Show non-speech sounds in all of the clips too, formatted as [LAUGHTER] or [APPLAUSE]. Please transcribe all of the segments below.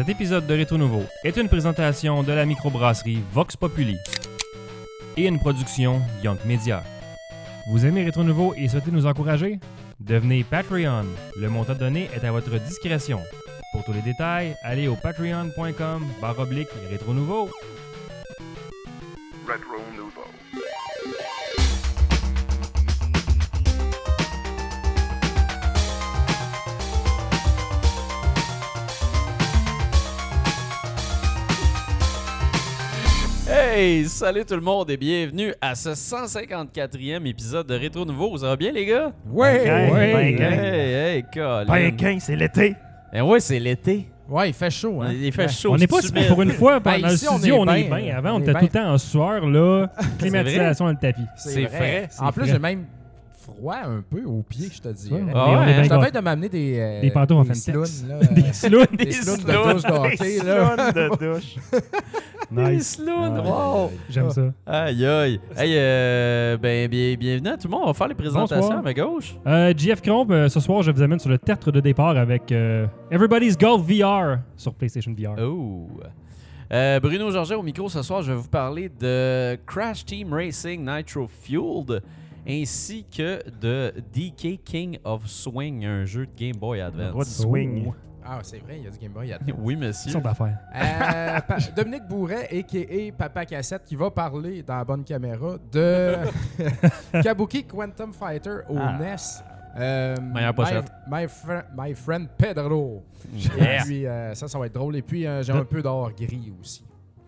Cet épisode de Rétro Nouveau est une présentation de la microbrasserie Vox Populi et une production Young Media. Vous aimez Rétro Nouveau et souhaitez nous encourager? Devenez Patreon. Le montant donné est à votre discrétion. Pour tous les détails, allez au patreon.com barre oblique Rétro Nouveau. Hey, salut tout le monde et bienvenue à ce 154e épisode de Rétro Nouveau. Ça va bien les gars? Ouais! Ben, ouais. ben, Hey, gang. hey, Colin. Ben, gang, c'est l'été. Eh ouais, c'est l'été. Ouais, il fait chaud, hein? Il fait chaud. on n'est pas super pour une fois Ben, pendant le studio, est on est bien. Avant, On était bien. tout le temps en sueur, là. [LAUGHS] Climatisation dans le tapis. C'est vrai, En plus, j'ai même froid un peu aux pieds, je te dirais. Ouais, Ah ouais, hein? Je t'avais de m'amener des. euh, Des pantoufles en des slounes, là, [LAUGHS] Des slounes. Des slounes de slounes. douche de. Des de douche. [LAUGHS] Nice. Sloan, Ah, wow. J'aime ça. Aïe, aïe. Hey, euh, ben, bien, bienvenue à tout le monde. On va faire les présentations Bonsoir. à ma gauche. Euh, JF Cromp, euh, ce soir, je vous amène sur le tertre de départ avec euh, Everybody's Golf VR sur PlayStation VR. Oh. Euh, Bruno Georget au micro ce soir, je vais vous parler de Crash Team Racing Nitro Fueled ainsi que de DK King of Swing, un jeu de Game Boy Le roi du Advance. swing. Ah, c'est vrai, il y a du Game Boy Advance. Oui, Ils monsieur. sont d'affaires. Euh, [LAUGHS] Dominique Bourret, a.k.a. Papa Cassette, qui va parler dans la bonne caméra de [LAUGHS] Kabuki Quantum Fighter au Ah. NES. Euh, Meilleure pochette. My, my, fri- my friend Pedro. Yeah. Et puis, euh, ça, ça va être drôle. Et puis, euh, j'ai un peu d'or gris aussi.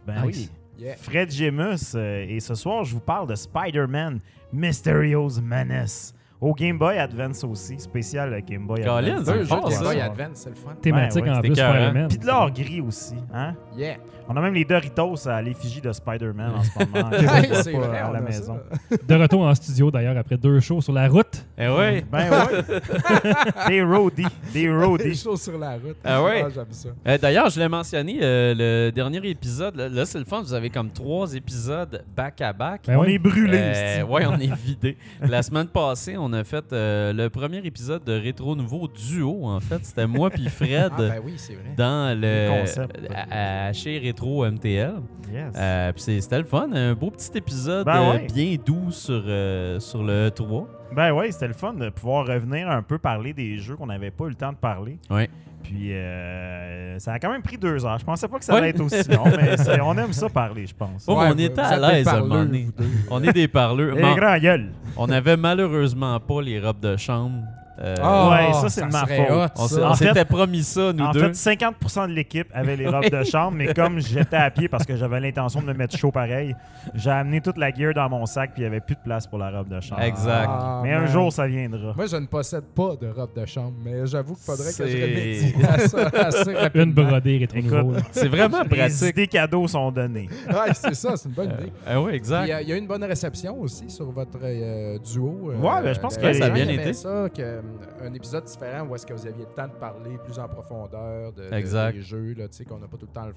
Ben Nice. oui. Yeah. Fred Gemus. euh, et ce soir, je vous parle de Spider-Man Mysterious Menace. Au Game Boy Advance aussi. Spécial Game Boy Colin, Advance. c'est Deux le fun, de Game ça. Boy Advance, c'est le fun. Thématique ouais, en plus. Spider-Man. Puis de l'or gris aussi. Hein? Yeah. On a même les Doritos à l'effigie de Spider-Man en ce moment. [LAUGHS] que je Hey, vois c'est pas vrai, à on la a maison. ça. [LAUGHS] De retour en studio, d'ailleurs, après deux shows sur la route. Eh ouais. Ben [LAUGHS] des roadies. Des Des roadies. choses sur la route. Ah ouais? j'aime ça. Euh, D'ailleurs, je l'ai mentionné, euh, le dernier épisode, là, là, c'est le fun, vous avez comme trois épisodes back-à-back. Ben On oui. est brûlés. Euh, ouais, on est vidé. La semaine passée, on a fait euh, le premier épisode de Rétro Nouveau duo, en fait. C'était moi puis [LAUGHS] Fred Ah, ben oui, vrai. dans Le le concept. à, à- chez Rétro MTL. Yes. Euh, puis c'était le fun, un beau petit épisode Ben euh, ouais. bien doux sur, euh, sur le 3. Ben ouais, c'était le fun de pouvoir revenir un peu parler des jeux qu'on n'avait pas eu le temps de parler. Ouais. Puis euh, ça a quand même pris deux heures. Je pensais pas que ça Ouais. allait être aussi long, mais [LAUGHS] c'est- on aime ça parler, je pense. Oh, Ouais, on vous- était vous à êtes des l'aise à un moment parleux, donné. vous deux. On est des parleux. Les Mais grands gueules. on avait malheureusement pas les robes de chambre. Euh, Ah, ouais, ça, c'est de ma faute. hot, on on En fait- s'était promis ça, nous en deux. fait, 50% de l'équipe avait les robes de [LAUGHS] chambre, mais comme j'étais à pied parce que j'avais l'intention de me mettre chaud pareil, j'ai amené toute la gear dans mon sac puis il n'y avait plus de place pour la robe de chambre. Exact. Ah, Mais un jour, ça viendra. Moi, je ne possède pas de robe de chambre, mais j'avoue qu'il faudrait que je remédie à ça assez [LAUGHS] rapidement. Une brodée rétro. C'est vraiment Les pratique. idées cadeaux sont données. [LAUGHS] Ouais, c'est ça, c'est une bonne idée. Ah oui, Puis, exact. Il y, y a eu une bonne réception aussi sur votre euh, duo. euh, Ouais, ben, je pense euh, que les ça a bien été. ça, que, euh, un épisode différent où est-ce que vous aviez le temps de parler plus en profondeur de, de- Exact. des jeux, là, tu sais, qu'on n'a pas tout le temps le,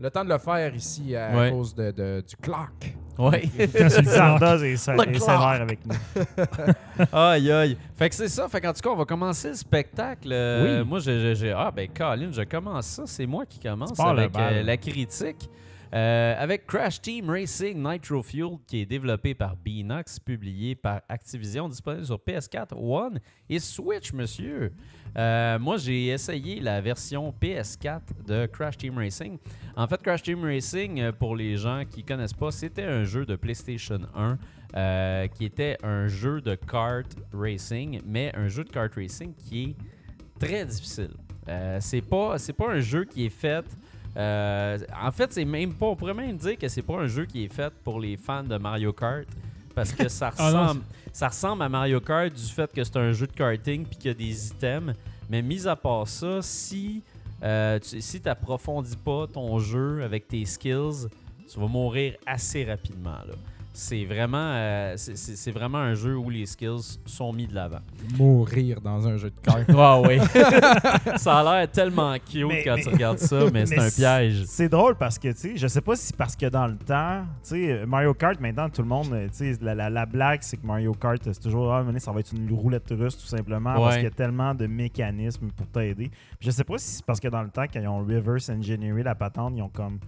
le temps de le faire ici à Ouais. cause de, de- du clock. Ouais. Quand [LAUGHS] c'est le soir. Zardoz est, sévère avec nous. [LAUGHS] aïe, aïe. Fait que c'est ça. Fait qu'en tout cas, on va commencer le spectacle. Euh, Oui. Moi, j'ai- Ah, ben, Colin, je commence ça. C'est moi qui commence avec euh, la critique. Euh, avec Crash Team Racing Nitro Fuel, qui est développé par Beanox, publié par Activision, disponible sur PS4, One et Switch, monsieur. Euh, moi, j'ai essayé la version PS4 de Crash Team Racing. En fait, Crash Team Racing, euh, pour les gens qui connaissent pas, c'était un jeu de PlayStation 1 euh, qui était un jeu de kart racing, mais un jeu de kart racing qui est très difficile. C'est pas pas un jeu qui est fait euh, en fait c'est même pas on pourrait même dire que c'est pas un jeu qui est fait pour les fans de Mario Kart parce que ça [LAUGHS] Ah ressemble ça ressemble à Mario Kart du fait que c'est un jeu de karting puis qu'il y a des items mais mis à part ça si euh, tu, si t'approfondis pas ton jeu avec tes skills tu vas mourir assez rapidement là. C'est vraiment, euh, c'est- c'est c'est vraiment un jeu où les skills sont mis de l'avant. Mourir dans un jeu de cœur. [LAUGHS] Ah oui. [LAUGHS] ça a l'air tellement cute Mais- quand mais- tu regardes ça, mais c'est un piège. C'est drôle parce que, tu sais, je sais pas si parce que dans le temps, tu sais, Mario Kart, maintenant, tout le monde, euh, tu sais, la, la- la blague, c'est que Mario Kart, c'est toujours, ah, ça va être une roulette russe, tout simplement, parce qu'il y a tellement de mécanismes pour t'aider. Je sais pas si c'est parce que dans le temps, quand ils ont reverse engineering la patente, ils ont comme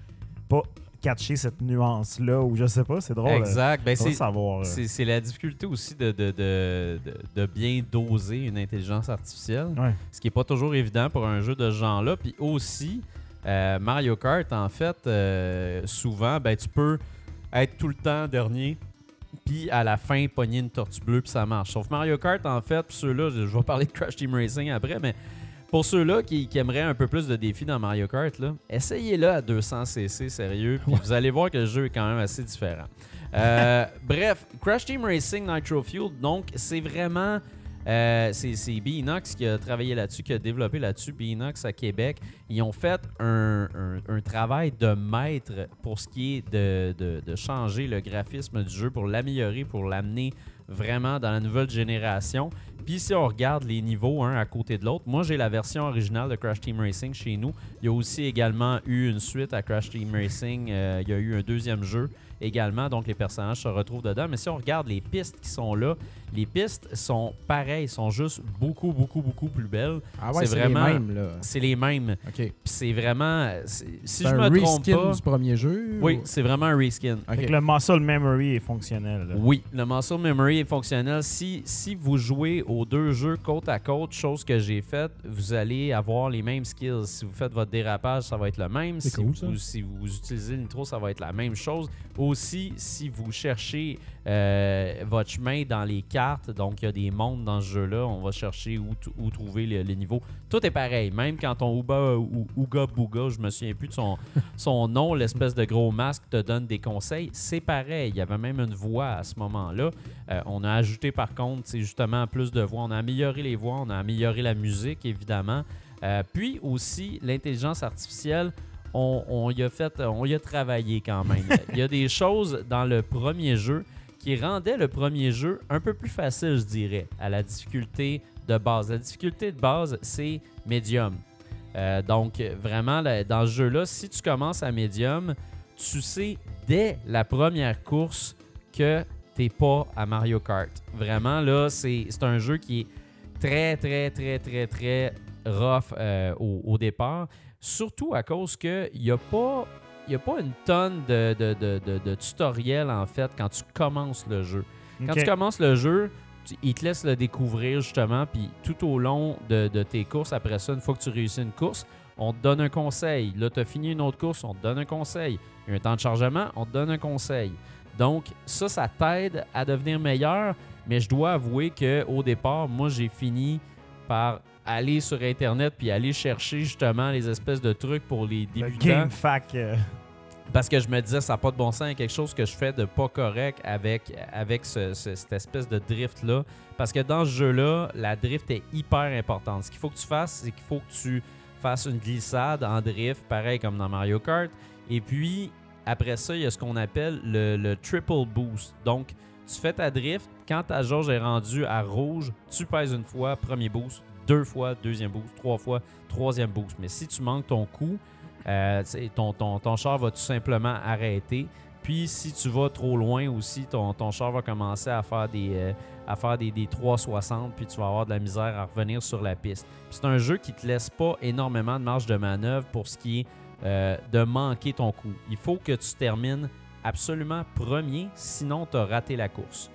pas catché cette nuance-là, ou je sais pas, c'est drôle. Exact. Ben, euh, c'est savoir. euh. c'est- c'est la difficulté aussi de, de, de, de- de bien doser une intelligence artificielle. Ouais. ce qui n'est pas toujours évident pour un jeu de ce genre-là. Puis aussi, euh, Mario Kart, en fait, euh, souvent, ben, tu peux être tout le temps dernier, puis à la fin, pogner une tortue bleue, puis ça marche. Sauf Mario Kart, en fait, puis ceux-là, je vais parler de Crash Team Racing après, mais pour ceux-là qui, qui aimeraient un peu plus de défis dans Mario Kart, essayez-le à 200cc, sérieux, puis vous allez voir que le jeu est quand même assez différent. Euh, [LAUGHS] bref, Crash Team Racing Nitro Fuel, donc c'est vraiment euh, c'est c'est Beanox qui a travaillé là-dessus, qui a développé là-dessus. Beanox à Québec. Ils ont fait un, un- un travail de maître pour ce qui est de, de- de changer le graphisme du jeu, pour l'améliorer, pour l'amener vraiment dans la nouvelle génération. Puis si on regarde les niveaux un à côté de l'autre, moi j'ai la version originale de Crash Team Racing chez nous. Il y a aussi également eu une suite à Crash Team Racing. Euh, il y a eu un deuxième jeu également, donc les personnages se retrouvent dedans. Mais si on regarde les pistes qui sont là, les pistes sont pareilles, sont juste beaucoup, beaucoup, beaucoup plus belles. Ah ouais, C'est c'est vraiment- les mêmes, là. C'est les mêmes. OK. Puis c'est vraiment. Si je un me trompe reskin pas. du premier jeu? Oui, ou- c'est vraiment un reskin. OK. Fait que le muscle memory est fonctionnel. là. Oui, le muscle memory est fonctionnel. Si, si vous jouez aux deux jeux côte à côte, chose que j'ai faite, vous allez avoir les mêmes skills. Si vous faites votre dérapage, ça va être le même. Si, cool, vous, si vous utilisez le nitro, ça va être la même chose. Aussi, si vous cherchez euh, votre chemin dans les cartes, donc il y a des mondes dans ce jeu-là, on va chercher où, trouver le- les niveaux. Tout est pareil. Même quand ton Uba, ou Ouga Booga, je me souviens plus de son, [LAUGHS] son nom, l'espèce de gros masque te donne des conseils, c'est pareil. Il y avait même une voix à ce moment-là. Euh, on a ajouté par contre, c'est justement plus de voix. On a amélioré les voix, on a amélioré la musique évidemment. Euh, puis aussi l'intelligence artificielle. On, on y a fait, on y a travaillé quand même. [LAUGHS] Il y a des choses dans le premier jeu qui rendaient le premier jeu un peu plus facile, je dirais, à la difficulté de base. La difficulté de base, c'est médium. Euh, donc, vraiment, là, dans ce jeu-là, si tu commences à médium, tu sais dès la première course que t'es pas à Mario Kart. Vraiment, là, c'est un jeu qui est très, très, très, très, très rough euh, au, au départ. Surtout à cause qu'il n'y a pas... Il a pas une tonne de, de, de, tutoriels, en fait, quand tu commences le jeu. Quand tu commences le jeu, tu- il te laisse le découvrir justement, puis tout au long de, de tes courses, après ça, une fois que tu réussis une course, on te donne un conseil. Là, tu as fini une autre course, on te donne un conseil. Il y a un temps de chargement, on te donne un conseil. Donc, ça, ça t'aide à devenir meilleur, mais je dois avouer qu'au départ, moi, j'ai fini par aller sur Internet puis aller chercher justement les espèces de trucs pour les Le débutants. game fac. euh, Parce que je me disais, ça n'a pas de bon sens, il y a quelque chose que je fais de pas correct avec, avec ce- ce- cette espèce de drift-là. Parce que dans ce jeu-là, la drift est hyper importante. Ce qu'il faut que tu fasses, c'est qu'il faut que tu fasses une glissade en drift, pareil comme dans Mario Kart. Et puis, après ça, il y a ce qu'on appelle le, le triple boost. Donc, tu fais ta drift, quand ta jauge est rendue à rouge, tu pèses une fois, premier boost, deux fois, deuxième boost, trois fois, troisième boost. Mais si tu manques ton coup, euh, ton, char va tout simplement arrêter. Puis si tu vas trop loin aussi, ton, char va commencer à faire des, euh, à faire des, des 360, puis tu vas avoir de la misère à revenir sur la piste. C'est un jeu qui te laisse pas énormément de marge de manœuvre pour ce qui est euh, de manquer ton coup. Il faut que tu termines absolument premier, sinon tu as raté la course.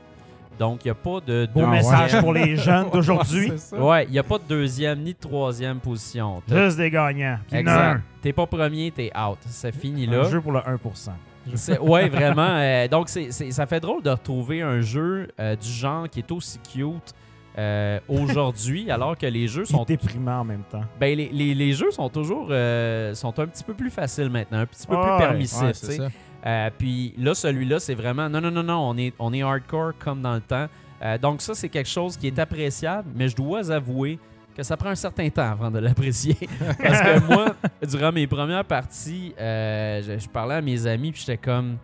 Donc, il n'y a pas de Beau Ah, message ouais. [LAUGHS] pour les jeunes d'aujourd'hui. Ouais, il n'y a pas de deuxième ni de troisième position. T'as- Juste des gagnants. Puis Exact. T'es pas premier, t'es out. C'est fini Un là. jeu pour le 1%. [LAUGHS] C'est- ouais, vraiment. euh, donc, c'est, c'est- ça fait drôle de retrouver un jeu euh, du genre qui est aussi cute euh, aujourd'hui, [LAUGHS] alors que les jeux Sont déprimants en même temps. Ben, les, les- les jeux sont toujours. euh, sont un petit peu plus faciles maintenant, un petit peu Ah plus permissifs. Ouais. Euh, puis là, celui-là, c'est vraiment non, non, non, non, on est, on est hardcore comme dans le temps. Euh, donc, ça, c'est quelque chose qui est appréciable, mais je dois avouer que ça prend un certain temps avant de l'apprécier. [LAUGHS] Parce que moi, durant mes premières parties, euh, je, je parlais à mes amis, puis j'étais comme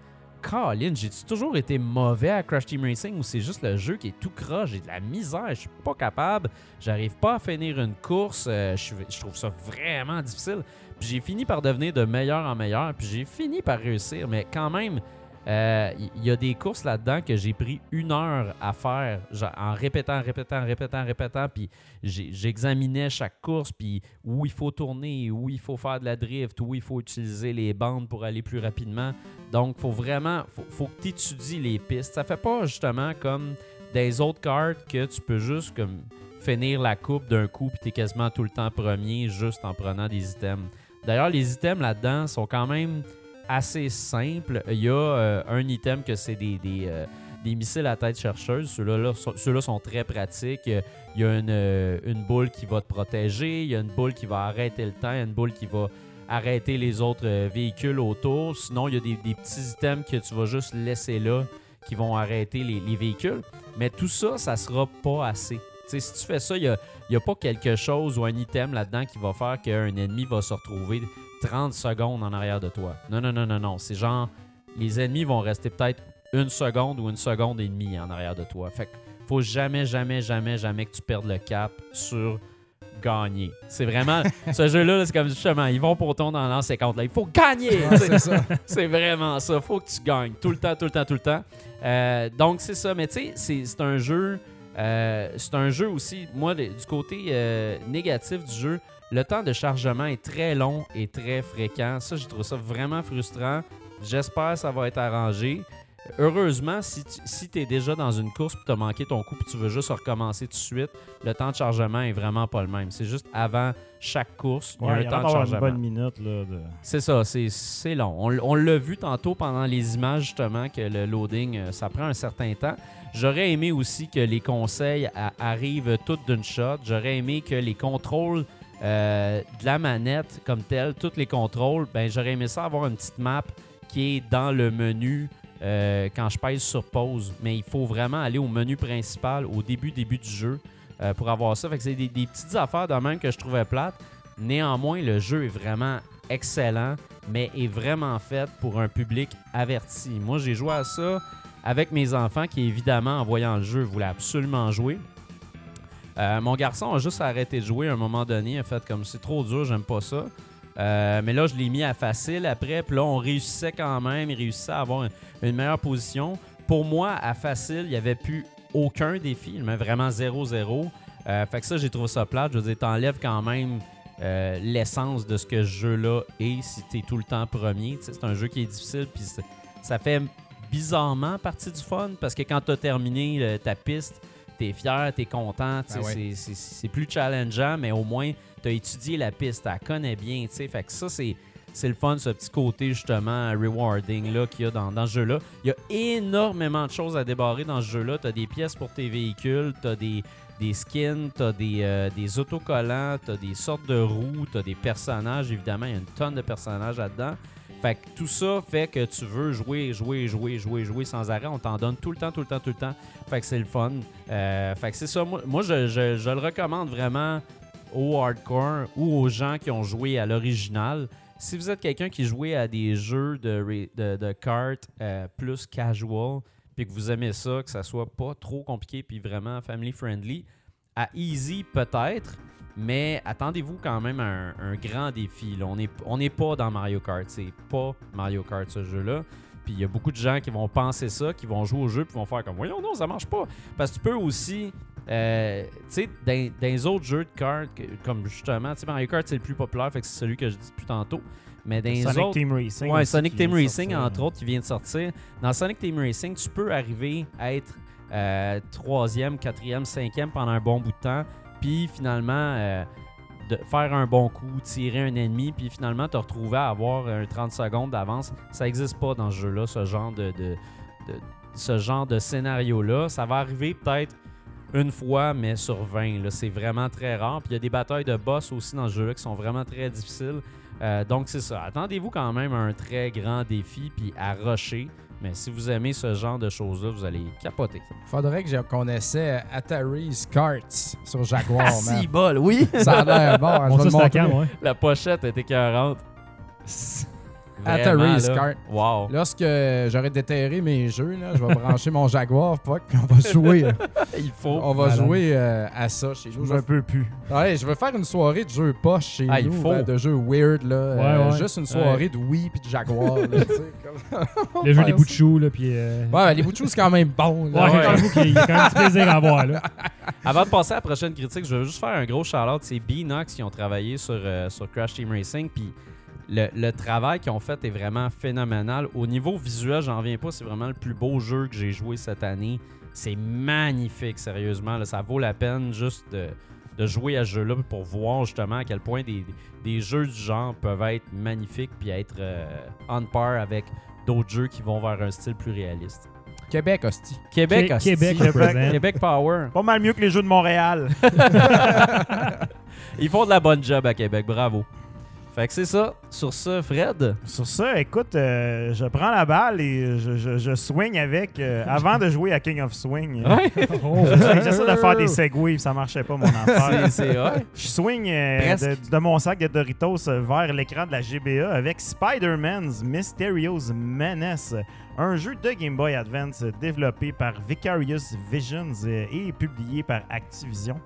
Colin, j'ai toujours été mauvais à Crash Team Racing ou c'est juste le jeu qui est tout croche, j'ai de la misère, je suis pas capable, j'arrive pas à finir une course, euh, je, trouve ça vraiment difficile. Puis j'ai fini par devenir de meilleur en meilleur, puis j'ai fini par réussir, mais quand même, euh, il y, a des courses là-dedans que j'ai pris une heure à faire en répétant, répétant, répétant, répétant, puis j'examinais chaque course, puis où il faut tourner, où il faut faire de la drift, où il faut utiliser les bandes pour aller plus rapidement. Donc, faut vraiment, faut, faut que tu étudies les pistes. Ça fait pas justement comme des autres cartes que tu peux juste comme finir la coupe d'un coup puis tu es quasiment tout le temps premier juste en prenant des items. D'ailleurs, les items là-dedans sont quand même assez simples. Il y a euh, un item que c'est des, des, euh, missiles à tête chercheuse. Ceux-là là, sont, très pratiques. Il y a une, euh, une boule qui va te protéger. Il y a une boule qui va arrêter le temps. Il y a une boule qui va arrêter les autres véhicules autour. Sinon, il y a des, petits items que tu vas juste laisser là qui vont arrêter les, les véhicules. Mais tout ça, ça sera pas assez. Tu sais, si tu fais ça, il n'y a pas quelque chose ou un item là-dedans qui va faire qu'un ennemi va se retrouver 30 secondes en arrière de toi. Non, non, non, non, non. C'est genre, les ennemis vont rester peut-être une seconde ou une seconde et demie en arrière de toi. Fait que faut jamais, jamais, jamais, jamais que tu perdes le cap sur gagner. C'est vraiment, [LAUGHS] ce jeu-là, là, c'est comme justement, ils vont pour ton dans l'an 50. Là. Il faut gagner! [LAUGHS] C'est vraiment ça. Faut que tu gagnes tout le temps, tout le temps, tout le temps. Euh, donc, c'est ça. Mais tu sais, c'est- un jeu. euh, c'est un jeu aussi. Moi, du côté euh, négatif du jeu, le temps de chargement est très long et très fréquent. Ça, je trouve ça vraiment frustrant. J'espère que ça va être arrangé. Heureusement, si tu si es déjà dans une course et tu as manqué ton coup et tu veux juste recommencer tout de suite, le temps de chargement est vraiment pas le même. C'est juste avant chaque course, il y a un il y temps a de d'avoir une chargement. bonne minute. De... C'est ça, c'est- c'est long. On, l'a vu tantôt pendant les images, justement, que le loading, euh, ça prend un certain temps. J'aurais aimé aussi que les conseils arrivent toutes d'une shot. J'aurais aimé que les contrôles euh, de la manette comme tel, tous les contrôles, ben, j'aurais aimé ça avoir une petite map qui est dans le menu euh, quand je pèse sur pause. Mais il faut vraiment aller au menu principal au début, début du jeu euh, pour avoir ça. Fait que c'est des, des petites affaires de même que je trouvais plates. Néanmoins, le jeu est vraiment excellent, mais est vraiment fait pour un public averti. Moi, j'ai joué à ça avec mes enfants qui, évidemment, en voyant le jeu, voulaient absolument jouer. Euh, mon garçon a juste arrêté de jouer à un moment donné. A fait comme c'est trop dur, j'aime pas ça. Euh, mais là, je l'ai mis à facile après. Puis là, on réussissait quand même. Il réussissait à avoir une, meilleure position. Pour moi, à facile, il n'y avait plus aucun défi. Mais vraiment 0-0. Euh, fait que ça, j'ai trouvé ça plate. Je veux dire, t'enlèves quand même l'essence de ce que ce jeu-là est si t'es tout le temps premier. C'est un jeu qui est difficile. Puis ça fait bizarrement partie du fun parce que quand t'as terminé ta piste, t'es fier, t'es content. Ah ouais. c'est- c'est- C'est plus challengeant, mais au moins, t'as étudié la piste, t'as connais bien. tu sais. Fait que ça, c'est. C'est le fun, ce petit côté justement rewarding là qu'il y a dans, dans ce jeu-là. Il y a énormément de choses à débarrer dans ce jeu-là. Tu as des pièces pour tes véhicules, tu as des, des skins, tu as des, euh, des autocollants, tu as des sortes de roues, tu as des personnages. Évidemment, il y a une tonne de personnages là-dedans. Fait que tout ça fait que tu veux jouer, jouer, jouer, jouer, jouer sans arrêt. On t'en donne tout le temps, tout le temps, tout le temps. Fait que c'est le fun. Euh, fait que c'est ça. Moi, je, le recommande vraiment aux hardcore ou aux gens qui ont joué à l'original. Si vous êtes quelqu'un qui jouait à des jeux de cartes euh, plus casual, puis que vous aimez ça, que ça soit pas trop compliqué puis vraiment family friendly, à easy peut-être, mais attendez-vous quand même à un, un grand défi. là. On n'est on pas dans Mario Kart, c'est pas Mario Kart ce jeu-là. Puis il y a beaucoup de gens qui vont penser ça, qui vont jouer au jeu, puis vont faire comme voyons non, ça marche pas. Parce que tu peux aussi, euh, tu sais, dans, dans les autres jeux de cartes, comme justement, tu sais, Mario Kart c'est le plus populaire, fait que c'est celui que je dis depuis tantôt. Mais dans les Sonic autres, Team Racing. Ouais, Sonic Team Racing, sortir. entre autres, qui vient de sortir. Dans Sonic Team Racing, tu peux arriver à être euh, troisième, quatrième, cinquième pendant un bon bout de temps, puis finalement euh, de faire un bon coup, tirer un ennemi, puis finalement te retrouver à avoir un 30 secondes d'avance. Ça n'existe pas dans ce jeu-là, ce genre de, ce genre de scénario-là. Ça va arriver peut-être une fois, mais sur 20. là. C'est vraiment très rare. Puis il y a des batailles de boss aussi dans ce jeu-là qui sont vraiment très difficiles. Euh, donc c'est ça. Attendez-vous quand même à un très grand défi puis à rusher. Mais si vous aimez ce genre de choses-là, vous allez capoter. Faudrait qu'on essaie Atari's Carts sur Jaguar, Ah, man. si bol, oui! Ça a l'air bon. hein, On je vais le la montrer. cam, ouais. La pochette est écœurante. [LAUGHS] Vraiment, Atari là. Kart. Wow. Lorsque j'aurai déterré mes jeux, là, je vais brancher mon Jaguar, fuck, puis on va jouer. [LAUGHS] Il faut. on va jouer euh, à ça chez nous. Je vais, peux plus. ouais, je vais faire une soirée de jeux poche chez Ah, il nous, faut. ben, de jeux weird là. euh, ouais. Juste une soirée de Wii puis de Jaguar. là, comme- [LAUGHS] Le jeu des bouts de chou, là, puis... euh, Ouais, les bouts de chou, c'est quand même bon. Ouais, là. ouais. j'avoue qu'il y a quand même du plaisir à avoir, là. [LAUGHS] Avant de passer à la prochaine critique, je veux juste faire un gros shout-out. C'est Beanox qui ont travaillé sur, euh, sur Crash Team Racing. Puis le, le travail qu'ils ont fait est vraiment phénoménal. Au niveau visuel, j'en viens pas. C'est vraiment le plus beau jeu que j'ai joué cette année. C'est magnifique, sérieusement. là. ça vaut la peine juste de, de jouer à ce jeu-là pour voir justement à quel point des, des jeux du genre peuvent être magnifiques puis être euh, on par avec d'autres jeux qui vont vers un style plus réaliste. Québec, hostie. Québec, Qué- hostie. Québec, Québec. Québec Power. Pas mal mieux que les jeux de Montréal. [LAUGHS] [LAUGHS] Ils font de la bonne job à Québec, bravo. Fait que c'est ça. Sur ce, Fred, Sur ça, écoute, euh, je prends la balle et je, je, je swing avec euh, avant de jouer à King of Swing. Oh. [LAUGHS] J'essaie de faire des segways, ça marchait pas mon [LAUGHS] c'est ouais. Je swing euh, de, de mon sac de Doritos vers l'écran de la GBA avec Spider-Man's Mysterious Menace, un jeu de Game Boy Advance développé par Vicarious Visions et publié par Activision.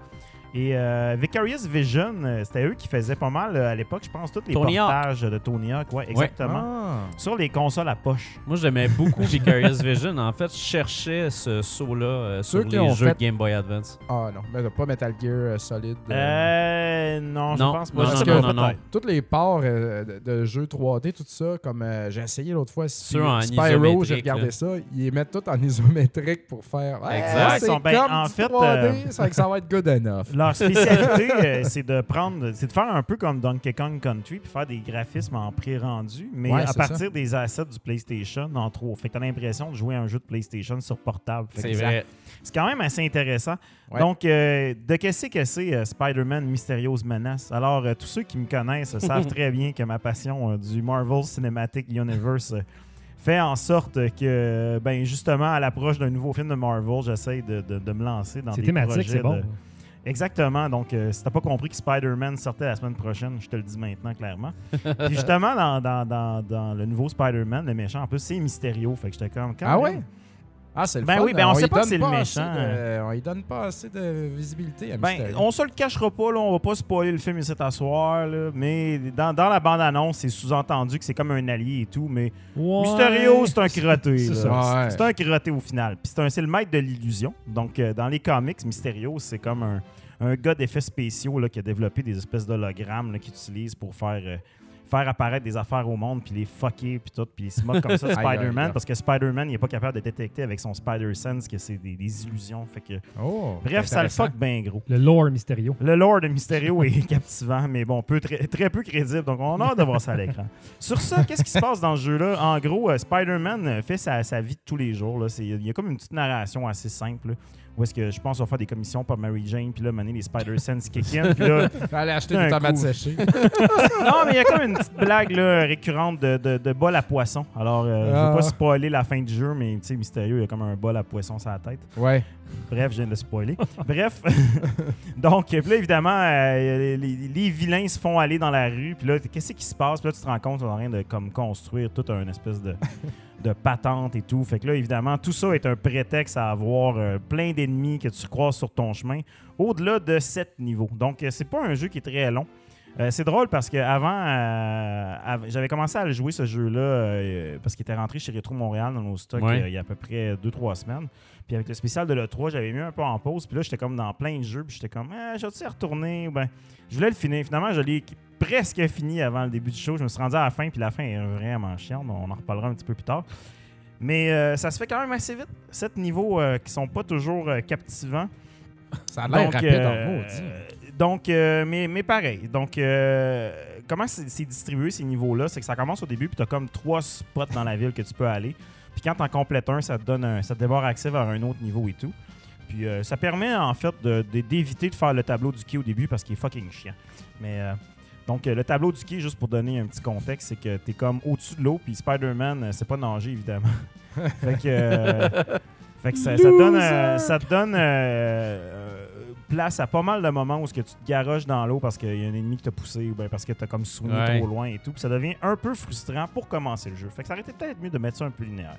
Et euh, Vicarious Vision, euh, c'était eux qui faisaient pas mal euh, à l'époque, je pense, tous les Tony Hawk. portages de Tony Hawk. Ouais, exactement. Ah. Sur les consoles à poche. Moi, j'aimais beaucoup [LAUGHS] Vicarious Vision. En fait, je cherchais ce saut-là euh, sur les jeux fait- de Game Boy Advance. Ah non, mais pas Metal Gear euh, solide. euh, Euh, non, je Non, pense pas. sais non, pas, non. Toutes les parts euh, de, jeux 3D, tout ça, comme euh, j'ai essayé l'autre fois, Ceux en Spyro, j'ai regardé là. ça, ils les mettent tout en [LAUGHS] isométrique pour faire. Ouais, Exact. c'est Ils sont ben- comme en du fait, 3D, euh, ça, ça va être good enough. [LAUGHS] Leur spécialité, euh, c'est de prendre, c'est de faire un peu comme Donkey Kong Country, puis faire des graphismes en pré-rendu, mais Ouais, à c'est partir des assets du PlayStation en trop. Fait que t'as l'impression de jouer à un jeu de PlayStation sur portable. Fait C'est ça- vrai. C'est quand même assez intéressant. Ouais. Donc, euh, de qu'est-ce que c'est euh, Spider-Man Mystérieuse Menace? Alors, euh, tous ceux qui me connaissent euh, [LAUGHS] savent très bien que ma passion euh, du Marvel Cinematic Universe euh, fait en sorte que, ben justement, à l'approche d'un nouveau film de Marvel, j'essaie de, de- de me lancer dans C'est des thématique, projets c'est bon. de- Exactement. Donc, euh, si t'as pas compris que Spider-Man sortait la semaine prochaine, je te le dis maintenant clairement. [LAUGHS] Puis justement, dans, dans- dans- dans le nouveau Spider-Man, le méchant, en plus, c'est Mysterio. Fait que j'étais comme... quand Ah même- ouais? Ah, c'est le Ben fun, oui, ben on sait pas que c'est le méchant. de- on lui donne pas assez de visibilité à Ben, Mysterio. on se le cachera pas, là, on va pas spoiler le film à soir, là, mais dans, dans la bande-annonce, c'est sous-entendu que c'est comme un allié et tout, mais Ouais. Mysterio, c'est un crotté. [LAUGHS] C'est. Ouais. C'est un crotté au final. Puis c'est un- c'est le maître de l'illusion. Donc, euh, dans les comics, Mysterio, c'est comme un, un gars d'effets spéciaux là, qui a développé des espèces d'hologrammes qu'il utilise pour faire, euh, faire apparaître des affaires au monde, puis les fucker, puis tout. Puis il se moque comme ça de [LAUGHS] Spider-Man, parce que Spider-Man, il est pas capable de détecter avec son Spider-Sense que c'est des, des illusions. Fait que, Oh, bref, ça le fuck bien gros. Le lore Mysterio. Le lore de Mysterio est [LAUGHS] captivant, mais bon, peu, très, très peu crédible. Donc, on a hâte de voir ça à l'écran. [LAUGHS] Sur ça, qu'est-ce qui se passe dans ce jeu-là? En gros, euh, Spider-Man euh, fait sa, sa vie de tous les jours. là. C'est- Il y a comme une petite narration assez simple. là, où est-ce que je pense qu'on va faire des commissions par Mary Jane, puis là, mener les Spider-Sense kick in. Puis là, [LAUGHS] Allez acheter Un des tomates séchées. [LAUGHS] non, mais il y a comme une petite blague là, récurrente de, de, de bol à poisson. Alors, euh, je Ah. veux pas spoiler la fin du jeu, mais tu sais, Mysterio, il y a comme un bol à poisson sur la tête. Ouais. Bref, je viens de le spoiler. [LAUGHS] Bref, [LAUGHS] donc puis là, évidemment, euh, les, les vilains se font aller dans la rue. Puis là, qu'est-ce qui se passe? Puis là, tu te rends compte qu'on est en train de comme, construire toute une espèce de, [LAUGHS] de patente et tout. Fait que là, évidemment, tout ça est un prétexte à avoir euh, plein d'ennemis que tu croises sur ton chemin au-delà de 7 niveaux. Donc, euh, c'est pas un jeu qui est très long. Euh, c'est drôle parce que avant, euh, av- j'avais commencé à le jouer ce jeu-là euh, parce qu'il était rentré chez Retro Montréal dans nos stocks Ouais. euh, il y a à peu près 2-3 semaines. Puis avec le spécial de l'E3, j'avais mis un peu en pause. Puis là, j'étais comme dans plein de jeux. Puis j'étais comme, ah, j'ai-tu y retourner? Ou Ben, je voulais le finir. Finalement, je l'ai presque fini avant le début du show. Je me suis rendu à la fin. Puis la fin est vraiment chiante. On en reparlera un petit peu plus tard. Mais euh, ça se fait quand même assez vite. Sept niveaux euh, qui sont pas toujours euh, captivants. Ça a l'air rapide euh, en maudit. Donc, euh, mais, mais pareil. Donc, euh, comment c'est distribué ces niveaux-là? C'est que ça commence au début, puis tu as comme trois spots dans la ville que tu peux aller. Puis quand tu en complètes un, ça te donne un, ça te accès vers un autre niveau et tout. Puis euh, ça permet en fait d'éviter de, faire le tableau du quai au début parce qu'il est fucking chiant. Mais euh, donc euh, le tableau du quai, juste pour donner un petit contexte, c'est que tu es comme au-dessus de l'eau, puis Spider-Man, c'est pas nager évidemment. [LAUGHS] fait que, fait que ça, te donne, ça te donne place à pas mal de moments où ce que tu te garoches dans l'eau parce qu'il y a un ennemi qui t'a poussé ou bien parce que t'as comme Ouais. trop loin et tout. Puis ça devient un peu frustrant pour commencer le jeu. Fait que ça aurait été peut-être mieux de mettre ça un peu linéaire.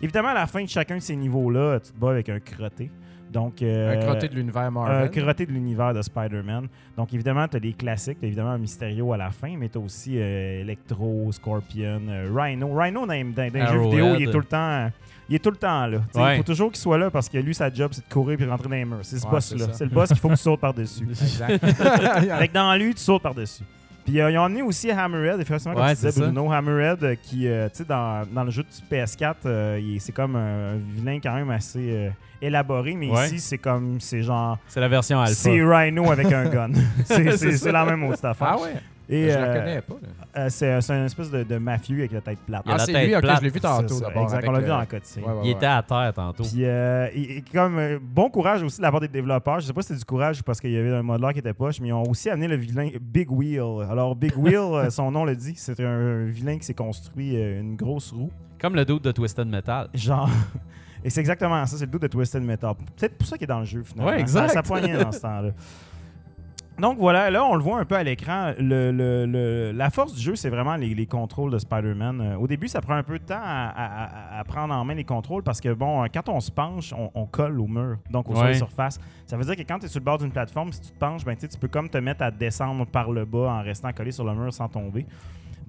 Évidemment, à la fin de chacun de ces niveaux-là, tu te bats avec un crotté. Donc, euh, Un crotté de l'univers un crotté de l'univers de Spider-Man. Donc, évidemment, tu as des classiques. Tu évidemment un Mysterio à la fin, mais tu as aussi euh, Electro, Scorpion, euh, Rhino. Rhino, dans, les- dans- dans les jeux vidéo, il est tout le temps. Il est tout le temps là. Ouais. Il faut toujours qu'il soit là parce que lui, sa job, c'est de courir puis rentrer dans les murs. C'est ce Ouais, boss-là. c'est le boss qu'il faut que tu sautes par-dessus. [LAUGHS] Exact. [LAUGHS] Fait que dans lui, tu sautes par-dessus. Puis euh, ils ont amené aussi Hammerhead, effectivement, comme Ouais, tu disais. Bruno. Hammerhead, euh, qui, euh, tu sais, dans, dans le jeu de PS4, euh, c'est comme un, vilain quand même assez euh, élaboré, mais Ouais. ici, c'est comme, c'est genre. C'est la version alpha. C'est Rhino avec un gun. [LAUGHS] c'est la même autre affaire. ah ouais? Et, je euh, la connais pas. là. euh, c'est c'est une espèce de, de mafieux avec la tête plate. Il a Ah, la c'est tête lui, ok, plate. je l'ai vu C'est tantôt ça, d'abord. Exact, avec on l'a vu le- dans. Ouais, ouais, Il était à terre tantôt. Puis, euh, et- et comme euh, bon courage aussi de la part des développeurs. Je sais pas si c'était du courage ou parce qu'il y avait un modeleur qui était poche, mais ils ont aussi amené le vilain Big Wheel. Alors, Big [LAUGHS] Wheel, euh, son nom le dit, c'est un vilain qui s'est construit euh, une grosse roue. Comme le doute de Twisted Metal. Genre. [LAUGHS] Et c'est exactement ça, c'est le doute de Twisted Metal. Peut-être pour ça qu'il est dans le jeu, finalement. Ouais, exact. Ça, ça poignait dans ce temps-là. Donc voilà, là, on le voit un peu à l'écran. Le, le- le- la force du jeu, c'est vraiment les, les contrôles de Spider-Man. Euh, au début, ça prend un peu de temps à, à- à- à prendre en main les contrôles parce que, bon, euh, quand on se penche, on, on colle au mur, donc au Ouais. surface. Ça veut dire que quand tu es sur le bord d'une plateforme, si tu te penches, ben, tu peux comme te mettre à descendre par le bas en restant collé sur le mur sans tomber.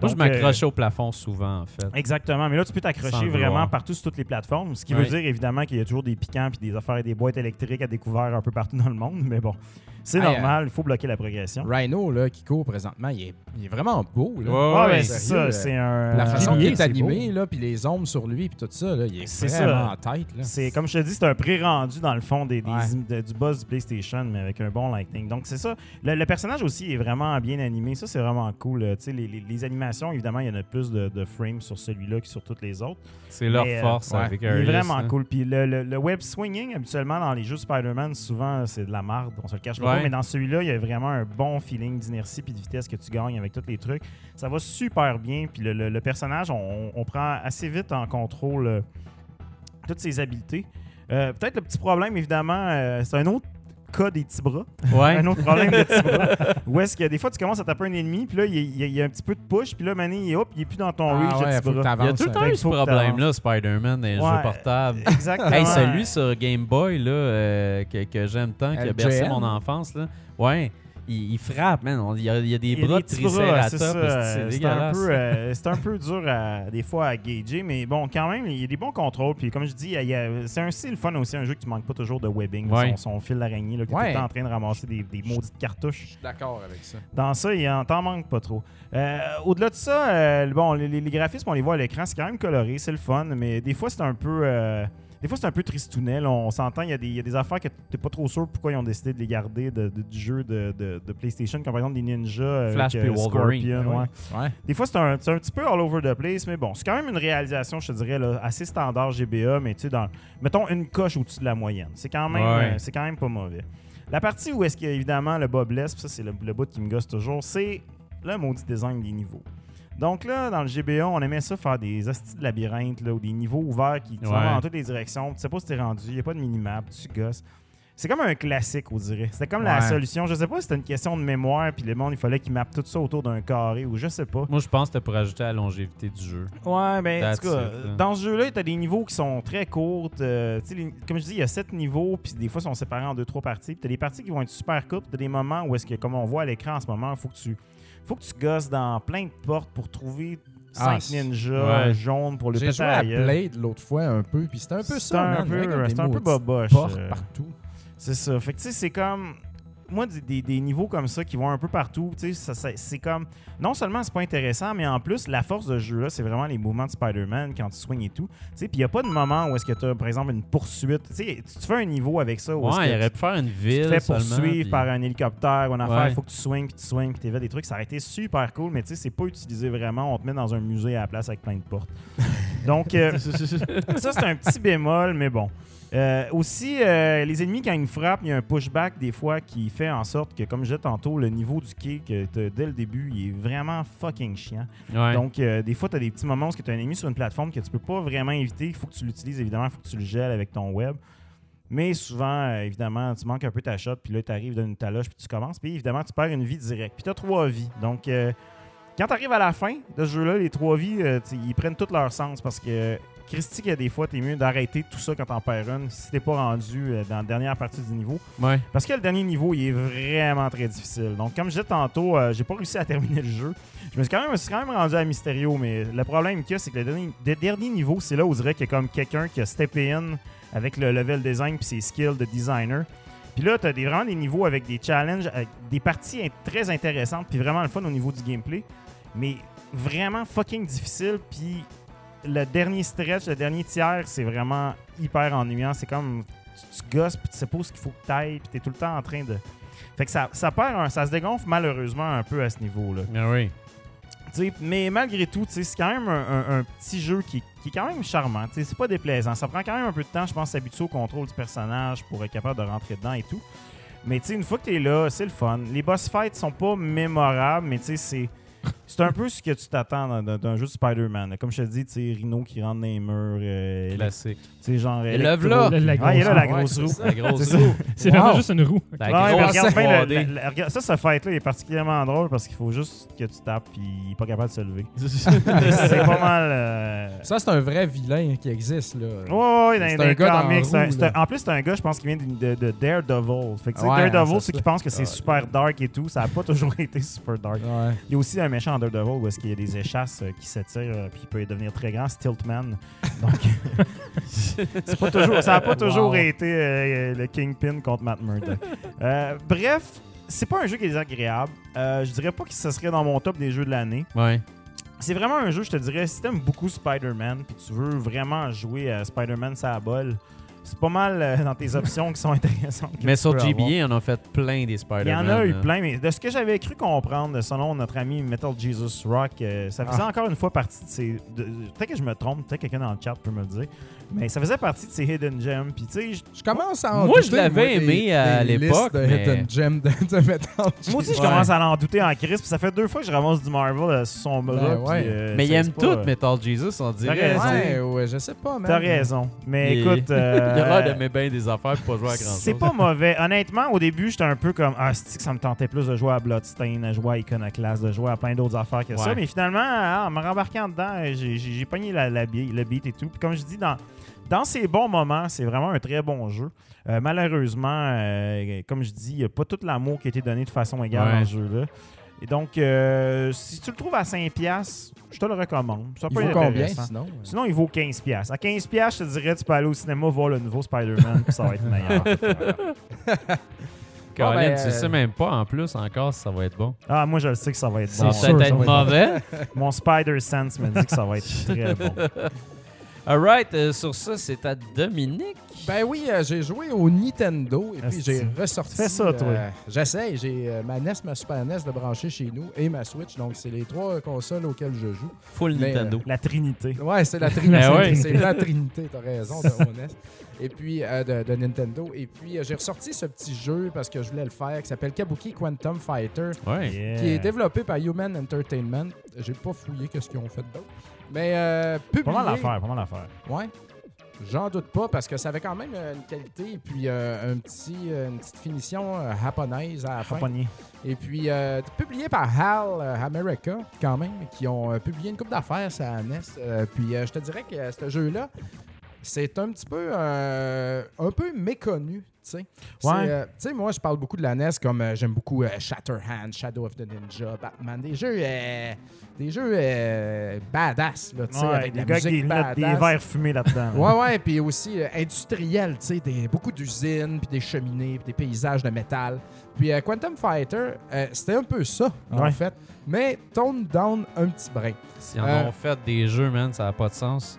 Moi, je euh, m'accrochais au plafond souvent, en fait. Exactement, mais là, tu peux t'accrocher vraiment vouloir. partout sur toutes les plateformes, ce qui Oui. veut dire évidemment qu'il y a toujours des piquants puis des affaires et des boîtes électriques à découvert un peu partout dans le monde, mais bon, c'est normal, il faut bloquer la progression. Rhino, là, qui court présentement, il est, il est vraiment beau. Là. Ouais, ouais, ben, c'est ça, euh, c'est un. La façon euh, qu'il est c'est animé, là, puis les ombres sur lui, puis tout ça, là, il est, C'est vraiment ça. en tête. Là. C'est comme je te dis, c'est un pré-rendu dans le fond des, des- Ouais. de- du boss du PlayStation, mais avec un bon lighting. Donc c'est ça. Le, le personnage aussi est vraiment bien animé. Ça, c'est vraiment cool. Euh, Tu sais, les, les- les animations, évidemment, il y en a plus de, de frames sur celui-là que sur toutes les autres. C'est leur Mais, euh, force ouais, avec Il est vraiment hein. cool. Puis le, le- le web swinging, habituellement, dans les jeux Spider-Man, souvent, c'est de la marde. On se le cache pas. Ouais. Mais dans celui-là, il y a vraiment un bon feeling d'inertie puis de vitesse que tu gagnes avec tous les trucs. Ça va super bien. Puis le, le- le personnage, on, on prend assez vite en contrôle euh, toutes ses habiletés. Euh, Peut-être le petit problème, évidemment, euh, c'est un autre cas des petits bras. Ouais. Un autre problème de petits bras. [LAUGHS] Où est-ce que des fois, tu commences à taper un ennemi, puis là, il y, a- il y un petit peu de push, puis là, Mané, il, hop, il est plus dans ton Ah reach de ouais, Il y a tout le temps eu ce problème-là, Spider-Man, dans les Ouais. jeux portables. Exactement. Hey, celui sur Game Boy là, euh, que, que j'aime tant, qui a bercé mon enfance, là. ouais, il, il frappe, man. Il y a, il y a des Il bras de triceratops, c'est ça, c'est euh, c'est un, peu, euh, [LAUGHS] c'est un peu dur à- des fois à gager, mais bon, quand même, il y a des bons contrôles. Puis comme je dis, c'est un style fun aussi, un jeu que tu manques pas toujours de webbing, Ouais. son, son fil d'araignée, là, qui est tout Ouais. le temps en train de ramasser des, des maudites cartouches. Je suis d'accord avec ça. Dans ça, il en t'en manque pas trop. Euh, Au-delà de ça, euh, bon, les, les- les graphismes, on les voit à l'écran, c'est quand même coloré, c'est le fun, mais des fois, c'est un peu. Euh, des fois, c'est un peu tristounet. là. On s'entend, il y, a des- il y a des affaires que t'es pas trop sûr pourquoi ils ont décidé de les garder de- de- du jeu de, de- PlayStation, comme par exemple des ninjas. avec, Flash puis euh, Wolverine. Scorpion, ouais. Ouais. Des fois, c'est un, un petit peu all over the place, mais bon, c'est quand même une réalisation, je te dirais, là, assez standard GBA, mais tu sais, dans, mettons une coche au-dessus de la moyenne. C'est quand, même, Ouais. euh, quand même pas mauvais. La partie où est-ce qu'il y a évidemment le bas blesse, puis ça, c'est le, le bout qui me gosse toujours, c'est le maudit design des niveaux. Donc là, dans le GBA, on aimait ça faire des hosties de labyrinthe, là, ou des niveaux ouverts qui qui vont Ouais. dans toutes les directions. Tu sais pas si t'es rendu, il n'y a pas de minimap, tu gosses. C'est comme un classique, on dirait. C'était comme la Ouais. solution. Je sais pas si c'était une question de mémoire, puis le monde, il fallait qu'il mappe tout ça autour d'un carré, ou je sais pas. Moi, je pense que c'était pour ajouter à la longévité du jeu. Ouais, ben, en tout cas, it, dans ce jeu-là, tu as des niveaux qui sont très courts. euh, les- comme je dis, il y a sept niveaux, puis des fois, ils sont séparés en deux, trois parties. Puis tu as des parties qui vont être super courtes, tu as des moments où, est-ce que, comme on voit à l'écran en ce moment, il faut que tu faut que tu gosses dans plein de portes pour trouver Ah, cinq c'est- ninjas ouais. jaunes pour le J'ai péter joué à. Blade l'autre fois un peu, puis c'était un peu ça. un man. peu- un peu boboche, portes euh. partout. C'est ça. Fait que tu sais, c'est comme. Moi, des, des- des niveaux comme ça qui vont un peu partout, tu sais, c'est comme. Non seulement c'est pas intéressant, mais en plus, la force de ce jeu-là, c'est vraiment les mouvements de Spider-Man quand tu swings et tout. Tu sais, puis il n'y a pas de moment où est-ce que tu as, par exemple, une poursuite. Tu sais, tu fais un niveau avec ça où Ouais, il aurait pu faire une tu te ville. fais poursuivre puis- par un hélicoptère ou une affaire, Ouais. il faut que tu swings, puis tu swings, puis tu des trucs. Ça aurait été super cool, mais tu sais, c'est pas utilisé vraiment. On te met dans un musée à la place avec plein de portes. Donc, euh, [LAUGHS] ça, c'est un petit bémol, mais bon. Euh, aussi, euh, les ennemis, quand ils nous frappent, il y a un pushback des fois qui fait en sorte que, comme je disais tantôt, le niveau du kick euh, dès le début, il est vraiment fucking chiant. Ouais. Donc, des fois, tu as des petits moments où tu as un ennemi sur une plateforme que tu peux pas vraiment éviter. Il faut que tu l'utilises, évidemment, il faut que tu le gèles avec ton web. Mais souvent, évidemment, tu manques un peu ta shot, puis là, tu arrives dans une taloche, puis tu commences, puis évidemment, tu perds une vie directe. Puis tu as trois vies. Donc, quand tu arrives à la fin de ce jeu-là, les trois vies, ils prennent tout leur sens parce que Christy, qu'il y a des fois, t'es mieux d'arrêter tout ça quand t'en perds une si t'es pas rendu euh, dans la dernière partie du niveau. Ouais. Parce que le dernier niveau, il est vraiment très difficile. Donc, comme je disais tantôt, euh, j'ai pas réussi à [LAUGHS] terminer le jeu. Je me suis quand même, je me suis quand même rendu à Mysterio, mais le problème qu'il y a, c'est que le dernier, le dernier niveau, c'est là où on dirait qu'il y a comme quelqu'un qui a steppé in avec le level design puis ses skills de designer. Puis là, tu as des, vraiment des niveaux avec des challenges, avec des parties très intéressantes, puis vraiment le fun au niveau du gameplay. Mais vraiment fucking difficile, puis le dernier stretch, le dernier tiers, c'est vraiment hyper ennuyant. C'est comme tu, tu gosses, puis tu sais pas où ce qu'il faut que tu ailles, puis tu es tout le temps en train de. Fait que ça, ça perd, un- ça se dégonfle malheureusement un peu à ce niveau-là. Ah oui. Mais malgré tout, c'est quand même un, un- un petit jeu qui, qui est quand même charmant. C'est pas déplaisant. Ça prend quand même un peu de temps, je pense, s'habituer au contrôle du personnage pour être capable de rentrer dedans et tout. Mais tu sais, une fois que tu es là, c'est le fun. Les boss fights sont pas mémorables, mais c'est. C'est un peu ce que tu t'attends d'un jeu de Spider-Man. Comme je te dis, tu Rhino qui rentre dans les murs. euh, tu sais, genre. Et l'œuvre là. La- la Ah, il est là, la grosse grosse roue. c'est La grosse C'est ça. roue. C'est Wow. vraiment juste une roue. La grosse regarde bien, le- 3D. la- la- regarde- ça, ce fight-là est particulièrement drôle parce qu'il faut juste que tu tapes puis il est pas capable de se lever. [LAUGHS] c'est pas mal. euh, Ça, c'est un vrai vilain qui existe, là. Ouais, ouais, ouais, dans les comics, en plus, c'est un gars, je pense, qui vient de, de- de Daredevil. Fait que, Daredevil, c'est ceux qui pensent que c'est super dark et tout, ça n'a pas [LAUGHS] toujours été super dark. Il y a aussi un méchant en Daredevil où est-ce qu'il y a des échasses euh, qui s'étirent euh, puis il peut devenir très grand, Stiltman. Donc, [LAUGHS] c'est pas toujours, ça n'a pas toujours Wow. été euh, le Kingpin contre Matt Murdock. Euh, bref, c'est pas un jeu qui est désagréable. Euh, je dirais pas que ce serait dans mon top des jeux de l'année. Ouais. C'est vraiment un jeu, je te dirais, si t'aimes beaucoup Spider-Man puis tu veux vraiment jouer à Spider-Man ça bol, c'est pas mal euh, dans tes options qui sont intéressantes. Mais sur. GBA, on a fait plein des Il Spider-Man. y en a eu plein, mais de ce que j'avais cru comprendre, selon notre ami Metal Jesus Rock, euh, ça faisait Ah. encore une fois partie de ces. Peut-être que je me trompe, peut-être que quelqu'un dans le chat peut me le dire, mais ça faisait partie de ces hidden gems. Puis tu sais, je- Je commence à en Moi, je l'avais des- aimé à des l'époque, listes de mais- Hidden Gem de, de Metal [LAUGHS] moi aussi, je commence à en douter en crise, puis ça fait deux fois que je ramasse du Marvel euh, sur son bras. Ben puis, euh, Mais il aime tout, euh, Metal Jesus, on dirait. raison. tu sais. Ouais, ouais, je sais pas, man. T'as raison. Mais Il- écoute. euh, [LAUGHS] Il a l'air d'aimer bien des affaires pour pas jouer à grand chose. C'est pas mauvais. Honnêtement, au début, j'étais un peu comme Ah, c'est que ça me tentait plus de jouer à Bloodstain, de jouer à Iconoclast, de jouer à plein d'autres affaires que ça. Mais finalement, ah, en me rembarquant dedans, j'ai pogné la, la le beat et tout. Puis comme je dis, dans, dans ces bons moments, c'est vraiment un très bon jeu. Euh, malheureusement, euh, comme je dis, il n'y a pas tout l'amour qui a été donné de façon égale Ouais. dans ce jeu-là. Et donc, euh, si tu le trouves à 5$, je te le recommande. Ça Il peut vaut être combien, sinon? Sinon, il vaut 15$. À 15$, je te dirais, tu peux aller au cinéma voir le nouveau Spider-Man, puis ça va être meilleur. [LAUGHS] Colin, Bon, ben, tu euh, sais même pas en plus encore si ça va être bon. Ah, moi, je le sais que ça va être Ça bon. va sûr, peut-être ça être va être mauvais. Mon Spider Sense me dit que ça va être très bon. [LAUGHS] Alright, euh, sur ça, c'est à Dominique. Ben oui, euh, j'ai joué au Nintendo et puis j'ai ressorti. Fais ça, toi. euh, J'essaye. J'ai euh, ma NES, ma Super NES de brancher chez nous et ma Switch. Donc, c'est les trois consoles auxquelles je joue. Full Mais, Nintendo. La Trinité. Ouais, c'est la [LAUGHS] Trinité. Ben ouais. C'est la Trinité, t'as raison, de NES. Et puis, euh, de, de Nintendo. Et puis, euh, j'ai ressorti ce petit jeu parce que je voulais le faire qui s'appelle Kabuki Quantum Fighter. Ouais. Yeah. qui est développé par Human Entertainment. J'ai pas fouillé qu'est-ce qu'ils ont fait d'autre. Mais euh, publié... Pas mal l'affaire, pas mal l'affaire. Ouais. J'en doute pas parce que ça avait quand même euh, une qualité et puis euh, un petit, euh, une petite finition euh, japonaise à la fin. Et puis euh, publié par HAL America quand même, qui ont publié une coupe d'affaires la NES. Puis je te dirais que ce jeu-là, c'est un petit peu euh, un peu méconnu. tu Ouais. euh, tu sais, moi, je parle beaucoup de la NES comme euh, j'aime beaucoup euh, Shatterhand, Shadow of the Ninja, Batman, des jeux, euh, des jeux euh, badass, là, tu sais, Ouais, avec de les la gars qui musique mettent des badass. verres fumés là-dedans. là. [LAUGHS] Ouais, ouais, puis aussi euh, industriel, tu sais, des- beaucoup d'usines, puis des cheminées, puis des paysages de métal. Puis euh, Quantum Fighter, euh, c'était un peu ça, en fait, mais tone down un petit brin. S'ils en ont fait des jeux, man, ça n'a pas de sens.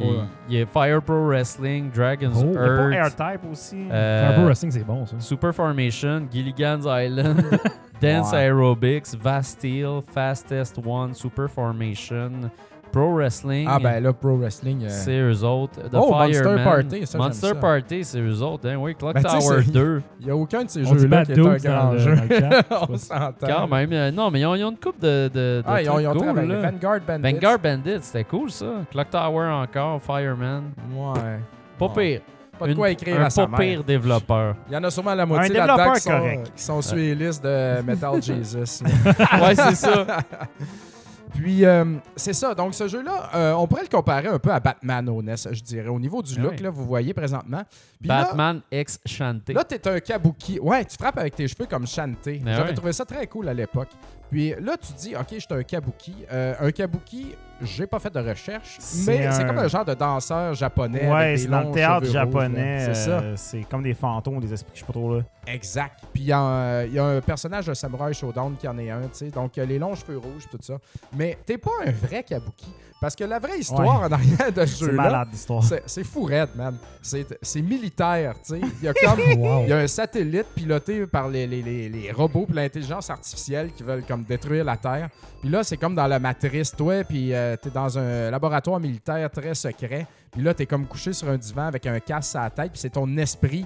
Il, Ouais. il y a Fire Pro Wrestling, Dragon's Oh, Il y a pas Earth, AirType aussi. euh, Turbo Wrestling, c'est bon, ça. Super Formation, Gilligan's Island, [LAUGHS] Dance Ouais. Aerobics, Vasteel, Fastest One, Super Formation, Pro Wrestling. Ah ben là, Pro Wrestling... euh, C'est eux autres. The Oh, Monster. Party, ça, Monster ça. Party, c'est eux autres. Hein? Oui, Clock Ben, Tower c'est- 2. Il n'y a aucun de ces jeux-là qui est un grand jeu. chat. [LAUGHS] On s'entend. Quand même. euh, non, mais ils ont, ils ont une coupe de, de, de Ah, ils ont, ils ont cool, travaillé. Vanguard Bandits. Vanguard Bandit, c'était cool ça. Clock Tower encore, Fireman. Ouais. Pas Ouais. pire. pas de Une- quoi écrire un à sa pas mère. pire développeur. Il y en a sûrement la moitié là-dedans qui qui sont sur les listes de Metal [LAUGHS] Jesus. ouais, c'est ça. [LAUGHS] Puis, euh, c'est ça. Donc, ce jeu-là, euh, on pourrait le comparer un peu à Batman au NES, je dirais. Au niveau du Ah look, oui. là, vous voyez présentement. Puis là, Batman ex Shanté. Là, t'es un kabuki. Ouais, tu frappes avec tes cheveux comme Shanté. Ben J'avais trouvé ça très cool à l'époque. Puis là, tu dis, OK, je suis un kabuki. Euh, un kabuki, j'ai pas fait de recherche, mais c'est comme un genre de danseur japonais. Ouais, c'est dans le théâtre japonais. C'est ça. euh, C'est comme des fantômes, des esprits, je sais pas trop là. Exact. Puis il y, a un- il y a un personnage de Samurai Showdown qui en est un, tu sais. Donc, les longs cheveux rouges, tout ça. Mais t'es pas un vrai kabuki. Parce que la vraie histoire en arrière de ce C'est jeu-là, malade l'histoire. c'est c'est fou raide, man. C'est c'est militaire, tu sais. Il y a comme... [LAUGHS] Il y a un satellite piloté par les, les- les- les robots puis l'intelligence artificielle qui veulent comme détruire la Terre. Puis là, c'est comme dans la matrice, toi, puis euh, t'es dans un laboratoire militaire très secret. Puis là, t'es comme couché sur un divan avec un casque à la tête, puis c'est ton esprit.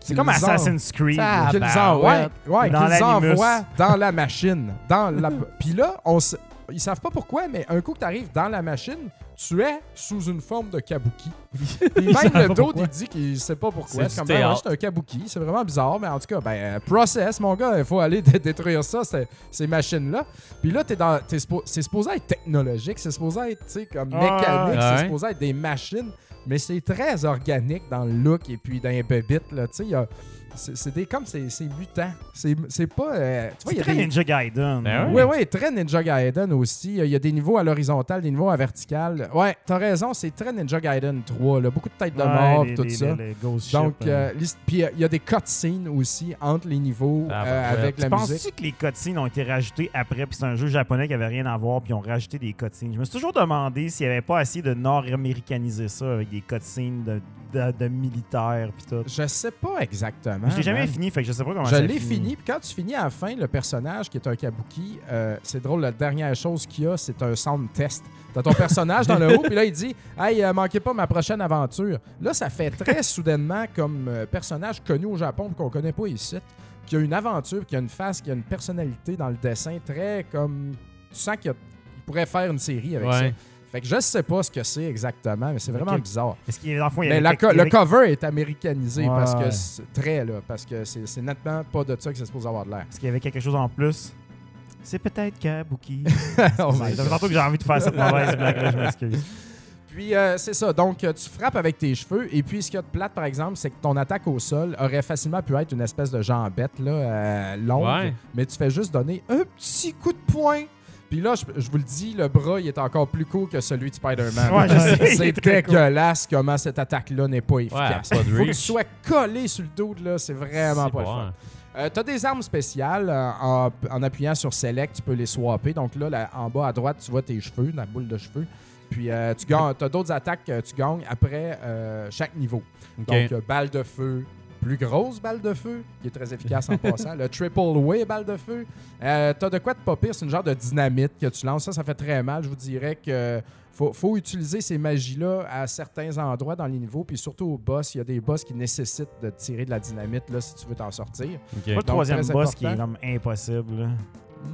C'est comme Assassin's Creed. Qu'ils envoient, ouais. ouais, Dans envoient dans la machine. Dans la... [LAUGHS] Puis là, on s- ils savent pas pourquoi, mais un coup que tu arrives dans la machine, tu es sous une forme de kabuki. [LAUGHS] Savent même le dos, il dit qu'il sait pas pourquoi. C'est comme, ben, ouais, un kabuki. C'est vraiment bizarre, mais en tout cas, ben, euh, process, mon gars, il faut aller dé- détruire ça, ces, ces machines-là. Puis là, t'es dans, t'es suppo- c'est supposé être technologique, c'est supposé être, tu sais, comme Ouais, mécanique, c'est supposé être des machines, mais c'est très organique dans le look et puis dans les bébites, là, tu sais, il y a- c'est des comme c'est c'est mutant. C'est c'est pas euh, tu vois il y C'est a très des Ninja Gaiden. Ben Ouais ouais, très Ninja Gaiden aussi, il y a des niveaux à l'horizontale, des niveaux à vertical. Ouais, t'as raison, c'est très Ninja Gaiden 3 là, beaucoup de têtes de Ouais, mort les- tout les- ça. les- les ghost Donc euh. l'hist- puis euh, il y a des cutscenes aussi entre les niveaux Ah, euh, avec Tu la penses-tu musique. que les cutscenes ont été rajoutés après, puis c'est un jeu japonais qui avait rien à voir, puis ils ont rajouté des cutscenes? Je me suis toujours demandé s'il n'y avait pas essayé de nord-américaniser ça avec des cutscenes de, de, de militaires, puis tout. Je sais pas exactement. Je l'ai jamais man. fini, fait que je sais pas comment Je ça l'ai fini, puis quand tu finis à la fin, le personnage qui est un kabuki, euh, c'est drôle, la dernière chose qu'il y a, c'est un sound test. T'as ton personnage dans le haut, [LAUGHS] puis là, il dit Hey, euh, manquez pas ma prochaine aventure. Là, ça fait très [LAUGHS] soudainement comme euh, personnage connu au Japon, qu'on connaît pas ici, qui a une aventure, qui a une face, qui a une personnalité dans le dessin, très comme. Tu sens qu'il y a- il pourrait faire une série avec ça. Fait que je sais pas ce que c'est exactement, mais c'est vraiment bizarre. Est-ce qu'il y a, dans le fond, il y Mais avait la quelque- co- il y le avait- cover est américanisé Ouais, parce que ouais. c'est très là, parce que c'est c'est nettement pas de ça que c'est supposé avoir de l'air. Est-ce qu'il y avait quelque chose en plus? C'est peut-être Kabuki. Oh my God. tantôt que j'ai envie de faire cette mauvaise blague-là, je m'excuse. Puis euh, c'est ça, donc euh, tu frappes avec tes cheveux et puis ce qu'il y a de plate par exemple, c'est que ton attaque au sol aurait facilement pu être une espèce de jambette là, euh, longue, Ouais. mais tu fais juste donner un petit coup de poing. Puis là, je, je vous le dis, le bras, il est encore plus court que celui de Spider-Man. Ouais, je sais, c'est dégueulasse comment cette attaque-là n'est pas Ouais, efficace. pas de Faut que tu sois collé sur le dos, là, c'est vraiment pas le fun. hein. Euh, tu as des armes spéciales. euh, en, en appuyant sur Select, tu peux les swapper. Donc là, là, en bas à droite, tu vois tes cheveux, la boule de cheveux. Puis euh, tu as d'autres attaques que tu gagnes après euh, chaque niveau. Donc, balle de feu, plus grosse balle de feu, qui est très efficace en passant. Le triple way balle de feu. Euh, T'as de quoi de pas pire, c'est une genre de dynamite que tu lances. Ça, ça fait très mal. Je vous dirais que faut, faut utiliser ces magies-là à certains endroits dans les niveaux. Puis surtout au boss, il y a des boss qui nécessitent de tirer de la dynamite là, si tu veux t'en sortir. Ok. Pas le troisième boss qui est comme impossible. là.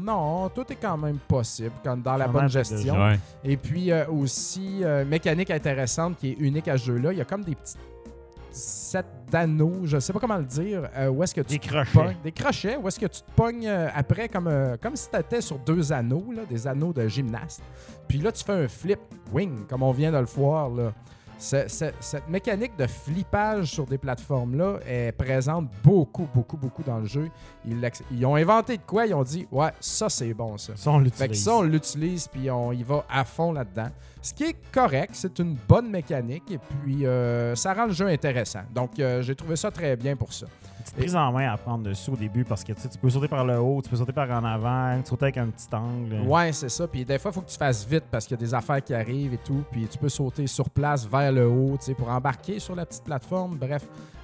Non, tout est quand même possible quand dans la bonne gestion. Ouais. Et puis euh, aussi, euh, mécanique intéressante qui est unique à ce jeu-là, il y a comme des petits sets d'anneaux, je sais pas comment le dire, euh, où est-ce que tu Des crochets. pognes- des crochets, où est-ce que tu te pognes euh, après comme, euh, comme si tu étais sur deux anneaux, là, des anneaux de gymnaste. Puis là, tu fais un flip wing, comme on vient de le voir. Là. Ce- ce- cette mécanique de flippage sur des plateformes-là est présente beaucoup, beaucoup, beaucoup dans le jeu. Ils, ont inventé de quoi? Ils ont dit, ouais, ça c'est bon, ça. Ça, on Fait que l'utilise. ça, on l'utilise puis on y va à fond là-dedans. Ce qui est correct, c'est une bonne mécanique et puis euh, ça rend le jeu intéressant. Donc, euh, j'ai trouvé ça très bien pour ça. petite prise en main à prendre dessus au début parce que tu peux sauter par le haut, tu peux sauter par en avant, tu sauter avec un petit angle. Ouais, c'est ça. Puis des fois, il faut que tu fasses vite parce qu'il y a des affaires qui arrivent et tout. Puis tu peux sauter sur place vers le haut tu sais, pour embarquer sur la petite plateforme. Bref,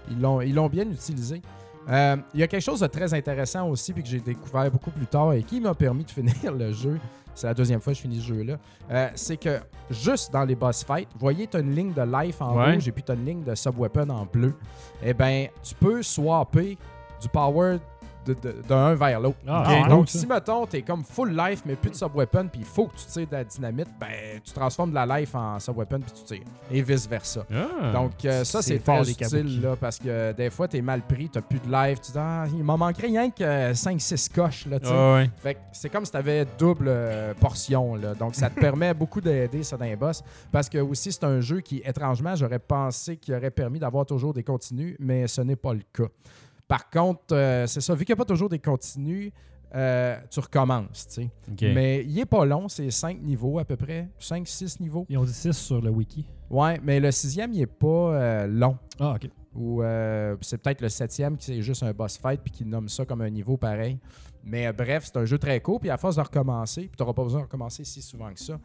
ils l'ont, ils l'ont bien utilisé. Euh, Il y a quelque chose de très intéressant aussi, puis que j'ai découvert beaucoup plus tard et qui m'a permis de [LAUGHS] finir le jeu. C'est la deuxième fois que je finis ce jeu-là. Euh, c'est que juste dans les boss fights, vous voyez, tu as une ligne de life en Ouais. rouge et puis tu as une ligne de sub-weapon en bleu. Eh bien, tu peux swapper du power d'un vers l'autre. Ah, Ah. Donc, si mettons, t'es comme full life, mais plus de sub-weapon, puis il faut que tu tires de la dynamite, ben, tu transformes de la life en sub-weapon, puis tu tires. Et vice-versa. Ah. Donc, euh, ça, C'est fort, très utile, là, parce que des fois, t'es mal pris, t'as plus de life, tu dis, ah, il m'en manquerait rien que 5-6 coches, là, tu sais. Ouais. Fait c'est comme si t'avais double euh, portion, là. Donc, ça te [LAUGHS] permet beaucoup d'aider ça dans les boss. Parce que aussi, c'est un jeu qui, étrangement, j'aurais pensé qu'il aurait permis d'avoir toujours des continues, mais ce n'est pas le cas. Par contre, euh, c'est ça, vu qu'il n'y a pas toujours des continues, euh, tu recommences, tu sais. Ok. Mais il est pas long, c'est 5 niveaux à peu près, 5-6 niveaux. Ils ont dit 6 sur le wiki. Ouais, mais le sixième, il est pas euh, long. Ah, ok. Ou euh, c'est peut-être le septième qui c'est juste un boss fight puis qui nomme ça comme un niveau pareil. Mais bref, c'est un jeu très court. Puis à force de recommencer, puis tu n'auras pas besoin de recommencer si souvent que ça,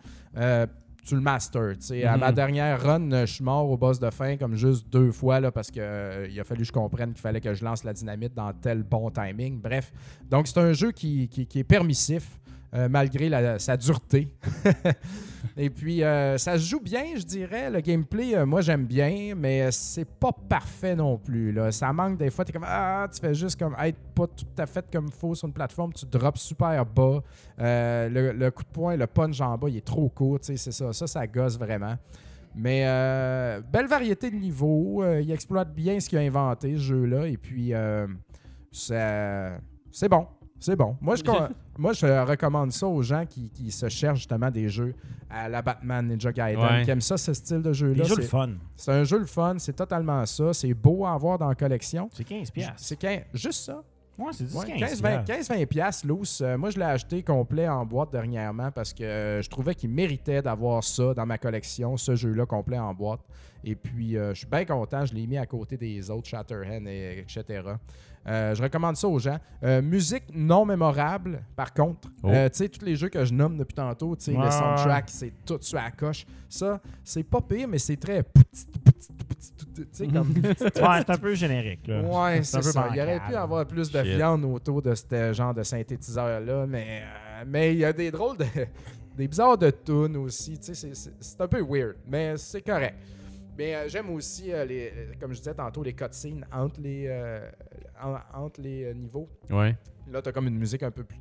tu le masters. À Mhm. ma dernière run, euh, je suis mort au boss de fin comme juste deux fois là, parce qu'il a fallu que je comprenne qu'il fallait que je lance la dynamite dans tel bon timing. Bref, donc c'est un jeu qui, qui- qui est permissif. Euh, malgré sa dureté. [LAUGHS] Et puis, euh, ça se joue bien, je dirais. Le gameplay, euh, moi, j'aime bien, mais c'est pas parfait non plus. Là. Ça manque des fois. Tu comme, ah, tu fais juste comme être pas tout à fait comme il faut sur une plateforme. Tu drops super bas. Le, coup de poing, le punch en bas, il est trop court. C'est ça. Ça, ça gosse vraiment. Mais belle variété de niveaux. Il exploite bien ce qu'il a inventé, ce jeu-là. Et puis, c'est bon. C'est bon. Moi je, [LAUGHS] con- moi, je recommande ça aux gens qui, qui se cherchent justement des jeux à la Batman Ninja Gaiden, Ouais. qui aiment ça, ce style de jeu-là. Jeux le C'est- fun. C'est un jeu le fun, c'est totalement ça. C'est beau à avoir dans la collection. C'est 15 piastres. C'est quin- juste ça. Ouais, c'est 10 Ouais, 15 15-20 15-20 piastres, loose. Euh, moi, je l'ai acheté complet en boîte dernièrement parce que euh, je trouvais qu'il méritait d'avoir ça dans ma collection, ce jeu-là complet en boîte. Et puis, euh, je suis bien content. Je l'ai mis à côté des autres Shatterhand, et, etc. Euh, je recommande ça aux gens. Euh, musique non mémorable, par contre. Oh. Euh, tu sais, tous les jeux que je nomme depuis tantôt, tu sais, Ouais, le soundtrack, c'est tout sur la coche. Ça, c'est pas pire, mais c'est très... Comme... [LAUGHS] [LAUGHS] Ouais, c'est un peu générique. Là. Ouais, C'est un c'est peu ça. Il aurait pu avoir plus de Shit. viande autour de ce genre de synthétiseur-là, mais euh, mais il y a des drôles de. [LAUGHS] des bizarres de tunes aussi. Tu sais, c'est- c'est c'est un peu weird, mais c'est correct. Mais euh, j'aime aussi, euh, les, comme je disais tantôt, les cutscenes entre les, euh, en- entre les euh, niveaux. Ouais. Là, t'as comme une musique un peu plus.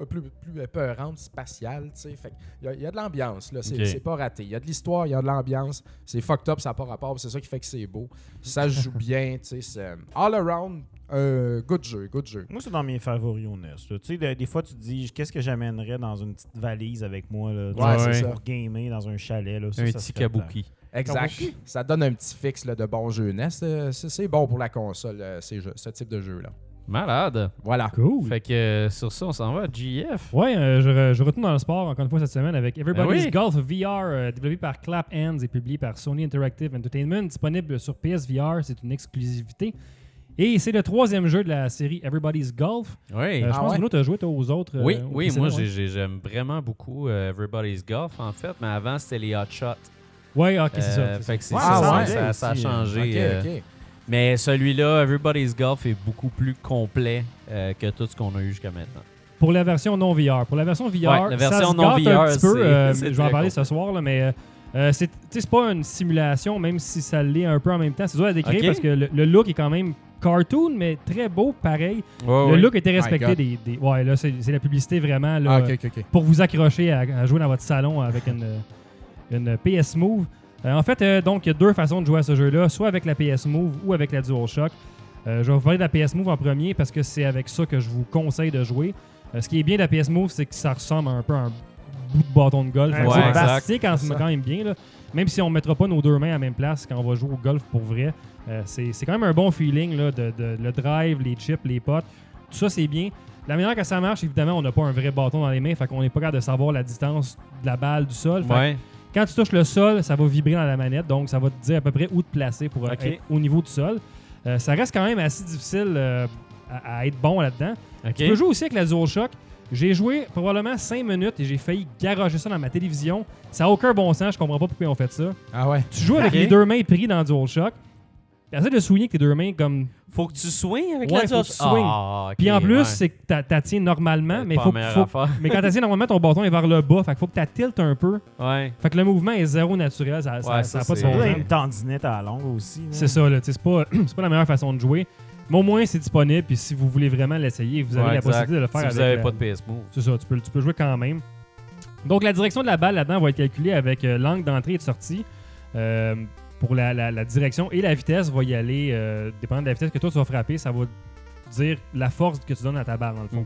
un peu plus épeurante, spatiale, tu sais. Fait que il y a- il y, a de l'ambiance, là. C'est pas raté. Il y a de l'histoire, il y a de l'ambiance. C'est fucked up, ça n'a pas rapport. C'est ça qui fait que c'est beau. Ça se joue bien, tu sais. c'est- All around, euh, good jeu, good jeu. Moi, c'est dans mes favoris au NES. là. Tu sais, de- des fois, tu te dis, qu'est-ce que j'amènerais dans une petite valise avec moi là, tu Ouais, sais, c'est ça. pour gamer dans un chalet. Là, Ça, un ça petit kabuki. Exact. Ça donne un petit fixe là, de bon jeu NES. Euh, C'est c'est bon pour la console, euh, ces jeux- ce type de jeu-là. Malade. Voilà. Cool. Fait que euh, sur ça, on s'en va à GF. Ouais, euh, je, re- je retourne dans le sport encore une fois cette semaine avec Everybody's oui. Golf VR, euh, développé par Clap Hands et publié par Sony Interactive Entertainment, disponible sur PSVR, c'est une exclusivité. Et c'est le troisième jeu de la série Everybody's Golf. Oui. Euh, je Ah pense ouais? que Bruno, tu as joué toi, aux autres. euh, oui, aux oui, précédents, moi ouais. j'ai- j'ai- j'aime vraiment beaucoup euh, Everybody's Golf en fait, mais avant c'était les Hot Shots. Ouais, ok, c'est Euh, ça. c'est fait que ça. c'est ça, ça ça, ouais. ça- ça a changé. Euh. Mais celui-là, Everybody's Golf, est beaucoup plus complet euh, que tout ce qu'on a eu jusqu'à maintenant. Pour la version non VR. Pour la version VR, Ouais, la version ça se non gâte un VR, petit peu. euh, [LAUGHS] je vais en parler ce soir, là, mais euh, euh, c'est pas une simulation, même si ça l'est un peu en même temps. C'est dur à décrire parce que le, le look est quand même cartoon, mais très beau, pareil. Le look était respecté des, des- Ouais, là, c'est la publicité vraiment là, Ah, pour vous accrocher à, à jouer dans votre salon avec une, une PS Move. Euh, en fait, euh, donc, il y a deux façons de jouer à ce jeu-là, soit avec la PS Move ou avec la DualShock. Euh, je vais vous parler de la PS Move en premier parce que c'est avec ça que je vous conseille de jouer. Euh, ce qui est bien de la PS Move, c'est que ça ressemble un peu à un bout de bâton de golf. Ouais, c'est exact. bastique quand, quand même bien. là. Même si on ne mettra pas nos deux mains à la même place quand on va jouer au golf pour vrai, c'est c'est quand même un bon feeling. Là, de, de- le drive, les chips, les potes. Tout ça, c'est bien. La manière que ça marche, évidemment, on n'a pas un vrai bâton dans les mains, fait qu'on n'est pas capable de savoir la distance de la balle du sol. Fait que Ouais. Quand tu touches le sol, ça va vibrer dans la manette, donc ça va te dire à peu près où te placer pour euh, être au niveau du sol. Euh, ça reste quand même assez difficile euh, à, à être bon là-dedans. Tu peux jouer aussi avec la DualShock. J'ai joué probablement 5 minutes et j'ai failli garocher ça dans ma télévision. Ça n'a aucun bon sens, je comprends pas pourquoi ils ont fait ça. Ah ouais. Tu joues avec les deux mains pris dans DualShock. Essaie de souligner que tes deux mains comme. Faut que tu swings avec Ouais, la faut que tu swings. Ah, Puis en plus, ouais. c'est que t'a- t'as tiens normalement, mais Pas faut, faut- mais quand t'as tiens normalement, ton bâton est vers le bas. Fait qu'il faut que tu tiltes un peu. Ouais. Fait que le mouvement est zéro naturel. Ça n'a Ouais, ça, pas de Ça doit sens. être une tendinette à la longue aussi. C'est ça, là. tu C'est pas, [CLEARS THROAT] c'est pas la meilleure façon de jouer. Mais au moins, c'est disponible. Puis si vous voulez vraiment l'essayer, vous avez Ouais, la possibilité de le faire Si avec vous n'avez la- pas de PS Move. C'est ça, tu peux, tu peux jouer quand même. Donc, la direction de la balle là-dedans va être calculée avec euh, l'angle d'entrée et de sortie. Euh, pour la, la- la direction et la vitesse va y aller, euh, dépendant de la vitesse que toi tu vas frapper, ça va dire la force que tu donnes à ta balle dans le fond.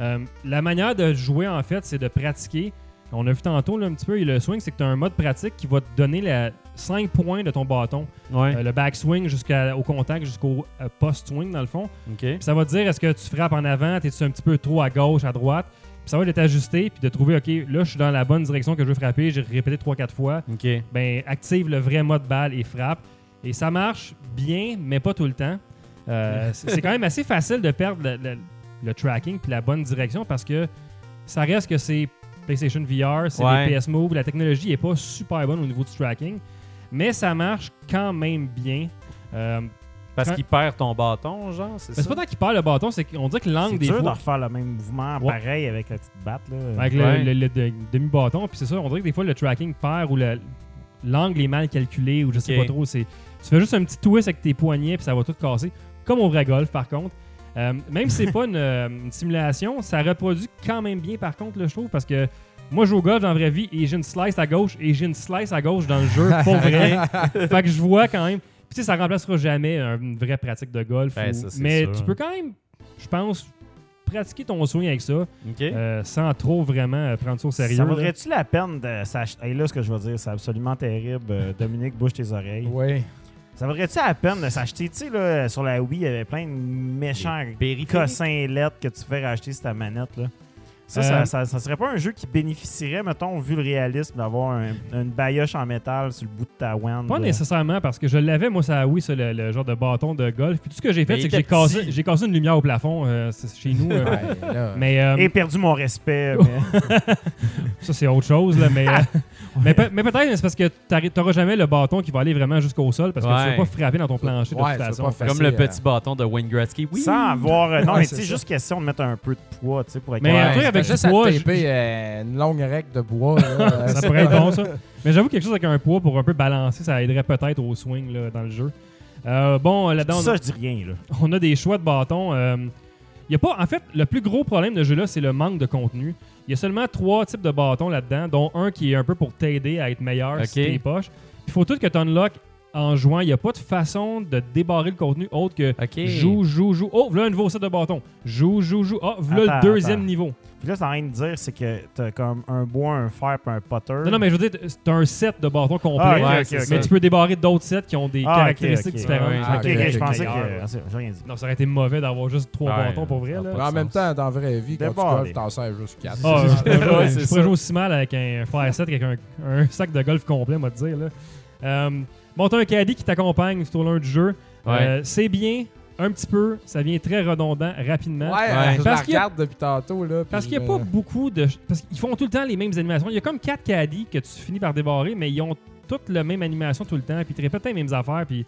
Euh, la manière de jouer en fait, c'est de pratiquer. On a vu tantôt là, un petit peu, et le swing, c'est que tu as un mode pratique qui va te donner la 5 points de ton bâton. Ouais. Euh, le backswing jusqu'au contact, jusqu'au euh, post-swing dans le fond. Puis ça va te dire est-ce que tu frappes en avant, t'es-tu un petit peu trop à gauche, à droite? Ça va être t'ajuster puis de trouver, OK, là, je suis dans la bonne direction que je veux frapper. J'ai répété 3-4 fois. OK. Ben, active le vrai mode balle et frappe. Et ça marche bien, mais pas tout le temps. Euh, [LAUGHS] c'est quand même assez facile de perdre le, le- le tracking puis la bonne direction parce que ça reste que c'est PlayStation VR, c'est Ouais. les PS Move. La technologie est pas super bonne au niveau du tracking, mais ça marche quand même bien. Euh, Parce qu'il perd ton bâton, genre, c'est ça? c'est pas tant qu'il perd le bâton, c'est qu'on dirait que l'angle C'est des dur de fois. refaire le même mouvement Ouais. pareil avec la petite batte. Là. Avec Ouais. le, le- le de- demi-bâton, puis c'est ça, on dirait que des fois le tracking perd ou le- l'angle est mal calculé ou je sais pas trop. C'est, tu fais juste un petit twist avec tes poignets puis ça va tout casser. Comme au vrai golf par contre. Euh, même si c'est pas une, [LAUGHS] euh, une simulation, ça reproduit quand même bien par contre, là, je trouve, parce que moi je joue au golf dans la vraie vie et j'ai une slice à gauche et j'ai une slice à gauche dans le jeu, pour vrai. [LAUGHS] fait que je vois quand même. Puis tu sais, ça remplacera jamais un- une vraie pratique de golf. Ben, ou- ça, c'est mais sûr. tu peux quand même, je pense, pratiquer ton swing avec ça. Euh, sans trop vraiment euh, prendre ça au sérieux. Ça vaudrait-tu la peine de s'acheter. Et là, ce que je veux dire, c'est absolument terrible. Euh, [LAUGHS] Dominique, bouge tes oreilles. Oui. Ça vaudrait-tu la peine de s'acheter, tu sais, là, sur la Wii, il y avait plein de méchants cossins lettres que tu fais racheter sur ta manette, là. Ça, Euh, ça, ça, ça serait pas un jeu qui bénéficierait, mettons, vu le réalisme, d'avoir un- une bailloche en métal sur le bout de ta wand. Pas là? nécessairement parce que je l'avais, moi, ça, oui, ça, le, le genre de bâton de golf. Puis tout ce que j'ai fait, c'est que j'ai cassé, j'ai cassé une lumière au plafond euh, chez nous. euh. [LAUGHS] Ouais, là. mais euh, Et perdu mon respect. [LAUGHS] mais- ça, c'est autre chose. Là, mais euh, [LAUGHS] mais, peut- mais peut-être, c'est parce que t'auras jamais le bâton qui va aller vraiment jusqu'au sol parce que tu vas pas frapper dans ton plancher de Ouais, toute façon. Comme le euh, petit bâton de Wayne Gretzky. Oui. Sans avoir. euh, non, Ouais, mais c'est tu sais, juste question de mettre un peu de poids, tu sais, pour être Mais, capable- un truc Ouais, avec c'est juste du à taper euh, une longue règle de bois. là, euh, [LAUGHS] ça pourrait être bon, ça. Mais j'avoue, quelque chose avec un poids pour un peu balancer, ça aiderait peut-être au swing là, dans le jeu. Euh, bon, là-dedans, on- Ça, je dis rien, là. on a des choix de bâtons. Euh, y a pas, en fait, le plus gros problème de ce jeu-là, c'est le manque de contenu. Il y a seulement trois types de bâtons là-dedans, dont un qui est un peu pour t'aider à être meilleur Ok. si t'es poche. Il faut tout que tu unlock en jouant. Il n'y a pas de façon de débarrer le contenu autre que joue, joue, joue. Oh, voilà un nouveau set de bâtons. Joue, joue, joue. Oh, voilà Attends, le deuxième attends. niveau. Puis là, c'est en train de dire, c'est que t'as comme un bois, un fer, puis un putter. Non, non, mais je veux dire, c'est un set de bâtons complet. Ah, Ouais. Mais tu peux débarrer d'autres sets qui ont des Ah, caractéristiques différentes. Ah, Ok, je pensais que. J'ai rien dit. Non, ça aurait été mauvais d'avoir juste trois Ouais, bâtons pour vrai. Là. Mais en même temps, dans la vraie vie, quand Des tu golfes, t'en sers juste 4. Ah, je [LAUGHS] pourrais jouer- aussi mal avec un Fire 7 avec un, un sac de golf complet, on va te dire. Là. Euh, bon, t'as un caddie qui t'accompagne tout au long du jeu. Ouais. Euh, c'est bien, un petit peu, ça vient très redondant rapidement. Ouais, Ouais. euh, je Parce qu'il regarde depuis tantôt. Là, Parce qu'il n'y a pas me- beaucoup de. Parce qu'ils font tout le temps les mêmes animations. Il y a comme quatre caddies que tu finis par débarrer, mais ils ont toutes la même animation tout le temps, puis ils te répètent les mêmes affaires, puis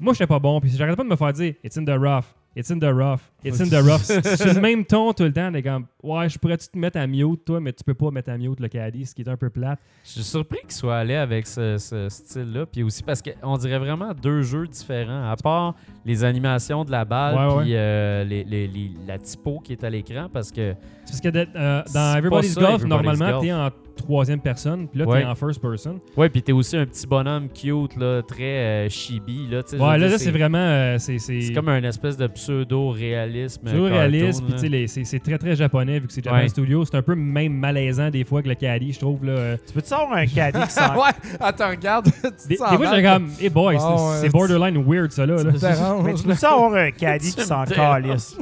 moi, j'étais pas bon, puis j'arrêtais pas de me faire dire It's in the rough, it's in the rough, it's in the rough. C'est le [LAUGHS] même ton tout le temps, t'es comme Ouais, je pourrais-tu te mettre à mute, toi, mais tu peux pas mettre à mute le caddie, ce qui est un peu plate. Je suis surpris qu'il soit allé avec ce, ce style-là. Puis aussi parce qu'on dirait vraiment deux jeux différents. À part les animations de la balle Ouais, puis euh, les, les- les- la typo qui est à l'écran. Parce que parce que euh, dans Everybody's Golf, Everybody's normalement, t'es en troisième personne, puis là, Ouais. t'es en first person. Ouais, puis t'es aussi un petit bonhomme cute, là, très euh, chibi. Là, tu Ouais, là, dire, là, c'est vraiment. euh, c'est c'est- C'est comme un espèce de pseudo-réalisme. Cartoon, puis tu c'est c'est très très japonais vu que c'est Japan Ouais. Studio. C'est un peu même malaisant des fois que le caddie, je trouve. Là. euh. Tu peux-tu avoir un caddie qui sent. [LAUGHS] ouais, elle te regarde. tu te Des, des fois, j'ai comme, hey boy, c'est- Ah c'est borderline weird ça là. tu Mais tu peux-tu avoir un [LAUGHS] caddie Tu qui me s'en déranges. calisse?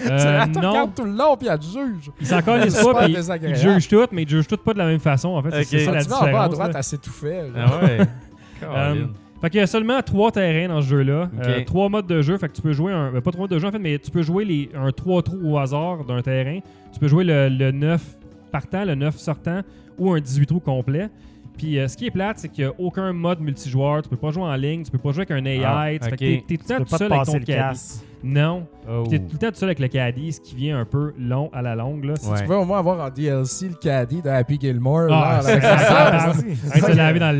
Euh, te non, regarde tout le long, puis elle te juge. Ils s'en pas, puis ils jugent tout, mais ils jugent tout pas de la même façon. En fait, c'est- Ok. c'est ça la tu vas en bas à différence. droite, genre. Ah ouais. [LAUGHS] Euh, Colin. Fait qu'il y a seulement trois terrains dans ce jeu-là. Ok. Euh, trois modes de jeu. Fait que tu peux jouer un. ben, pas trois modes de jeu en fait, mais tu peux jouer les, un 3 trous au hasard d'un terrain. Tu peux jouer le, le 9 partant, le 9 sortant ou un 18 trous complet. Puis euh, ce qui est plate, c'est qu'il n'y a aucun mode multijoueur. Tu peux pas jouer en ligne, tu peux pas jouer avec un AI. Ah, Fait que ok. t'es- t'es tout le Tu temps peux tout seul avec ton le caddie. Non. Oh. Puis t'es tout le temps tout seul avec le caddie, ce qui vient un peu long à la longue. Là. Ouais. Tu peux au moins avoir en DLC le caddie de Happy Gilmore. Ah, là, ça, ça,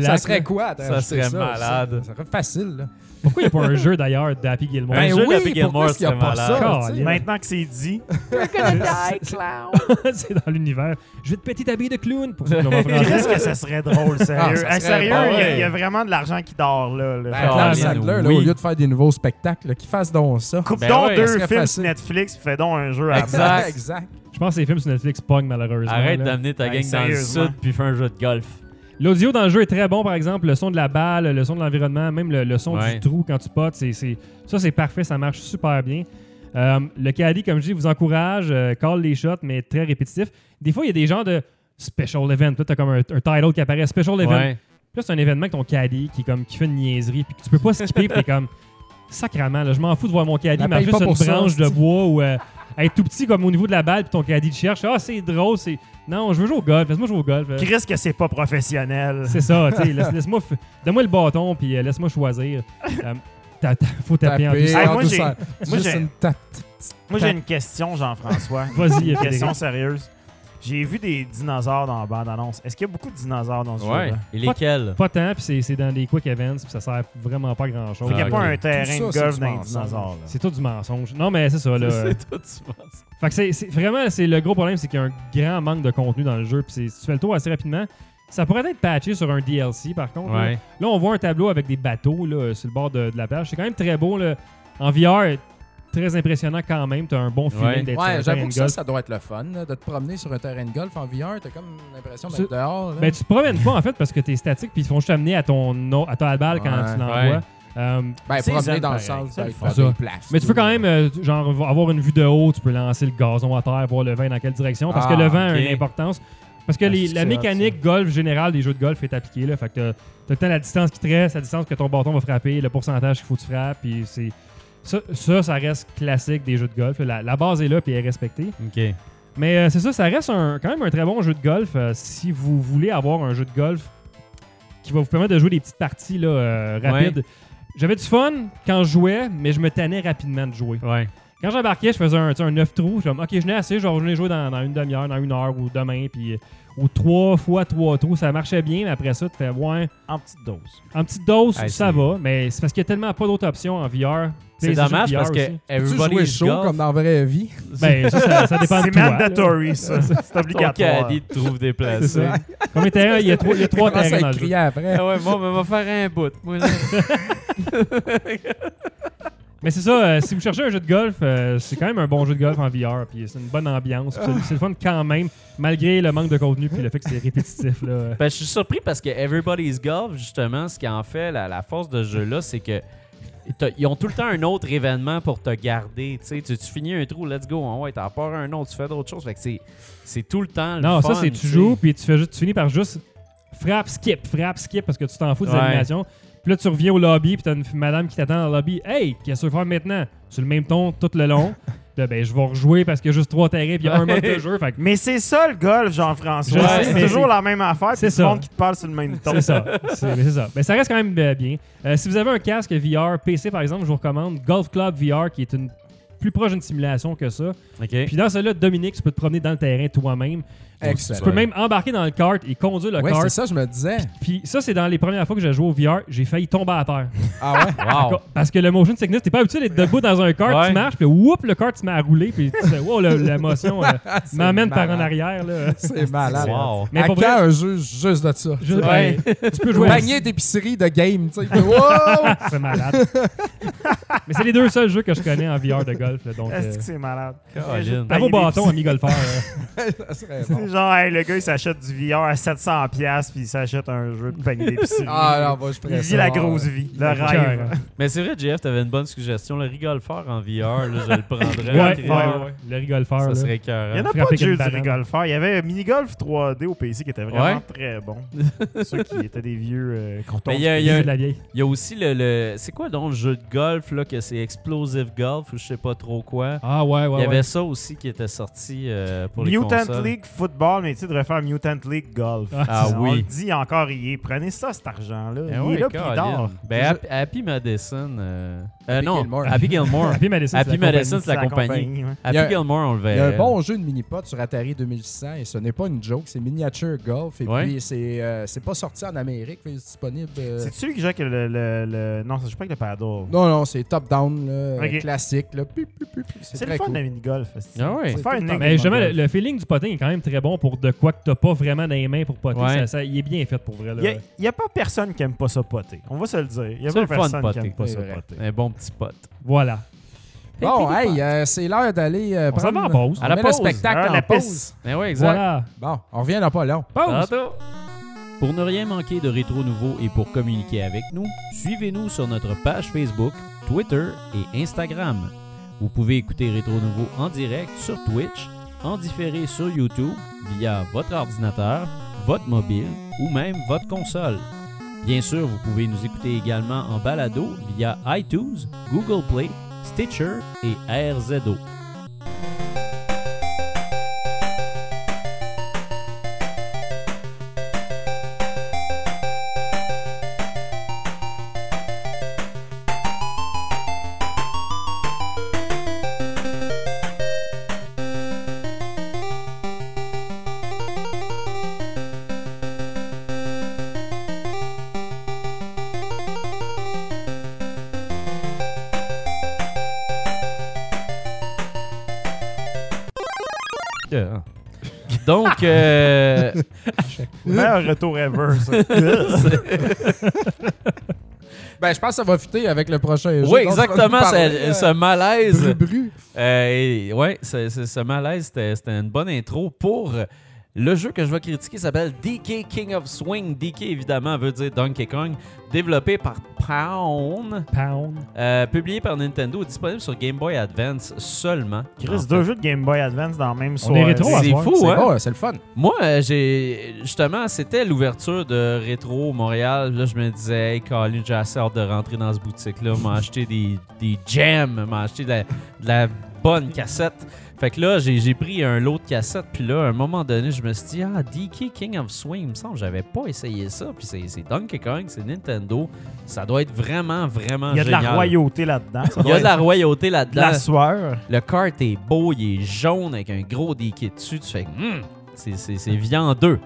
ça, serait quoi? Ça serait malade. Ça, ça serait facile. Là. Pourquoi il n'y a pas un jeu d'ailleurs d'Happy Gilmore? Ben, Ben jeu oui, d'Happy Gilmore pas malade. ça? Maintenant que c'est dit, [LAUGHS] c'est dans l'univers. Je vais te péter ta bille de clown pour ça qu'on va qu'est-ce que ça serait drôle, Ah, sérieux? Ah, serait sérieux, il y a- ouais. il y, a vraiment de l'argent qui dort là. là. Ben, Ah, Sandler, là, oui. au lieu de faire des nouveaux spectacles, là, qu'il fasse donc ça. Coupe Ben donc ouais, deux films sur Netflix, puis fais donc un jeu à Exact. exact. Je pense que les films sur Netflix pognent malheureusement. Arrête là. d'amener ta gang dans le sud puis fais un jeu de golf. L'audio dans le jeu est très bon, par exemple. Le son de la balle, le son de l'environnement, même le, le son Ouais. du trou quand tu potes. c'est c'est- ça, c'est parfait. Ça marche super bien. Euh, le caddie, comme je dis, vous encourage, euh, call les shots, mais très répétitif. Des fois, il y a des genres de special event. Là, tu as comme un, un title qui apparaît special event. Ouais. Puis Là, c'est un événement avec ton caddie qui, est comme, qui fait une niaiserie, puis que tu peux pas skipper, puis t'es comme, [LAUGHS] sacrament, là, je m'en fous de voir mon caddie, mais juste une ça, branche de bois ou euh, être tout petit comme au niveau de la balle, puis ton caddie te cherche. Ah, c'est drôle, c'est. Non, je veux jouer au golf, laisse-moi jouer au golf. Qui risque que c'est pas professionnel. C'est ça, tu sais, laisse, [LAUGHS] laisse-moi. f- Donne-moi le bâton, puis euh, laisse-moi choisir. Euh, t'as- t'as- faut taper en Taper douceur. En moi, j'ai- une tape. Moi, j'ai une question, Jean-François. Vas-y, Une question sérieuse. J'ai vu des dinosaures dans la bande-annonce. Est-ce qu'il y a beaucoup de dinosaures dans ce Ouais. jeu-là? Et lesquels? Pas tant, puis c'est- c'est dans des quick events, puis ça sert vraiment pas à grand-chose. Fait qu'il n'y a pas un terrain de golf c'est dans du les mensonge. dinosaures. là. C'est tout du mensonge. Non, mais c'est ça, [LAUGHS] là. C'est tout, tu penses. Fait que c'est, c'est- vraiment, c'est le gros problème, c'est qu'il y a un grand manque de contenu dans le jeu. Puis si tu fais le tour assez rapidement, ça pourrait être patché sur un DLC, par contre. là. Ouais. Là, on voit un tableau avec des bateaux là, sur le bord de, de la plage. C'est quand même très beau. Là. En VR, très impressionnant quand même. Tu as un bon feeling Ouais. d'être sur un Ouais, terrain j'avoue de que ça, golf. ça doit être le fun, là, de te promener sur un terrain de golf en VR. T'as comme l'impression C'est- d'être dehors. là. Ben, tu te promènes pas en fait parce que tu es statique puis ils te font juste amener à ton à ta balle quand Ouais. tu l'envoies. Ouais. Euh, Ben, promener dans le sens Ça. des places. mais tu peux quand même euh, genre avoir une vue de haut, tu peux lancer le gazon à terre, voir le vent dans quelle direction parce que Ah, le vent a une importance. Parce que Ah, les- la mécanique golf générale des jeux de golf est appliquée. Là, fait que t'as- t'as le temps la distance qui te reste, la distance que ton bâton va frapper, le pourcentage qu'il faut que tu frappes. Puis c'est ça, ça, ça reste classique des jeux de golf. La, la base est là puis elle est respectée. OK. Mais euh, c'est ça, ça reste un- quand même un très bon jeu de golf. euh, si vous voulez avoir un jeu de golf qui va vous permettre de jouer des petites parties là, euh, rapides. J'avais du fun quand je jouais, mais je me tannais rapidement de jouer. Ouais. Quand j'embarquais, je faisais un, un 9 trous. Je comme, OK, je n'ai assez, je vais revenir jouer dans, dans une demi-heure, dans une heure ou demain. Puis, ou trois fois trois trous. Ça marchait bien, mais après ça, tu fais, ouais, En petite dose. en petite dose, Hey, ça c'est- va. Mais c'est parce qu'il y a tellement pas d'autres options en VR. C'est dommage parce que. Peux-tu jouer everybody's chaud golf, comme dans la vraie vie? Ben, ça, ça, ça [LAUGHS] dépend de C'est toi. là. mandatory, ça. C'est ton obligatoire. caddie te trouve C'est déplacé. ça. Combien de terrains? Il y a trois, il y a trois terrains dans le jeu. après. Ah ouais, moi, on va faire un bout. Moi. [LAUGHS] Mais c'est ça, euh, si vous cherchez un jeu de golf, euh, c'est quand même un bon jeu de golf en VR. Puis c'est une bonne ambiance. puis c'est- C'est le fun quand même, malgré le manque de contenu puis le fait que c'est répétitif. Là. Ben, je suis surpris parce que Everybody's Golf, justement, ce qui en fait la, la force de ce jeu-là, c'est que t'as- ils ont tout le temps un autre événement pour te garder. Tu, sais, tu, tu finis un trou, let's go, on ouais, t'en pars un autre, tu fais d'autres choses. Fait que c'est, c'est tout le temps le Non, fun, ça c'est tu tu sais. joues puis tu fais juste, tu finis par juste frappe, skip, frappe, skip parce que tu t'en fous des Ouais. animations. Puis là tu reviens au lobby puis t'as une madame qui t'attend dans le lobby. Hey, qu'est-ce que tu veux faire maintenant? Sur le même ton tout le long. Puis [LAUGHS] là, ben je vais rejouer parce qu'il y a juste trois terrains puis il y a un mode de jeu. Fait que Mais c'est ça le golf, Jean-François. C'est toujours la même affaire. c'est ça. le monde qui te parle sur le même ton. c'est ça. C'est mais c'est ça. Mais ça reste quand même euh, bien. Euh, si vous avez un casque VR PC par exemple, je vous recommande Golf Club VR qui est une plus proche d'une simulation que ça. Puis dans celui-là, Dominique, tu peux te promener dans le terrain toi-même. Excellent. Tu peux même embarquer dans le kart et conduire le Ouais, kart. c'est ça, je me disais. Puis ça, c'est dans les premières fois que j'ai joué au VR, j'ai failli tomber à terre. [LAUGHS] Ah ouais? Wow. Parce que le motion sickness, t'es pas habitué d'être debout dans un kart, Ouais. tu marches, puis whoop, le kart se met à rouler, puis tu fais, wow, l'émotion [LAUGHS] euh, m'amène par en arrière. Là. [LAUGHS] C'est malade. Wow. Mais à pour quand vrai, un jeu juste de ça? Ouais. ben, tu peux jouer Panier d'épicerie de game, tu sais. Wow! C'est malade. Mais c'est les deux seuls jeux que je connais en VR de golf. Est-ce euh, que c'est malade? Vos bâtons, amis golfeurs. euh. ça serait bon. Genre, hey, le gars, il s'achète du VR à 700$ piastres, puis il s'achète un jeu de panier d'épicerie. Ah non, moi je il vit la grosse vie, le Cœur, rêve. Mais c'est vrai, JF, t'avais une bonne suggestion. Le rigolfeur en VR, là, je le prendrais. Ouais, ouais. Le rigolfeur. Ça là. serait Il n'y en a pas de jeu du rigolfeur. Il y avait Minigolf 3D au PC qui était vraiment Ouais. très bon. [LAUGHS] Ceux qui étaient des vieux euh. Mais il y a, y a Jeu un- de la vieille. il y a aussi le. le- c'est quoi donc le jeu de golf, là, que c'est Explosive Golf ou je sais pas trop quoi? Ah ouais, ouais. Il y avait ouais. ça aussi qui était sorti euh, pour les Mutant consoles. League Football, mais tu sais, devrait faire Mutant League Golf. Ah, Ah On oui. le dit encore hier. Prenez ça, cet argent-là. Eh il ouais, est là, puis il Colin. dort. Ben, Happy, Happy Madison. euh, Euh, non, Gilmore. Happy Gilmore. [LAUGHS] Happy Madison, Happy c'est la Madison, compagnie. c'est la compagnie. ouais. Il y a- Happy Gilmore, on le Il y a un bon jeu de mini-pot sur Atari 2600 et ce n'est pas une joke, c'est Miniature Golf. Et Ouais. puis, c'est euh, c'est pas sorti en Amérique, mais c'est disponible. euh, C'est celui qui joue avec le, le, le- Non, ça joue pas avec le paddle. Non, non, c'est top-down, là, Ok. classique. C'est le fun cool. de mini-golf. c'est- Ah ouais. Faut faire une Mais de justement, le, mini-golf. le feeling du potin est quand même très bon pour de quoi que t'as pas vraiment dans les mains pour poter. Ouais. Ça, ça- il est bien fait pour vrai. Il n'y a, pas personne qui aime pas ça poter. On va se le dire. Il n'y a C'est pas le fun de personne qui poter. aime pas ça poter. Un bon petit pote. Voilà. Bon, hey, euh, c'est l'heure d'aller. euh, On s'en va prendre- en pause. On À la met pause. le spectacle Ah, en la pause. piste. Mais ouais, exact. Voilà. Bon, on revient dans pas long. Pause. Tantôt. Pour ne rien manquer de Rétro Nouveau et pour communiquer avec nous, suivez-nous sur notre page Facebook, Twitter et Instagram. Vous pouvez écouter Rétro Nouveau en direct sur Twitch, en différé sur YouTube via votre ordinateur, votre mobile ou même votre console. Bien sûr, vous pouvez nous écouter également en balado via iTunes, Google Play, Stitcher et RZO. Donc, euh, [LAUGHS] Meilleur retour ever, ça. [LAUGHS] Ben, je pense que ça va fitter avec le prochain jeu. oui, exactement, ce, ce malaise. Bru-bru. Euh, et- ouais, ce, ce- ce malaise, c'était c'était une bonne intro pour le jeu que je vais critiquer. s'appelle DK King of Swing. DK, évidemment, veut dire Donkey Kong. Développé par Pound, Pound. euh, publié par Nintendo, disponible sur Game Boy Advance seulement. En Chris, fait. deux jeux de Game Boy Advance dans le même On soirée. est rétro à C'est fou, C'est hein? c'est le fun. Moi, euh, j'ai justement, c'était l'ouverture de Rétro Montréal. Là, je me disais, hey, Colin, j'ai assez hâte de rentrer dans ce boutique-là, m'acheter des, des gems, m'acheter de la, de la bonne cassette. Fait que là, j'ai pris un lot de cassettes, puis là, à un moment donné, je me suis dit, ah, DK King of Swing, il me semble, que j'avais pas essayé ça, puis c'est Donkey Kong, c'est Nintendo. Ça doit être vraiment, vraiment Il y a de la royauté là-dedans. Il y a de la royauté de là-dedans. la sueur. Le kart est beau, il est jaune avec un gros DK dessus. Tu fais, Hum, c'est- c'est c'est viandeux.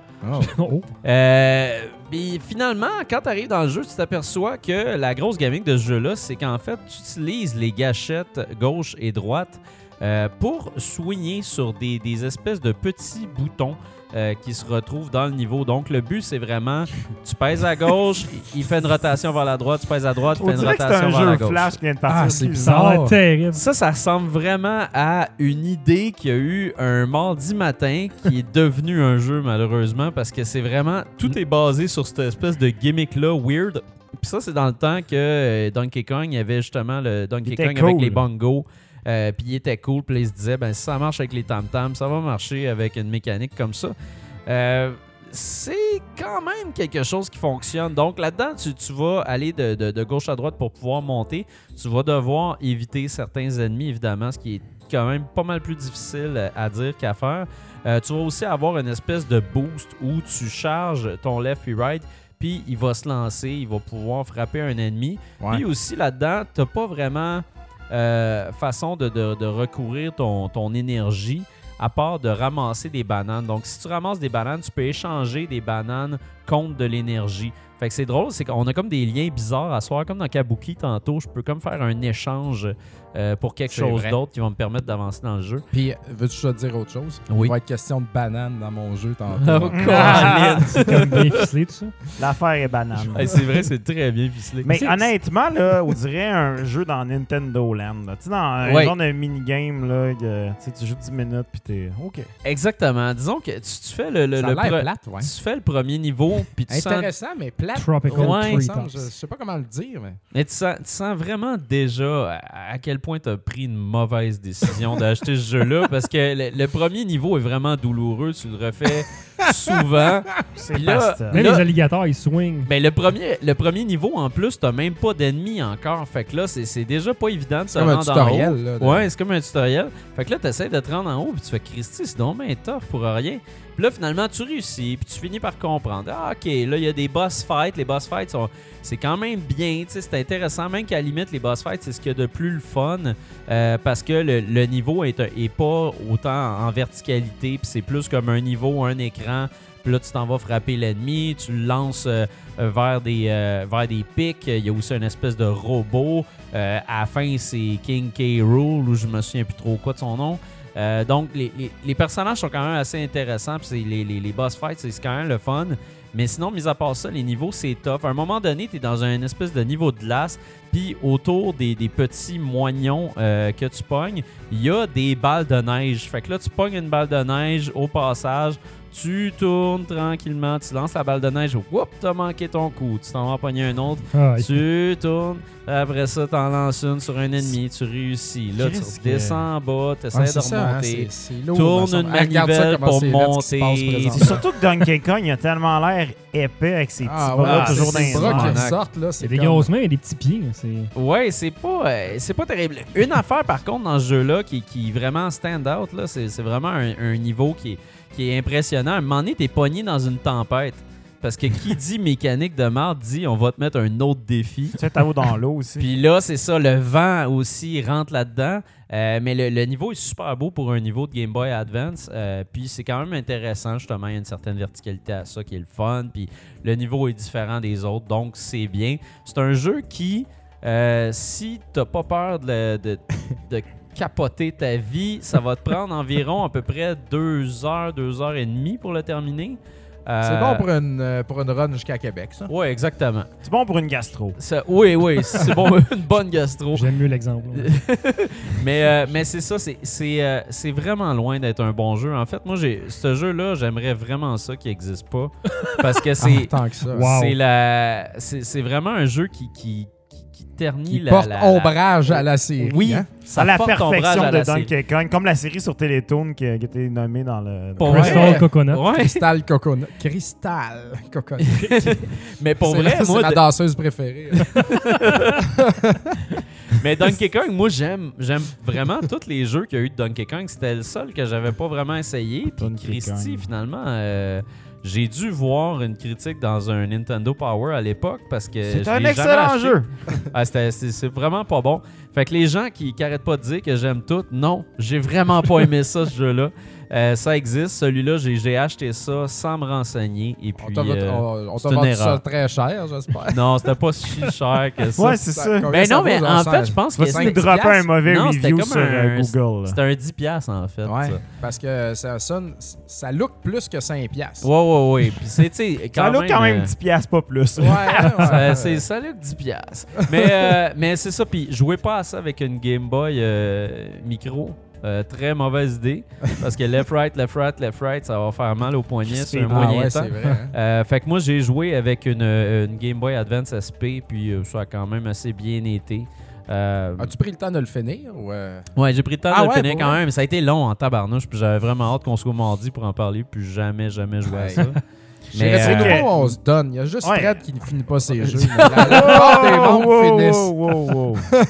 Oh. Euh, puis finalement, quand tu arrives dans le jeu, tu t'aperçois que la grosse gimmick de ce jeu-là, c'est qu'en fait, tu utilises les gâchettes gauche et droite euh, pour soigner sur des, des espèces de petits boutons euh, qui se retrouvent dans le niveau. Donc, le but, c'est vraiment, tu pèses à gauche, [LAUGHS] il- fait une rotation vers la droite, tu pèses à droite, il fait une c'est rotation un vers la jeu gauche. flash qui vient de partir. Ah, c'est a l'air Bizarre. terrible. Ça, ça ressemble vraiment à une idée qu'il y a eu un mardi matin qui est devenu un jeu, malheureusement, parce que c'est vraiment. Tout est basé sur cette espèce de gimmick-là, weird. Puis ça, c'est dans le temps que euh, Donkey Kong, il y avait justement le Donkey Kong avec les bongos. Euh, puis il était cool, puis il se disait, ben, si ça marche avec les tam-tams, ça va marcher avec une mécanique comme ça. Euh, c'est quand même quelque chose qui fonctionne. Donc là-dedans, tu, tu vas aller de, de- de gauche à droite pour pouvoir monter. Tu vas devoir éviter certains ennemis, évidemment, ce qui est quand même pas mal plus difficile à dire qu'à faire. Euh, tu vas aussi avoir une espèce de boost où tu charges ton left et right, puis il va se lancer, il va pouvoir frapper un ennemi. Ouais. Puis aussi là-dedans, tu pas vraiment euh, façon de, recourir ton énergie à part de ramasser des bananes. Donc, si tu ramasses des bananes, tu peux échanger des bananes contre de l'énergie. Fait que c'est drôle, c'est qu'on a comme des liens bizarres à soir, comme dans Kabuki tantôt. Je peux comme faire un échange euh, pour quelque chose d'autre qui va me permettre d'avancer dans le jeu. Puis, veux-tu te dire autre chose? Oui. Il va être question de banane dans mon jeu [LAUGHS] Oh, tantôt. [LAUGHS] Colin! [LAUGHS] C'est comme bien ficelé, tout ça. L'affaire est banane. Hey, c'est vrai, c'est très bien ficelé. Mais honnêtement, là, on dirait un jeu dans Nintendo Land. Tu sais, dans un Ouais. genre de minigame, là, que, tu joues 10 minutes, puis t'es OK. Exactement. Disons que tu, tu fais le, le, Ça a le plate, ouais. tu fais le premier niveau, puis tu sens Intéressant, mais plate. Tropical Ouais. Je sais pas comment le dire, mais... Mais tu sens, tu sens vraiment déjà à, à quel point tu as pris une mauvaise décision d'acheter ce jeu-là parce que le, le premier niveau est vraiment douloureux. Tu le refais souvent. C'est là-. Même Là- les alligators, ils swingent. Ben, le premier, le premier niveau, en plus, t'as même pas d'ennemis encore. Fait que là, c'est c'est déjà pas évident de se C'est comme un rendre en haut. tutoriel. Là, de- Ouais, c'est comme un tutoriel. Fait que là, t'essaies de te rendre en haut, puis tu fais Christy, c'est donc bien tough pour rien. Puis là, finalement, tu réussis, puis tu finis par comprendre. Ah, ok, là, il y a des boss fights. Les boss fights, sont, c'est quand même bien, tu sais, c'est intéressant. Même qu'à la limite, les boss fights, c'est ce qu'il y a de plus le fun, euh, parce que le, le niveau est, est pas autant en verticalité, puis c'est plus comme un niveau, un écran. Puis là, tu t'en vas frapper l'ennemi, tu le lances euh, euh, vers, des, euh, vers des pics. Il y a aussi une espèce de robot. À la fin, c'est King K. Rool, ou je me souviens plus trop quoi de son nom. Donc, les, les- personnages sont quand même assez intéressants. Puis les, les- boss fights, c'est quand même le fun. Mais sinon, mis à part ça, les niveaux, c'est tough. À un moment donné, tu es dans un espèce de niveau de glace. Puis autour des, des petits moignons que tu pognes, il y a des balles de neige. Fait que là, tu pognes une balle de neige au passage. Tu tournes tranquillement, tu lances la balle de neige, whoop, t'as manqué ton coup, tu t'en vas pogner un autre, Ah, tu tournes, après ça, t'en lances une sur un ennemi, tu réussis. Là, tu que- redescends en bas, t'essaies Ouais, de c'est ça, hein, remonter. lourd, Tourne une manivelle pour monter. C'est surtout que Donkey Kong, il a tellement l'air épais avec ses petits Ah, bras ouais, toujours c'est dans les bras qui là. C'est des comme- grosses mains et des petits pieds. Ouais, c'est pas, euh, c'est pas terrible. Une affaire, par contre, dans ce jeu-là, qui, qui vraiment stand out, là, c'est, c'est vraiment un, un niveau qui est, qui est impressionnant. À un moment donné, t'es pogné dans une tempête. Parce que qui [LAUGHS] dit mécanique de marde dit on va te mettre un autre défi. Tu sais, t'as dans l'eau [LAUGHS] aussi. Puis là, c'est ça, le vent aussi rentre là-dedans. Euh, mais le, le niveau est super beau pour un niveau de Game Boy Advance. Euh, puis c'est quand même intéressant, justement. Il y a une certaine verticalité à ça qui est le fun. Puis le niveau est différent des autres, donc c'est bien. C'est un jeu qui, euh, si t'as pas peur de, le- de- de [LAUGHS] capoter ta vie, ça va te prendre environ à peu près deux heures, deux heures et demie pour le terminer. Euh, C'est bon pour une, euh, pour une run jusqu'à Québec, ça. Ouais, exactement. C'est bon pour une gastro. Ça- oui, oui, c'est bon, [LAUGHS] une bonne gastro. J'aime mieux l'exemple. [LAUGHS] Mais, euh, mais c'est ça, c'est- c'est euh, c'est vraiment loin d'être un bon jeu. En fait, moi, j'ai ce jeu-là, j'aimerais vraiment ça qu'il n'existe pas. Parce que [LAUGHS] Ah, c'est tant que ça. Wow. c'est la c'est c'est vraiment un jeu qui, qui ternit Qui la, porte la- la- ombrage à la série. Oui, hein? ça à la porte ombrage perfection à de. Donkey Kong, comme la série sur Télétoon qui, a qui été nommée dans le. Pour dans-? Crystal Coconut. Ouais, Crystal Coconut. Crystal Coconut. [LAUGHS] mais pour vrai, la- c'est ma danseuse préférée. [LAUGHS] mais Donkey [LAUGHS] Kong, moi, j'aime j'aime vraiment tous les jeux qu'il y a eu de Donkey Kong. C'était le seul que j'avais pas vraiment essayé. Puis Christy, Kong. finalement, euh, j'ai dû voir une critique dans un Nintendo Power à l'époque parce que C'est un excellent jamais acheté. jeu. [LAUGHS] Ah, c'est c'est vraiment pas bon. Fait que les gens qui, qui arrêtent pas de dire que j'aime tout, non, j'ai vraiment pas aimé ça, ce jeu-là. Euh, ça existe. Celui-là, j'ai j'ai acheté ça sans me renseigner. Et On puis. t'a euh, on- on t'a c'est une vendu ça très cher, j'espère. [LAUGHS] non, c'était pas si cher que ça. Ouais, c'est ça. Ben ça non, mais en fait, je pense que Tu vas c'était nous dropper un mauvais Non, c'était review comme sur euh, un- Google. C'était un 10$ piastres, en fait. Ouais, ça. parce que ça sonne, ça look plus que 5 piastres. Ouais, ouais, ouais. Puis c'est, Ça look quand même euh, 10 piastres, pas plus. Ouais, ouais, ouais, [LAUGHS] ça, ouais. c'est, ça look 10 piastres. Mais, euh, mais c'est ça. Puis jouez pas à ça avec une Game Boy euh, micro. Euh, très mauvaise idée. Parce que left, right, left, right, left, right, ça va faire mal au poignet sur un Ah Ah moyen ouais, temps. vrai. hein. Euh, fait que moi, j'ai joué avec une, euh, une Game Boy Advance SP, puis ça a quand même assez bien été. Euh, As-tu pris le temps de le finir? Ou euh? ouais, j'ai pris le temps Ah de le finir quand vrai? même. Ça a été long en tabarnouche, puis j'avais vraiment hâte qu'on soit mardi pour en parler, puis jamais, jamais joué à ça. [LAUGHS] Mais, Retro euh, Nouveau, on se donne. Il y a juste Ouais. Fred qui ne finit pas ses [LAUGHS] jeux. La, plupart des wow, finissent. wow, wow. [LAUGHS]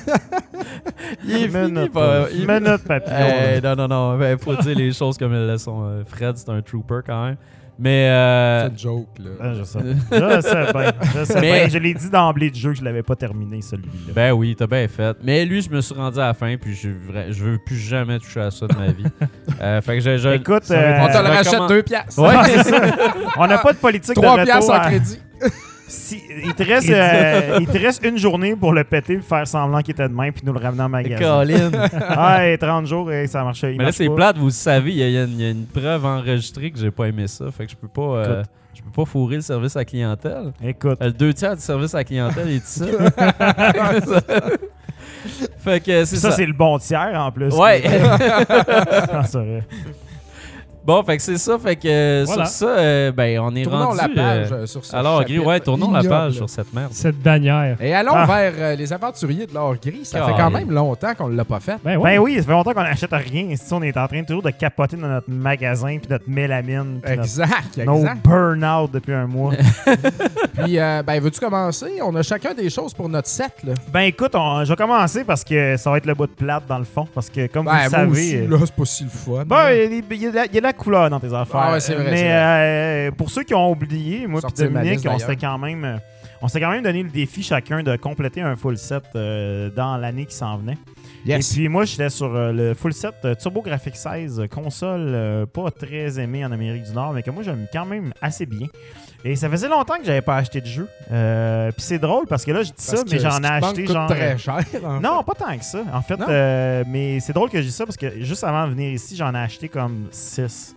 Il est fini, Minute, pas- il- minute papillon. Hey, non, non, non. Il faut dire les choses comme elles le sont. Euh, Fred, c'est un trooper quand même. Mais. euh, C'est une joke, là. Ah, je sais. [LAUGHS] Je sais bien. Je sais Mais- bien. Je l'ai dit d'emblée du jeu que je l'avais pas terminé, celui-là. ben oui, t'as bien fait. Mais lui, je me suis rendu à la fin, puis je, je veux plus jamais toucher à ça de ma vie. [LAUGHS] Euh, fait que je. je- Écoute, euh, On te le rachète comment- 2 piastres. Ouais, c'est ça. [LAUGHS] on n'a pas de politique 3 de piastres veto. en à- crédit. Si- il, te reste, euh, il te reste une journée pour le péter, puis faire semblant qu'il était de main, puis nous le ramener en magasin. Colin. Ah, et 30 jours, et ça marchait. Mais là, c'est plate, vous le savez, il y, a- il y a une- il y a une preuve enregistrée que j'ai pas aimé ça. Fait que je peux pas. euh, je peux pas fourrer le service à la clientèle. Écoute, Euh, Le deux tiers du service à la clientèle est ici. [LAUGHS] fait que c'est ça, ça. c'est le bon tiers en plus. Ouais. [LAUGHS] C'est vrai. [LAUGHS] Bon, fait que c'est ça. Fait que euh, Voilà. sur ça, euh, ben, on est Tournons rendu... la page euh, euh, sur ce alors, Gris, ouais, tournons la page sur cette merde. Cette bannière. Et allons Ah. vers euh, les aventuriers de l'or gris. Ça fait quand même longtemps qu'on ne l'a pas fait. Ben. Ben oui, ça fait longtemps qu'on n'achète rien. Ici, on est en train toujours de capoter dans notre magasin, puis notre mélamine, puis notre- Exact, nos exact. burn-out depuis un mois. [LAUGHS] Puis, euh, ben, veux-tu commencer? On a chacun des choses pour notre set, là. ben écoute, on- je vais commencer parce que ça va être le bout de plate dans le fond. Parce que comme Ben, vous le savez. aussi, là, c'est pas si le fun. Ben, il y, a y a y a la couleur dans tes affaires. Ah ouais, c'est vrai, Mais euh, pour ceux qui ont oublié, moi et Dominique, on s'était quand même, on s'était quand même donné le défi chacun de compléter un full set euh, dans l'année qui s'en venait. yes. Et puis moi, j'étais sur euh, le full set euh, TurboGrafx 16, euh, console pas très aimée en Amérique du Nord, mais que moi j'aime quand même assez bien. Et ça faisait longtemps que j'avais pas acheté de jeu. Euh, puis c'est drôle parce que là, je dis ça, Parce mais j'en ai acheté coûte genre. très cher. en Non, pas tant que ça. En fait, euh, mais c'est drôle que je dis ça parce que juste avant de venir ici, j'en ai acheté comme 6.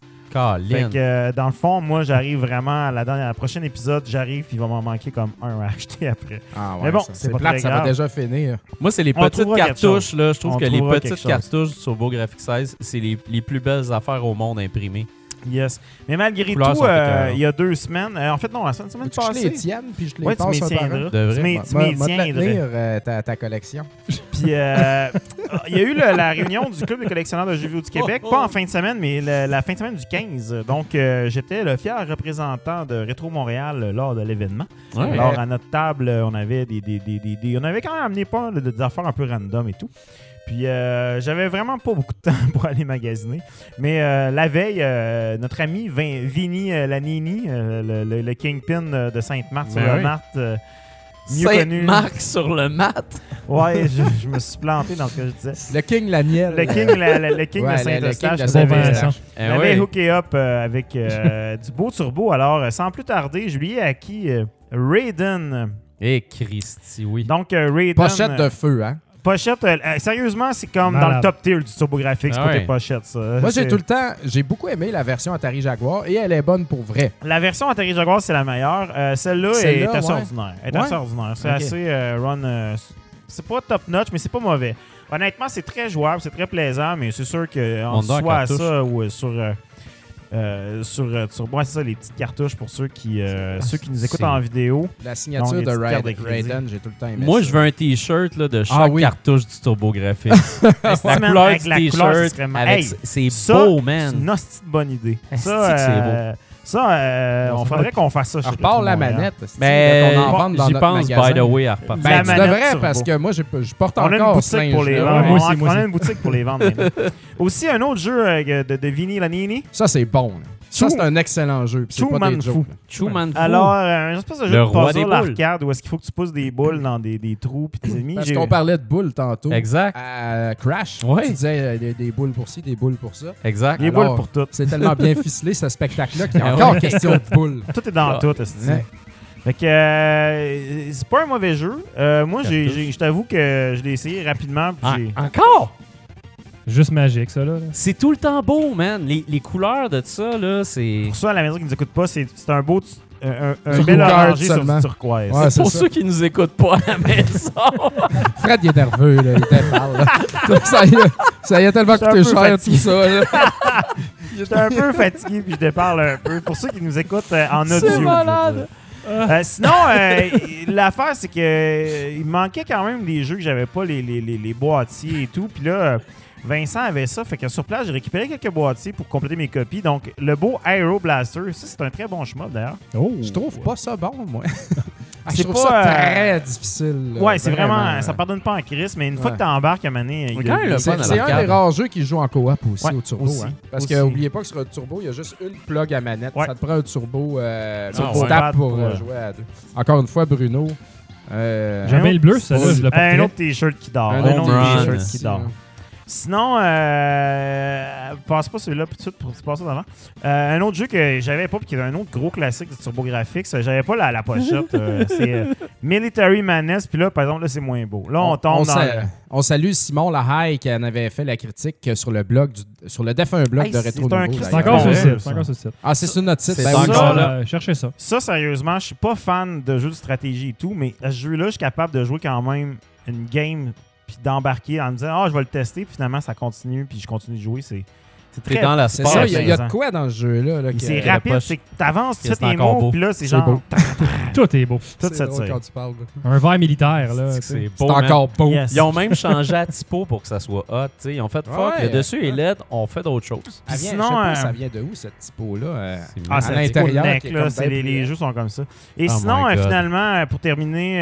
Fait que euh, dans le fond, moi j'arrive vraiment à la, dernière, à la prochaine épisode, j'arrive puis il va m'en manquer comme un à acheter [LAUGHS] après. Ah ouais, Mais bon, ça- c'est pas plate, très ça va déjà finir. Moi, c'est les On petites cartouches. Là, je trouve On que les petites cartouches du TurboGrafx 16, c'est les, les plus belles affaires au monde imprimées. Yes. Mais malgré tout, euh, il y a deux semaines, euh, en fait non, la semaine, semaine que je les passée. tienne, puis je les Ouais, tu passe? Tu m'y- Moi, tu euh, ta, ta collection. [LAUGHS] Puis euh, il y a eu le- la réunion du Club des collectionneurs de jeux vidéo du Québec, Oh, pas oh. en fin de semaine, mais le- la fin de semaine du 15. Donc euh, j'étais le fier représentant de Rétro Montréal lors de l'événement. Ouais. Alors à notre table, on avait des, des- des- des- des- on avait quand même amené pas mal de- des affaires un peu random et tout. Puis euh, j'avais vraiment pas beaucoup de temps [LAUGHS] pour aller magasiner. Mais euh, la veille, euh, notre ami Vin- Vinny euh, Lanini, euh, le, le- le Kingpin de Sainte-Marthe sur Ben le oui. Marthe, euh, mieux connu. Sainte-Marc sur le mat. Ouais, je, [LAUGHS] je me suis planté dans ce que je disais. Le King Laniel. Le King, la- la- le king Ouais, de le- le Saint-Eustache, l'avais- Vincent. Eh ouais. hooké up euh, avec euh, [LAUGHS] du beau turbo. Alors, sans plus tarder, je lui ai acquis euh, Raiden. Eh, Christy, oui. Donc, euh, Raiden. Pochette de feu, hein? Pochette, euh, euh, sérieusement, c'est comme dans le top tier du TurboGrafx Ah côté ouais. pochette. Ça. Moi, j'ai C'est- tout le temps, j'ai beaucoup aimé la version Atari Jaguar et elle est bonne pour vrai. La version Atari Jaguar, c'est la meilleure. Euh, Celle-là Celle-là, est assez ouais. ordinaire. Elle est Ouais? assez ordinaire. C'est Ok. assez euh, run. euh, c'est pas top notch, mais c'est pas mauvais. Honnêtement, c'est très jouable, c'est très plaisant, mais c'est sûr que en la soit à ça ou euh, sur. euh, euh, sur, euh, sur ouais, c'est ça, les petites cartouches pour ceux qui, euh, ceux qui nous écoutent c'est- en vidéo. La signature de Raiden. Raiden, j'ai tout le temps aimé Moi, ça. je veux un t-shirt là, de chaque Ah oui. cartouche du TurboGrafx. [LAUGHS] la Man, couleur avec du t-shirt. Hey, C'est ça, beau, C'est man. une hostie de bonne idée. Ça, c'est euh, ça euh, On on faudrait qu'on fasse ça. chez Repars la Montréal. manette. Mais qu'on en j'y pense, by the way, à repartir. Ben, La tu manette devrais turbo. parce que moi, je porte On a une encore boutique pour les vendre. Ouais, moi on, on a aussi. une boutique pour les vendre. [LAUGHS] aussi, un autre jeu euh, de, de Vinny Lanini. Ça, c'est bon. là. Ça, c'est un excellent jeu. C'est pas man des fou. jokes. Truman Fu. Alors, euh, un espèce de jeu Le de puzzle arcade où est-ce qu'il faut que tu pousses des boules dans des, des trous puis tes ennemis. Parce qu'on parlait de boules tantôt. Exact. À Crash, Ouais. tu disais euh, des, des boules pour ci, des boules pour ça. Exact. Des boules pour tout. C'est tellement bien ficelé, ce spectacle-là, qu'il y a Ah encore question de boules. [LAUGHS] Tout est dans Ah. tout, esti. Ouais. Fait que euh, c'est pas un mauvais jeu. Euh, moi, je t'avoue que je l'ai essayé rapidement. puis Ah, j'ai- encore? Juste magique, ça, là. C'est tout le temps beau, man. Les, les couleurs de ça, là, c'est... Pour ceux à la maison qui nous écoutent pas, c'est c'est un beau, tu- un, un- un Turbo bel orangé sur seulement. du turquoise. Ouais, c'est Pour ça. ceux qui nous écoutent pas à la maison. [LAUGHS] Fred, il est nerveux, là. Il était parle, là. [LAUGHS] ça, y est, ça y est tellement un coûté peu cher, fatigué. tout ça. là. [LAUGHS] J'étais un peu fatigué puis je déparle un peu. Pour ceux qui nous écoutent euh, en audio. C'est je veux malade. dire. Euh, sinon, euh, l'affaire, c'est que euh, il manquait quand même des jeux que j'avais pas, les, les, les, les boîtiers et tout. Puis là, euh, Vincent avait ça. Fait que sur place, j'ai récupéré quelques boîtiers pour compléter mes copies. Donc, le beau Aero Blaster, ça, c'est un très bon chemin d'ailleurs. Oh! Je trouve pas ça bon, moi. [LAUGHS] Ah, je C'est trouve pas, ça euh, très difficile. là, ouais, c'est vraiment, ça pardonne pas en crise, mais une Ouais. fois que t'embarques à Mané, il Mais quand même le C'est un des rares jeux qui joue en coop aussi Ouais, au turbo. aussi, hein. Parce aussi. que oubliez pas que sur le turbo, il y a juste une plug à manette. Ouais. Ça te prend un turbo, euh, Turbo tap pour pour, euh, euh, jouer à deux. Encore une fois, Bruno. euh, J'avais le bleu, ça, là, je le un autre t-shirt qui dort. un autre t-shirt aussi, qui dort. Sinon, euh, passe pas celui-là tout de suite pour se passer d'avant. Euh, un autre jeu que j'avais pas, puis qui est un autre gros classique du TurboGrafx, j'avais pas la, la pochette. [LAUGHS] euh, c'est euh, Military Madness, puis là, par exemple, là, c'est moins beau. Là, on, tombe dans. sa- le- on salue Simon Lahaye qui en avait fait la critique sur le blog, du- sur le défunt blog Hey, de Christ- C'est encore sur le Ouais, site. ça. C'est encore sur le site. Ah, c'est sur notre site. C'est Ben encore là. cherchez ça. Ça, sérieusement, je suis pas fan de jeux de stratégie et tout, mais à ce jeu-là, je suis capable de jouer quand même une game puis d'embarquer en me disant, ah, je vais le tester, puis finalement, ça continue, puis je continue de jouer. C'est. C'est très dans la C'est sport. il y, a- y de quoi dans ce jeu-là? là, c'est rapide, c'est que t'avances, tu fais c'est tes mots, beau. puis là, c'est C'est genre. beau. [LAUGHS] [LAUGHS] Tout est beau. Tout C'est ça quand tu parles. Un verre militaire, là. C'est C'est beau, man. encore beau. Ils ont même changé à typo pour que ça soit hot. tu sais. Ils ont fait fuck, Ouais. le dessus est LED, on fait d'autres choses. Vient- sinon, je sais pas, euh, ça vient de où, cette typo-là? euh, Ah, À c'est l'intérieur, c'est les, jeux sont comme ça. Et Oh sinon, euh, finalement, pour terminer,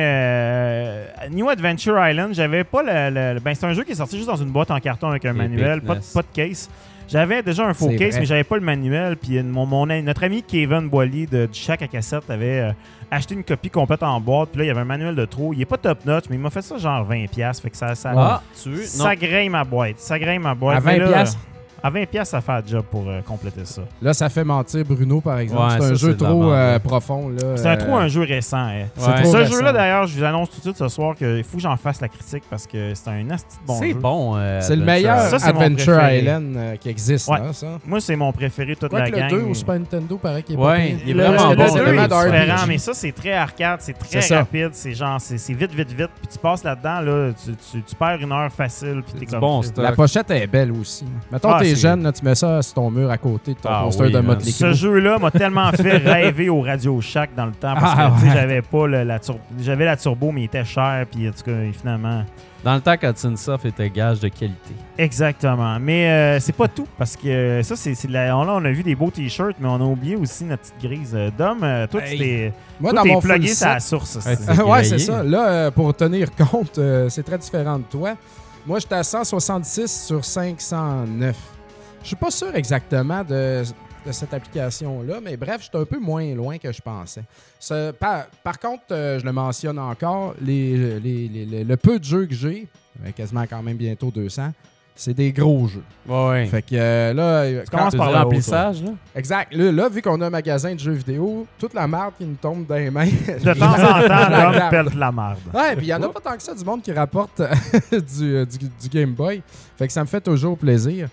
New Adventure Island, j'avais pas le, Ben, c'est un jeu qui est sorti juste dans une boîte en carton avec un manuel, pas de case. J'avais déjà un faux case, vrai. mais j'avais pas le manuel. Puis mon, mon- notre ami Kevin Boilier de, du Chac à cassette avait euh, acheté une copie complète en boîte. Puis là, il y avait un manuel de trop. Il est pas top notch, mais il m'a fait ça genre 20$. Fait que ça, ça, Ah, tu ça graille ma boîte. Ça graille ma boîte. À Mais 20 là, piastres? À 20$, ça fait un job pour euh, compléter ça. Là, ça fait mentir Bruno, par exemple. Ouais, c'est ça, un c'est jeu de la trop euh, profond. là. C'est un Euh, trop un jeu récent. hein. C'est trop Ce récent. jeu-là, d'ailleurs, je vous annonce tout de suite ce soir qu'il faut que j'en fasse la critique parce que c'est un asti de bon c'est jeu. bon. euh, C'est le Adventure meilleur Ça, c'est mon Adventure préféré. Island euh, qui existe, Ouais. là, ça. Moi, c'est mon préféré de toute Quoi la que le gang. 2 au Super Nintendo, paraît qu'il est Ouais, pas pire. il est Le, vraiment le bon, deux est deux. différent, mais ça, c'est très arcade, c'est très C'est ça. rapide, c'est genre, c'est c'est vite, vite, vite, puis tu passes là-dedans, là, tu, tu, tu perds une heure facile, puis t'es du comme... bon. La pochette est belle aussi. Mettons, Ah, t'es là, tu mets ça sur ton mur à côté de ton Ah poster oui, de. Motley Ce jeu-là m'a [LAUGHS] tellement fait rêver au Radio Shack dans le temps parce Ah, que ouais. j'avais pas le- la j'avais la turbo mais il était cher puis en tout cas finalement Dans le temps, quand Tinsoft était gage de qualité. Exactement. Mais euh, c'est pas tout, parce que euh, ça, c'est c'est de la- on, là, on a vu des beaux t-shirts, mais on a oublié aussi notre petite grise. Euh, Dom, euh, toi, tu t'es Moi, toi, dans t'es mon full plugué set- sur la source. [LAUGHS] Ouais, c'est- ça. Là, euh, pour tenir compte, euh, c'est très différent de toi. Moi, j'étais à 166 sur 509. Je suis pas sûr exactement de, de cette application-là, mais bref, j'étais un peu moins loin que je pensais. Ce- par, par contre, euh, je le mentionne encore, les, les- les- les- le peu de jeux que j'ai, euh, quasiment quand même bientôt 200, c'est des gros jeux. Ouais. Fait que euh, là, commences C'est par du le haut, remplissage, là? exact. Là, là, vu qu'on a un magasin de jeux vidéo, toute la marde qui nous tombe dans les mains. [LAUGHS] De temps en temps, Dom garde. pète la marde. Ouais, puis il y en a pas tant que ça du monde qui rapporte [LAUGHS] du, du, du Game Boy. Fait que ça me fait toujours plaisir.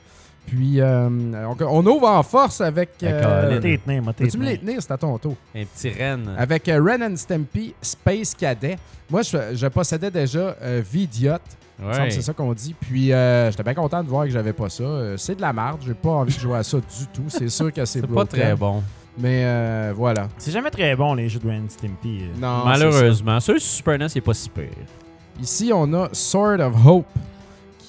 Puis euh, on, on ouvre en force avec. euh, tenir, moi, Peux-tu me les tenir. c'est à ton tour. Un petit renne. Avec euh, Ren and Stampy Space Cadet. Moi, je, je possédais déjà euh, Vidiot. Ouais. que C'est ça qu'on dit. Puis euh, j'étais bien content de voir que j'avais pas ça. Euh, c'est de la merde. J'ai pas envie de jouer à ça du tout. C'est sûr que c'est C'est pas très bon. Mais euh, voilà. C'est jamais très bon, les jeux de Ren Stimpy. euh. Non, c'est Malheureusement. Celui sur Super NES, il est pas si pire. Ici, on a Sword of Hope,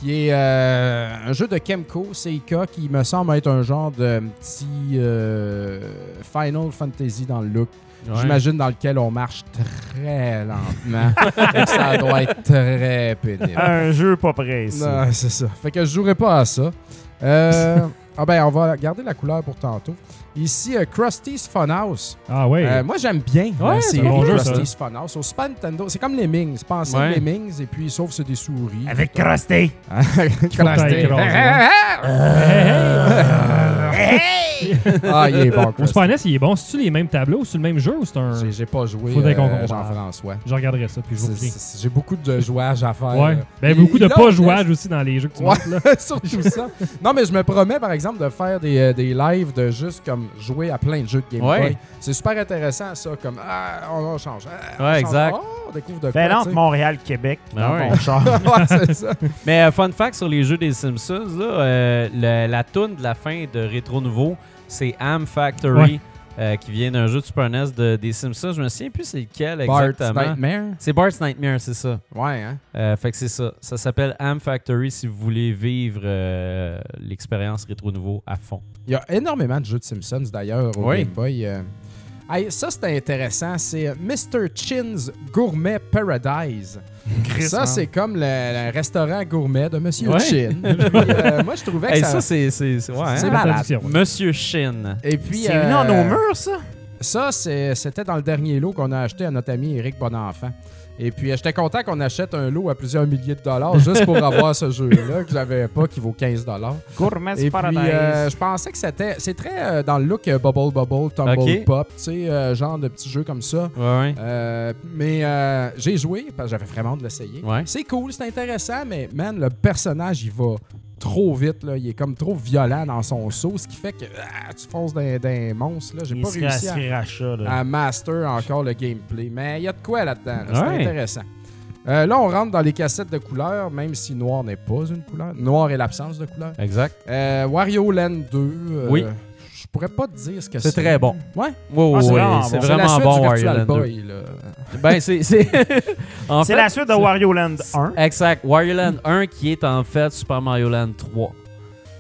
qui est euh, un jeu de Kemco, CIK, qui me semble être un genre de petit euh, Final Fantasy dans le look. Ouais. J'imagine dans lequel on marche très lentement. [LAUGHS] Et que ça doit être très pénible. Un jeu pas ici. Non, c'est ça. Fait que je jouerai pas à ça. Euh, ah ben, on va garder la couleur pour tantôt. Ici, euh, Krusty's Funhouse. Ah ouais. Euh, moi, j'aime bien Ouais, la c'est bon. Krusty's Funhouse. Au Super Nintendo, c'est comme les Mings. Pensez Ouais. les Mings, et puis sauf c'est des souris. Avec Krusty. [LAUGHS] Krusty. t'ailles [LAUGHS] écraser, [LAUGHS] ah, il est bon, Au Krusty. Super NES, il est bon. C'est-tu les mêmes tableaux ou c'est le même jeu ou c'est un. J'ai- pas joué Faudrait qu'on euh. Jean-François. Je regarderai ça puis je vous J'ai beaucoup de jouages à faire. Ouais. là. Ben, Il- beaucoup de pas jouages aussi dans les jeux que tu montres, là. [LAUGHS] Surtout ça. Non, mais je me promets, par exemple, de faire des, euh, des lives de juste comme jouer à plein de jeux de Game Ouais. Boy. C'est super intéressant, ça. Comme, ah, on, change. ah, on Ouais, change. exact. Oh, découvre de quoi. entre tu Montréal, Québec, Ah dans ouais. ton [LAUGHS] char. sais. ouais, c'est ça. Mais euh, fun fact sur les jeux des Simpsons, là, euh, le- la toune de la fin de Rétro Nouveau, c'est Am Factory, euh, qui vient d'un jeu de Super NES de, des Simpsons. Je me souviens plus c'est lequel Bart's exactement. Nightmare? C'est Bart's Nightmare, c'est ça. Ouais, hein. Euh, fait que c'est ça. Ça s'appelle Am Factory si vous voulez vivre euh, l'expérience Rétro Nouveau à fond. Il y a énormément de jeux de Simpsons, d'ailleurs, au Oui. Game Boy. euh. Hey, ça, c'est intéressant. C'est euh, Mr. Chin's Gourmet Paradise. Chris, ça, hein. c'est comme le, le restaurant gourmet de Monsieur Ouais. Chin. [LAUGHS] Puis, euh, moi, je trouvais que Hey, ça... ça, c'est c'est- c'est- ouais, C'est hein? malade. Monsieur Shin. Et puis, C'est venu euh, en nos murs, ça? Ça, c'était dans le dernier lot qu'on a acheté à notre ami Eric Bonenfant. Et puis, euh, j'étais content qu'on achète un lot à plusieurs milliers de dollars juste pour avoir ce jeu-là que j'avais pas, qui vaut 15 dollars. Gourmet Et puis, Paradise. euh, je pensais que c'était... C'est très euh, dans le look Bubble Bubble, Tumble. Pop, tu sais, euh, genre de petits jeux comme ça. Ouais, ouais. Mais euh, j'ai joué parce que j'avais vraiment de l'essayer. Ouais. C'est cool, c'est intéressant, mais man, le personnage, il va trop vite. Là. Il est comme trop violent dans son saut, ce qui fait que ah, tu fonces dans des monstres. J'ai Il pas réussi à, là. à master encore le gameplay. Mais il y a de quoi là-dedans. là. C'est intéressant. Euh, là, on rentre dans les cassettes de couleurs, même si noir n'est pas une couleur. Noir est l'absence de couleur. Exact. Euh, Wario Land 2. euh, Oui. Je pourrais pas te dire ce que C'est c'est. très bon. Ouais. Oui, Ah, c'est vraiment c'est bon. C'est la vraiment suite bon, du Wario Land 2. Boy. Là. [LAUGHS] Ben, c'est. c'est- [LAUGHS] en fait, la suite de Wario Land 1. Exact. Wario Land 1 qui est en fait Super Mario Land 3.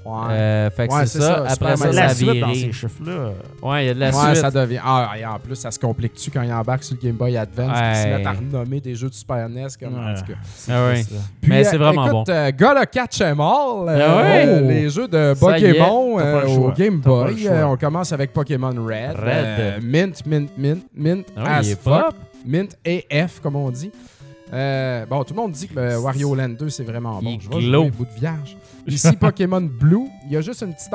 Ouais. Euh, fait que Ouais, c'est c'est ça. ça, Après ça, C'est ça la a suite dans viré. ces chiffres-là. Ouais, il y a de la Ouais, suite. ça devient. Ah, et en plus, ça se complique-tu quand il embarque sur le Game Boy Advance ils se Ouais. mettent à renommer des jeux de Super NES comme en Ouais. tout cas. Ah ouais. Puis, Mais c'est vraiment écoute, bon. euh, Gotta Catch 'em All, euh, Ah ouais? euh, les jeux de Pokémon euh, le au. Game le Boy. Euh, on commence avec Pokémon Red. Red. euh, mint, mint, mint, mint, Ah ouais, as il est fuck. pop. Mint AF, comme on dit. Euh, bon, tout le monde dit que Wario Land 2, c'est vraiment bon. Il Je glow. jouer bout de vierge. Ici, Pokémon Blue, il y a juste une petite,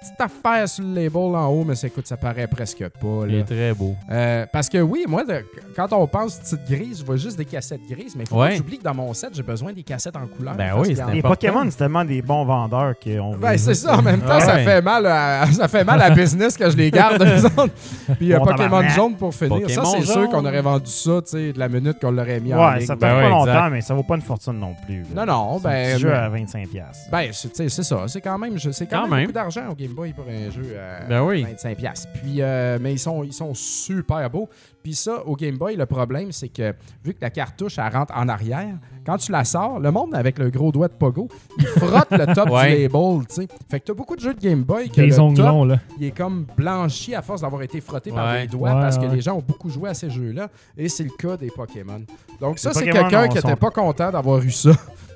petite affaire sur le label en haut, mais ça, écoute, ça paraît presque pas. Il là. est très beau. Euh, parce que oui, moi, de- quand on pense petite grise, je vois juste des cassettes grises, mais il faut Ouais. que j'oublie que dans mon set, j'ai besoin des cassettes en couleur. Ben oui, c'est en Les. Pokémon, c'est tellement des bons vendeurs qu'on Ben, c'est ça, en même temps, ça, fait mal à, [LAUGHS] ça fait mal à business que je les garde. [LAUGHS] Puis euh, Bon Pokémon jaune pour finir. ça, c'est sûr qu'on aurait vendu ça, tu sais, de la minute qu'on l'aurait mis en Ouais, ligne. ça fait Ben pas longtemps, exact. mais ça vaut pas une fortune non plus. là. Non, non, C'est un ben, petit jeu mais- à 25$. piastres. Ben, c'est tu sais, c'est ça. C'est quand même, quand même, même. beaucoup d'argent au Game Boy pour un jeu à Ben oui. 25 pièces. Puis, euh, mais ils sont, ils sont super beaux. Puis ça, au Game Boy, le problème, c'est que vu que la cartouche, elle rentre en arrière, quand tu la sors, le monde avec le gros doigt de pogo, il [LAUGHS] frotte le top Ouais. du label, tu sais. Fait que t'as beaucoup de jeux de Game Boy que Les le top, longs, là. il est comme blanchi à force d'avoir été frotté par les doigts Ouais, parce que les gens ont beaucoup joué à ces jeux-là. Et c'est le cas des Pokémon. Donc ça, c'est quelqu'un qui n'était pas content d'avoir eu ça.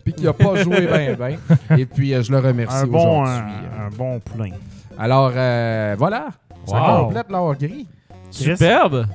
Puis qui n'a pas joué [LAUGHS] bien, bien. Et puis, euh, je le remercie Un bon, aujourd'hui. un, un bon poulain. Alors, euh, voilà. Ça complète l'or gris. Superbe.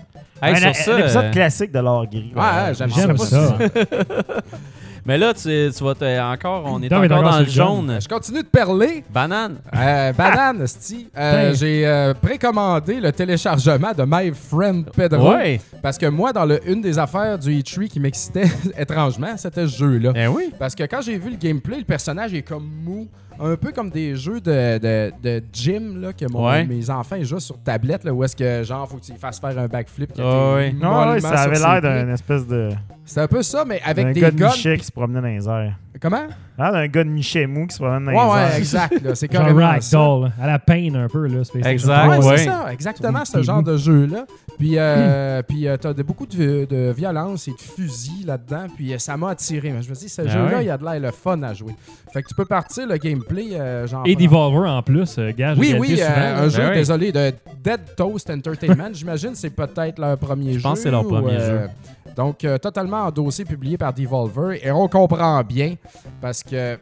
Hey, un, sur un ça, épisode euh, classique de l'or gris. Ouais, ouais, j'aime J'aime pas ça. [LAUGHS] [LAUGHS] mais là, tu, tu vas te- encore, on est Non, mais encore dans le jaune. jaune. Je continue de perler. Banane. Euh, banane, [LAUGHS] sti. Euh, Putain. J'ai euh, précommandé le téléchargement de My Friend Pedro. Ouais. Parce que moi, dans le, une des affaires du E3 qui m'excitait [LAUGHS] étrangement, c'était ce jeu-là. Ben oui. Parce que quand j'ai vu le gameplay, le personnage est comme mou. Un peu comme des jeux de, de, de gym là, que mon- Ouais. mes enfants jouent sur tablette, là, où est-ce que genre faut que tu fasses faire un backflip. qui Ouais, était ouais. Non, ouais, ça avait l'air d'un espèce de. C'est un peu ça, mais avec un des gars de guns. Michet qui se promenait dans les airs. Comment? L'air d'un gars de Michet mou qui se promène dans Ouais, les ouais, airs. exact. là, C'est [LAUGHS] Genre carrément ça. Ragdoll, à la peine un peu, là. Space Exact. Ouais, 3. ouais. c'est ça, exactement ce genre de jeu-là. Puis, euh, puis euh, t'as de, beaucoup de, de violence et de fusils là-dedans. Puis euh, ça m'a attiré. Mais je me dis, ce Ah jeu-là, ouais? il y a de l'air le fun à jouer. Fait que tu peux partir le euh, genre, Et Devolver en plus, euh, gage. Oui, oui, euh, un jeu, Ben désolé, de Dead Toast Entertainment. [LAUGHS] J'imagine que c'est peut-être leur premier jeu. pense que c'est leur ou, premier jeu. Donc, totalement endossé, publié par Devolver. Et on comprend bien parce que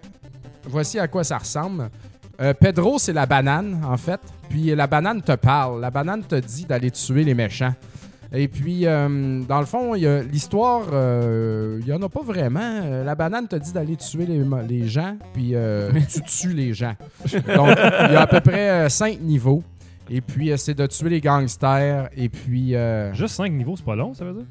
voici à quoi ça ressemble. Euh, Pedro, c'est la banane, en fait. Puis la banane te parle. La banane te dit d'aller tuer les méchants. Et puis, euh, dans le fond, il y a l'histoire, euh, il n'y en a pas vraiment. Euh, La banane te dit d'aller tuer les, gens, puis euh, [LAUGHS] tu tues les gens. Donc, il y a à peu près euh, cinq niveaux. Et puis, euh, c'est de tuer les gangsters. Et puis, euh, Juste 5 niveaux, c'est pas long, ça veut dire?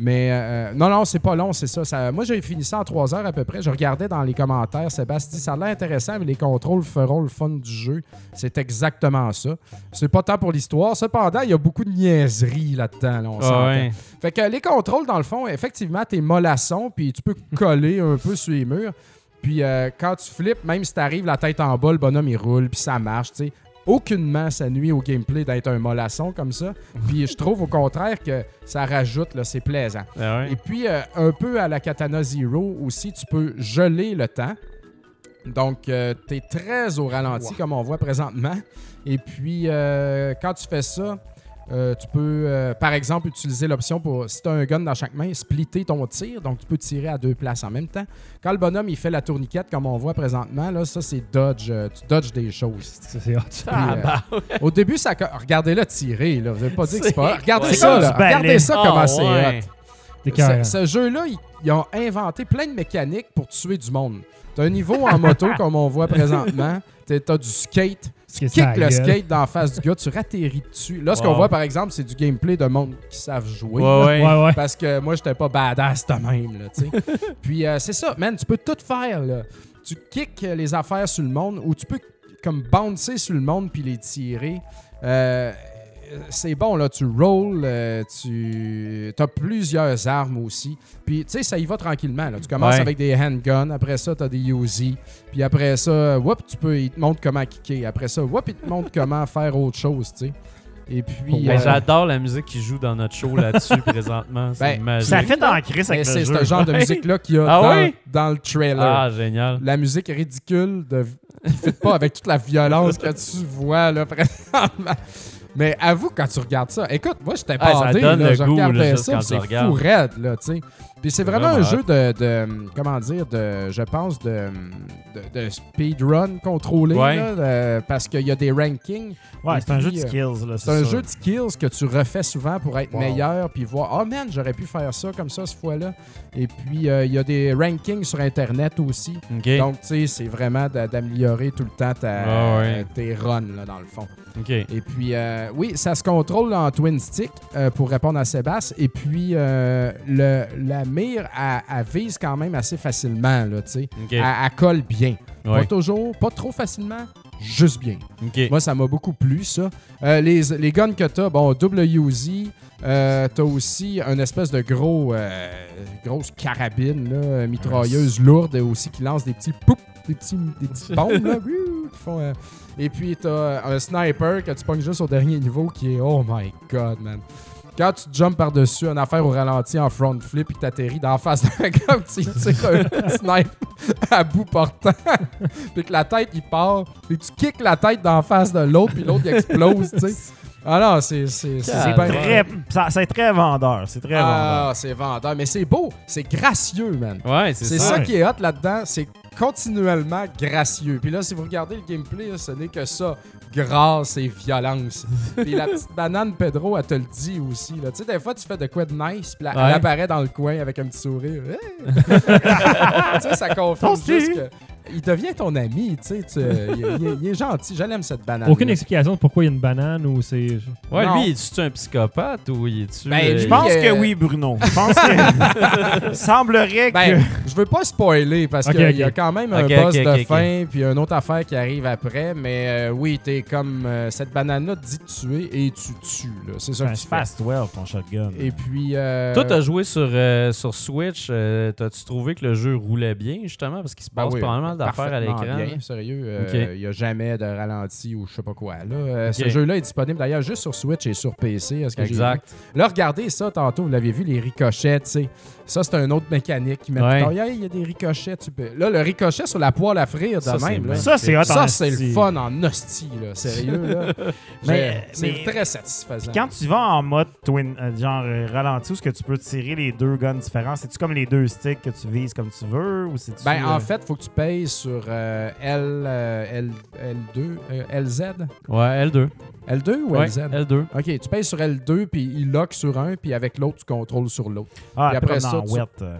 Mais euh, non, non, c'est pas long, c'est ça. Ça- Moi, j'ai fini ça en trois heures à peu près. Je regardais dans les commentaires, Sébastien ça a l'air intéressant, mais les contrôles feront le fun du jeu. C'est exactement ça. C'est pas tant pour l'histoire. Cependant, il y a beaucoup de niaiseries là-dedans. là, on Ah ouais. Fait que les contrôles, dans le fond, effectivement, t'es mollasson, puis tu peux [LAUGHS] coller un peu sur les murs. Puis euh, quand tu flippes, même si t'arrives la tête en bas, le bonhomme il roule, puis ça marche, tu sais. Aucunement ça nuit au gameplay d'être un mollasson comme ça. Puis je trouve au contraire que ça rajoute, là, c'est plaisant. Ah ouais. Et puis, euh, un peu à la Katana Zero aussi, tu peux geler le temps. Donc, tu es très au ralenti, comme on voit présentement. Et puis, euh, quand tu fais ça, euh, tu peux, euh, par exemple, utiliser l'option pour, si tu as un gun dans chaque main, splitter ton tir. Donc, tu peux tirer à deux places en même temps. Quand le bonhomme, il fait la tourniquette, comme on voit présentement, là, ça, c'est dodge. euh, tu dodges des choses. Ça, c'est Ah, euh, bah, au début, ça... Regardez-le tirer, là. Vous n'avez pas dit que c'est pas... Regardez ouais. ça, là. Regardez ça, Ah, comment ouais. hot. C'est Ce, carré. ce jeu-là, ils, ils ont inventé plein de mécaniques pour tuer du monde. T'as un niveau en moto, [LAUGHS] comme on voit présentement. T'as t'as du skate. Tu Qu'est-ce que ça kicks le gueule? skate d'en face du gars, tu ratterris dessus. Là, ce qu'on voit, par exemple, c'est du gameplay de monde qui savent jouer. Ouais, ouais. Ouais, ouais. Parce que moi, j'étais pas badass de même, là, tu sais. [LAUGHS] Puis euh, c'est ça, man, tu peux tout faire, là. Tu kicks les affaires sur le monde ou tu peux comme bouncer sur le monde puis les tirer. Euh, c'est bon, là, tu rolls, euh, tu as plusieurs armes aussi. Puis, tu sais, ça y va tranquillement. Là. Tu commences Ouais. avec des handguns, après ça, tu as des Uzi. Puis après ça, whoop, tu peux, il te montre comment kicker. Après ça, whoop, il te montre comment [LAUGHS] faire autre chose, tu sais. Et puis. Ben, euh, J'adore la musique qui joue dans notre show là-dessus [LAUGHS] présentement. C'est Ben, magique. Ça fait dans la crise mais avec le c'est ce genre de musique-là qu'il y a Ah dans, oui? dans le trailer. Ah, génial. La musique ridicule de, qui ne fit pas avec toute la violence que tu vois là, [LAUGHS] présentement. Mais avoue, quand tu regardes ça, écoute, moi, j'étais Ah, ça bandé, donne là, le je goût, regardais ça, c'est fou raide, là, tu sais. Puis c'est vraiment un jeu de, de- comment dire, de, je pense, de, de, de speedrun contrôlé, Ouais. là, de- parce qu'il y a des rankings. Ouais, c'est un jeu de skills. là, C'est un ça. jeu de skills que tu refais souvent pour être Wow. meilleur, puis voir, oh man, j'aurais pu faire ça comme ça cette fois-là. Et puis, euh, il y a des rankings sur Internet aussi. Donc, tu sais, c'est vraiment d'a- d'améliorer tout le temps ta- Ah ouais. tes runs, là, dans le fond. Et puis, euh, oui, ça se contrôle en twin stick euh, pour répondre à Sébastien. Et puis, euh, le, la mire, elle, elle vise quand même assez facilement, là, tu sais. Elle, elle colle bien. Ouais. Pas toujours, pas trop facilement, juste bien. Moi, ça m'a beaucoup plu, ça. Les, les guns que t'as, bon, double Uzi. Euh, t'as aussi une espèce de gros, euh, grosse carabine, là, mitrailleuse lourde aussi qui lance des petits poup, des petits, des petites bombes, là, [LAUGHS] qui font, euh, Et puis t'as euh, un sniper que tu pognes juste au dernier niveau qui est, oh my god, man. Quand tu jumps par-dessus une affaire au ralenti en front flip et que t'atterris d'en face d'un [LAUGHS] gars, tu tires un [LAUGHS] snipe à bout portant, [LAUGHS] puis que la tête il part, puis tu kicks la tête d'en face de l'autre, puis l'autre il explose, tu sais. Ah non, c'est c'est c'est C'est ben- très, c'est très vendeur. C'est très vendeur. Ah, c'est vendeur, mais c'est beau, c'est gracieux, man. Ouais, c'est C'est ça. ça qui est hot là-dedans, c'est continuellement gracieux. Puis là, si vous regardez le gameplay, là, ce n'est que ça, grâce et violence. [LAUGHS] puis la petite banane Pedro, elle te le dit aussi. Tu sais, des fois, tu fais de quoi de nice, puis là, Ouais. elle apparaît dans le coin avec un petit sourire. Hey! [LAUGHS] [LAUGHS] tu sais, ça confirme juste que il devient ton ami, tu sais. tu- il, il- il est gentil, je l'aime cette banane. Aucune explication de pourquoi il y a une banane ou c'est. Ouais, Non. lui, est-tu un psychopathe ou il est-tu. Ben, euh, Je pense euh, que oui, Bruno. Je pense que. [LAUGHS] semblerait Ben, que. je veux pas spoiler parce Ok, qu'il y a quand même un boss de fin puis une autre affaire qui arrive après. Mais euh, oui, t'es comme euh, cette banane-là te dit de tuer et tu tues. là. C'est ça un que tu fais. fast well, ton shotgun. Et puis. euh, Toi, t'as joué sur, euh, sur Switch. euh, T'as-tu trouvé que le jeu roulait bien, justement? Parce qu'il se ben passe oui, pas mal d'affaires à l'écran. bien, sérieux. euh. Il n'y a jamais de ralenti ou je sais pas quoi. Là. Euh, Ce jeu-là est disponible d'ailleurs juste sur Switch et sur PC. est-ce que j'ai Exact. Là, regardez ça tantôt, vous l'avez vu, les ricochets, tu sais. Ça, c'est un autre mécanique qui met Ouais. Hey, Il y a des ricochets. Tu peux... Là, le ricochet sur la poêle à frire de Ça, même. là. Ça, c'est Ça, c'est le fun en hostie, là. Sérieux, là. [LAUGHS] Mais- c'est très satisfaisant. Quand tu vas en mode twin, euh, genre euh, ralenti, où est-ce que tu peux tirer les deux guns différents? C'est-tu comme les deux sticks que tu vises comme tu veux? Ou c'est-tu, Ben, en euh, fait, faut que tu payes sur euh, L, euh, L, L2, euh, LZ. Ouais, L2. L2 ou Ouais, LZ? L2. Ok, tu payes sur L2, puis il lock sur un, puis avec l'autre, tu contrôles sur l'autre. Ah, après ça, Wet. euh,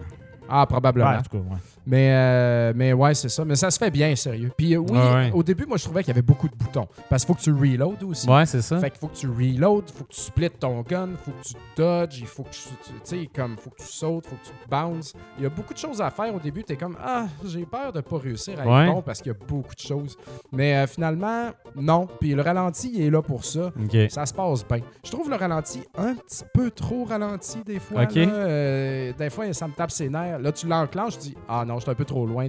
Ah, probablement. ouais, en tout cas, ouais. Mais, euh, mais ouais, c'est ça. Mais ça se fait bien, sérieux. Puis euh, oui, Ouais, ouais. au début, moi, je trouvais qu'il y avait beaucoup de boutons. Parce qu'il faut que tu reload aussi. Ouais, c'est ça. Fait qu'il faut que tu reload, il faut que tu splits ton gun, il faut que tu dodges, il faut que tu, tu sais, comme, faut que tu sautes, il faut que tu bounces. Il y a beaucoup de choses à faire au début. Tu es comme, ah, j'ai peur de pas réussir à être Ouais. bon parce qu'il y a beaucoup de choses. Mais euh, finalement, non. Puis le ralenti, il est là pour ça. Ça se passe bien. Je trouve le ralenti un petit peu trop ralenti des fois. Là. Des fois, ça me tape ses nerfs. Là, tu l'enclenches, tu dis Ah non, je suis un peu trop loin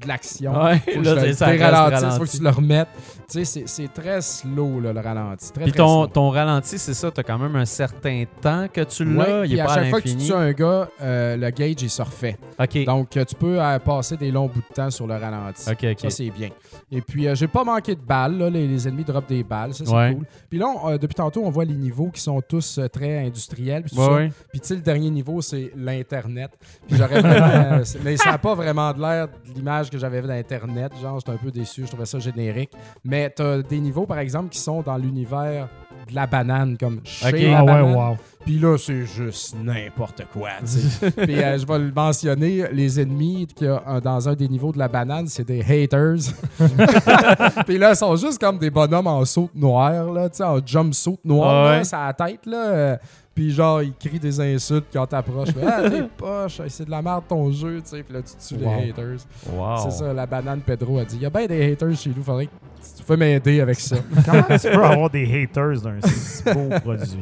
de l'action. Ouais, Faut que là, c'est le faut que tu le remettes. Tu sais, c'est- très slow, là, le ralenti. Très, Puis très ton, slow. ton ralenti, c'est ça, t'as quand même un certain temps que tu l'as. Ouais, il est à pas chaque à fois que tu tues un gars, euh, le gauge, il se refait. OK. Donc, euh, tu peux euh, passer des longs bouts de temps sur le ralenti. OK, OK. Ça, c'est bien. Et puis, euh, j'ai pas manqué de balles. là. Les, les ennemis droppent des balles. Ça, c'est Ouais. cool. Puis là, on- depuis tantôt, on voit les niveaux qui sont tous très industriels. Puis Ouais. Puis tu sais, le dernier niveau, c'est l'Internet. Puis j'aurais vraiment... [LAUGHS] ça n'a pas vraiment de l'air de l'image que j'avais vue d'Internet. Genre, j'étais un peu déçu. Je trouvais ça générique. Mais t'as des niveaux, par exemple, qui sont dans l'univers de la banane, comme chez Ok. la Ah ouais, wow. Puis là, c'est juste n'importe quoi. [LAUGHS] Puis euh, je vais le mentionner, les ennemis qu'il y a euh, dans un des niveaux de la banane, c'est des haters. [LAUGHS] Puis là, ils sont juste comme des bonhommes en saute noire, là, tu sais, en jumpsuit noir, Ah là, ouais. sur la tête. Là. Euh, Puis genre, il crie des insultes quand t'approches. Ah, t'es poche, c'est de la merde ton jeu, tu sais. Puis là, tu tues Wow. les haters. Wow. C'est ça, la banane Pedro a dit. Il y a bien des haters chez nous, faudrait que tu peux m'aider avec ça. [LAUGHS] Comment tu peux avoir des haters d'un si beau [LAUGHS] produit?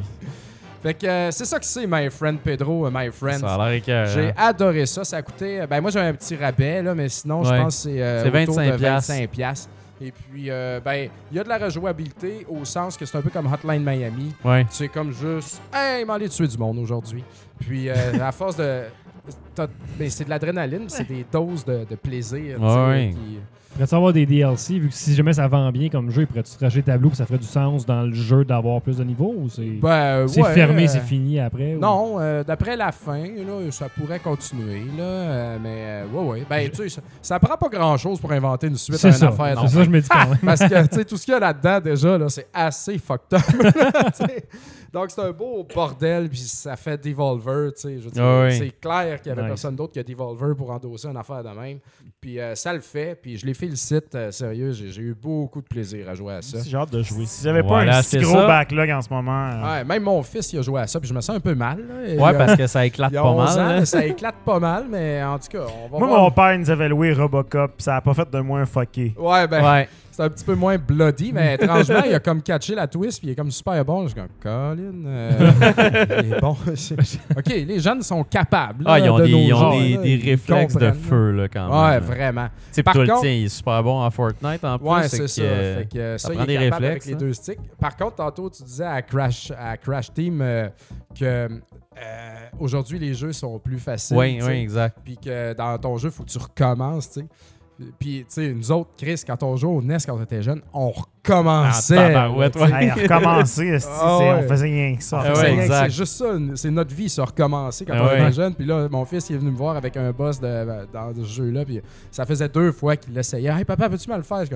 fait que euh, c'est ça que c'est, my friend Pedro, euh, my friend. Ça a l'air écœurant. J'ai adoré ça. Ça a coûté. euh, Ben, moi, j'avais un petit rabais, là, mais sinon, je pense que c'est euh, C'est autour 25 de piastres. 25 piastres. Et puis, euh, ben, il y a de la rejouabilité au sens que c'est un peu comme Hotline Miami. Ouais. C'est comme juste, hey, m'en aller tuer du monde aujourd'hui. Puis, euh, [LAUGHS] à force de. ben, c'est de l'adrénaline, c'est des doses de, de plaisir. Ouais. qui- Pourrais-tu avoir des DLC, vu que si jamais ça vend bien comme jeu, pourrais-tu te racheter tableau que ça ferait du sens dans le jeu d'avoir plus de niveaux ou c'est Ben, ouais, fermé, euh, c'est fini après? ou- Non, euh, d'après la fin, là, ça pourrait continuer, là, euh, mais ouais, ouais. Ben, tu sais, ça, ça prend pas grand-chose pour inventer une suite à une ça. affaire. C'est ça, je me dis quand même. [LAUGHS] Parce que, tu sais, tout ce qu'il y a là-dedans, déjà, là, c'est assez fucked up. [LAUGHS] Donc, c'est un beau bordel, puis ça fait Devolver, tu sais. je veux dire, Ah oui. C'est clair qu'il y avait Nice. personne d'autre que Devolver pour endosser une affaire de même. Puis euh, ça le fait, puis je les félicite, euh, sérieux, j'ai eu beaucoup de plaisir à jouer à ça. J'ai hâte de jouer. Si j'avais pas un si gros ça. backlog en ce moment. euh, Ouais, même mon fils, il a joué à ça, puis je me sens un peu mal. là. Et, Ouais, parce que ça éclate pas 11 mal. ans, là. ça éclate pas mal, mais en tout cas, on va Moi, voir. mon père il nous avait loué Robocop, pis ça a pas fait de moi un fucké. Ouais, ben, Ouais. C'est un petit peu moins bloody, mais [LAUGHS] étrangement, il a comme catché la twist, puis il est comme super bon. Je suis comme, Colin, euh, [LAUGHS] il est bon. [LAUGHS] ok, les jeunes sont capables. Ah, là, ils ont de des, nos ils ont jours, des, là, des ils réflexes de comprennent, feu, là, quand. Ouais, même. là. vraiment. Tu sais, Par contre- le tien, il est super bon en Fortnite en plus. Ouais, fait c'est que, ça. euh, Fait que, euh, ça, ça il prend est des capable réflexes, avec les hein. deux sticks. Par contre, tantôt, tu disais à Crash, à Crash Team euh, que euh, aujourd'hui, les jeux sont plus faciles. Tu sais. oui, exact. puis que dans ton jeu, il faut que tu recommences, tu sais. Puis, tu sais, nous autres, Chris, quand on jouait au NES quand on était jeune, on recommençait. Ah, sais. Hey, recommencer, [LAUGHS] Ah ouais. on faisait rien que ça. On Ah ouais. C'est juste ça, c'est notre vie, ça recommencer quand Ah on ouais. était jeune. Puis là, mon fils, il est venu me voir avec un boss de, dans ce jeu-là. Puis ça faisait deux fois qu'il l'essayait. Hey papa, peux-tu me le faire? Je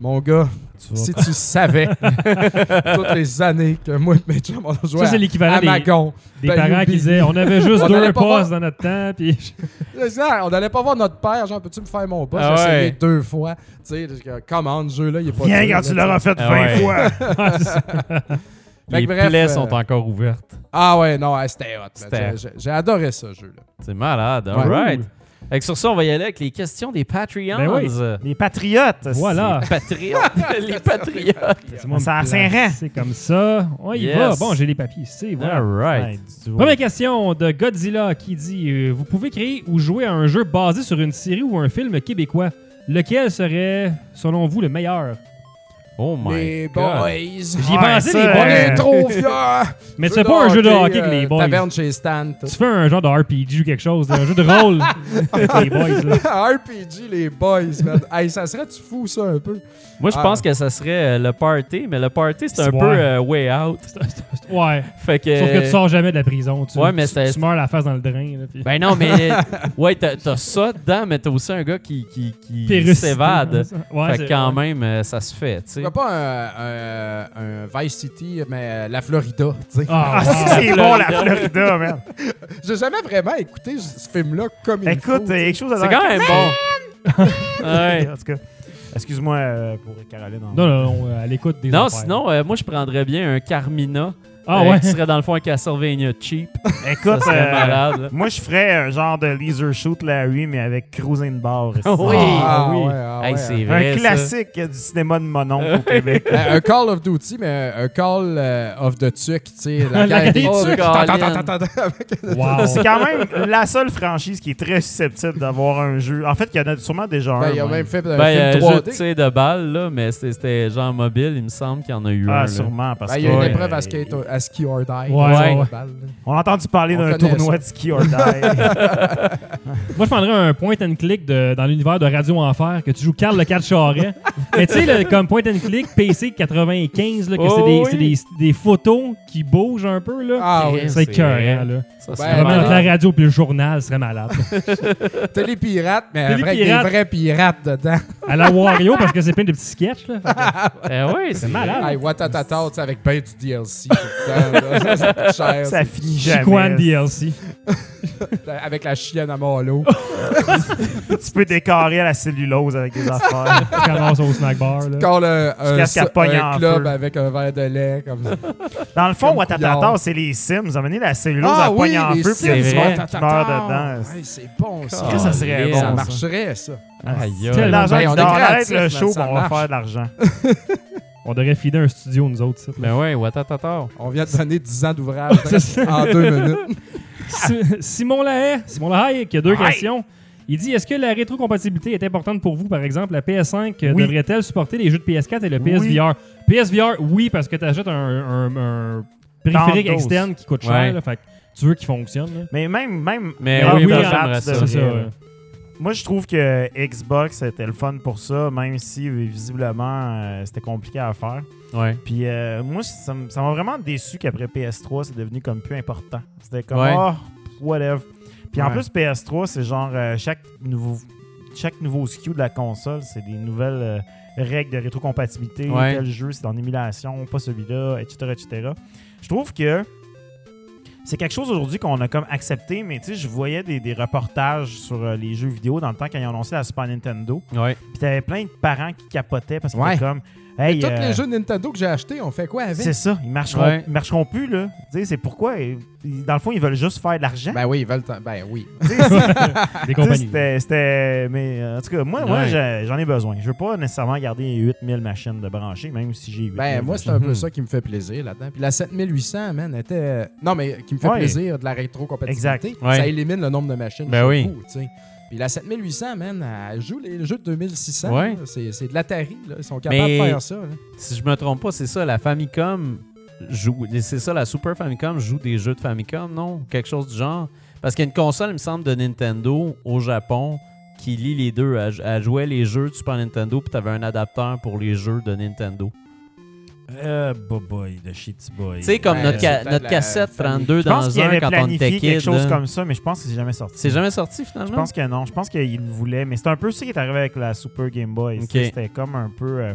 mon gars, Tu si tu savais [LAUGHS] toutes les années que moi et mes chums, on a joué Ça, c'est à, l'équivalent à des, Magon. des Ben, parents qui disaient on avait juste On deux voir- postes dans notre temps, puis [LAUGHS] C'est ça, on n'allait pas voir notre père, genre, peux-tu me faire mon boss? Ah J'ai essayé ouais. deux fois. Tu sais, commande, ce jeu-là, il est pas Viens quand là, tu l'auras fait Ah 20 ouais. fois. [LAUGHS] Ça. Les bref, plaies euh, sont encore ouvertes. Ah ouais, non, ouais, c'était hot. J'ai- adoré ce jeu-là. C'est malade. Ouais. Que sur ça, on va y aller avec les questions des Patreons. Ben oui. Les patriotes. voilà. Patriotes. les Patriotes. Ça me a Saint-Rang. C'est comme ça. On y Yes. va. Bon, j'ai les papiers ici. Voilà. All right. Ouais. Première question de Godzilla qui dit euh, Vous pouvez créer ou jouer à un jeu basé sur une série ou un film québécois. Lequel serait, selon vous, le meilleur? Oh my les God. boys. J'y ai Ouais, pensé, ça, les boys. est trop [LAUGHS] fiers. Mais tu fais pas un jeu de hockey avec les euh, boys. Taverne chez Stan. tout. Tu fais un genre de RPG ou quelque chose, un jeu de rôle [LAUGHS] avec les boys. Là. [LAUGHS] RPG, les boys, man. Hey, ça serait-tu fou, ça, un peu? Moi, je Ah. pense que ça serait euh, le party, mais le party, c'est un peu euh, way out. Ouais. Fait que. Sauf que tu sors jamais de la prison. Tu, Ouais, mais tu, c'est- tu meurs la face dans le drain. Là, puis- Ben non, mais. ouais, t'as t'as ça dedans, mais t'as aussi un gars qui, qui, qui s'évade. Ouais, fait c'est que quand même, euh, ça se fait, tu sais. Pourquoi pas un, un- un Vice City, mais euh, la Florida, tu sais. Ah, Ah, wow. c'est bon, la Florida, man. [LAUGHS] J'ai jamais vraiment écouté ce film-là comme il Écoute, faut. il y a quelque chose à C'est quand même bon. [LAUGHS] ouais. En tout cas, excuse-moi euh, pour Caroline. en- Non, non, non, euh, à l'écoute des Non, affaires. sinon, euh, moi, je prendrais bien un Carmina. Ah euh, ouais. Qui serait dans le fond un Castlevania cheap. Écoute, Ça serait euh, malade. là. moi, je ferais un genre de laser shoot Larry, mais avec Cruising Bar. esti. Oui. Ah, oui. ouais, ah, Hey, ouais, c'est vrai. Un ça. classique du cinéma de mon oncle au Québec. Euh, [LAUGHS] un Call of Duty, mais un Call euh, of the Tuck, tu sais, la [LAUGHS] guerre des avec- Wow. [LAUGHS] C'est quand même la seule franchise qui est très susceptible d'avoir un jeu. En fait, il y en a sûrement déjà un. Ben, il a même. fait un Ben, euh, film jeu de 3D. tir de balle, là, mais c'était- c'était genre mobile, il me semble qu'il y en a eu un. Ah, là. sûrement. Parce Ben, il y a une épreuve à, skate, à ski or die. Ouais. On a entendu parler d'un tournoi ça. de ski or die. [LAUGHS] Moi, je prendrais un point and click de- dans l'univers de Radio Enfer que tu joues Carl le 4 Charret. Mais tu sais, le- comme point and click PC 95, là, que c'est Oh des, oui. c'est des, des photos qui bougent un peu. Là. Ah oui. C'est écœurant, vrai. là. Ça, Ben, Vraiment, entre la radio et le journal, ce serait malade. [LAUGHS] Télépirate, mais avec des Télépirate. vrais pirates dedans. À la Wario, parce que c'est plein de petits sketchs. Là. Fait que- Eh oui, c'est malade. Hey, Watatata, tu sais, avec ben du DLC [LAUGHS] Ça, ça coûte cher. ça finit jamais. Chiquan DLC. [LAUGHS] Avec la chienne à Marlowe. [LAUGHS] tu peux décorer à la cellulose avec des affaires. Tu ramasses au snack bar. Là. Quand le, un, un en club feu. avec un verre de lait. Comme ça. Dans le fond, Watatata, c'est les Sims. Vous amenez la cellulose Ah à pogne en feu, puis Sims, il y a qui meurt dedans. Ouais, c'est bon, ça. Ça serait Ah, bon. Ça marcherait, ça. Aïe. L'argent, Ben, on, on arrête le show, on va faire de l'argent. [LAUGHS] On devrait filer un studio, nous autres. ici. Ben ouais, Watatata. On vient de donner 10 ans d'ouvrage [LAUGHS] ça. en deux minutes. Si- Simon Lahaye, Simon Lahaye, qui a deux questions. Il dit Est-ce que la rétrocompatibilité est importante pour vous? Par exemple, la PS5 euh, Oui. devrait-elle supporter les jeux de PS4 et le Oui. PSVR PSVR, oui, parce que tu achètes un, un- un périphérique externe qui coûte cher. Ouais. là, fait que tu veux qu'il fonctionne. là. Mais même, même Mais Ah oui, ah, ça. Ça. ouais. Moi, je trouve que Xbox était le fun pour ça, même si visiblement euh, c'était compliqué à faire. Ouais. Puis euh, moi, ça m'a vraiment déçu qu'après PS3, c'est devenu comme plus important. C'était comme, Ouais. ah, whatever. Puis en plus, PS3, c'est genre euh, chaque nouveau chaque nouveau SKU de la console, c'est des nouvelles euh, règles de rétrocompatibilité. Ouais. Tel jeu, c'est en émulation, pas celui-là, etc., etc. Je trouve que c'est quelque chose aujourd'hui qu'on a comme accepté, mais tu sais, je voyais des, des reportages sur euh, les jeux vidéo dans le temps quand ils ont annoncé la Super Nintendo. Ouais. Puis t'avais plein de parents qui capotaient parce Ouais. étaient comme, hey, Tous euh, les jeux Nintendo que j'ai achetés, on fait quoi avec? c'est ça, ils marcheront, Ouais. ils marcheront plus, là. Tu sais, c'est pourquoi, euh, dans le fond, ils veulent juste faire de l'argent. Ben oui, ils veulent. t'en- Ben oui. [LAUGHS] Des compagnies. c'était- C'était. Mais euh, en tout cas, moi, moi Ouais. j'en ai besoin. Je veux pas nécessairement garder 8000 machines de brancher, même si j'ai 8000. Ben, moi, c'est un peu ça qui me fait plaisir là-dedans. Puis la 7800, man, était. Non, mais qui me fait Ouais. plaisir de la rétrocompatibilité. Exact. Ouais. Ça élimine le nombre de machines. Ben oui. vous, tu sais. Puis la 7800, man, elle joue les jeux de 2600. Ouais. là. C'est c'est de l'Atari. là. Ils sont capables Mais- de faire ça. là. Si je me trompe pas, c'est ça, la Famicom joue. C'est ça, la Super Famicom joue des jeux de Famicom, non? Quelque chose du genre? Parce qu'il y a une console, il me semble, de Nintendo au Japon qui lie les deux. Elle, elle jouait les jeux de Super Nintendo, puis t'avais un adapteur pour les jeux de Nintendo. Euh, boy, boy, de shit boy. Tu sais, comme Ouais, notre, ca- cassette famille. 32 Je pense dans un avait quand on était quelque chose là. comme ça, mais je pense que c'est jamais sorti. C'est jamais sorti finalement? Je pense que non. Je pense qu'il le voulait. Mais c'est un peu ça qui est arrivé avec la Super Game Boy. C'était comme un peu. euh,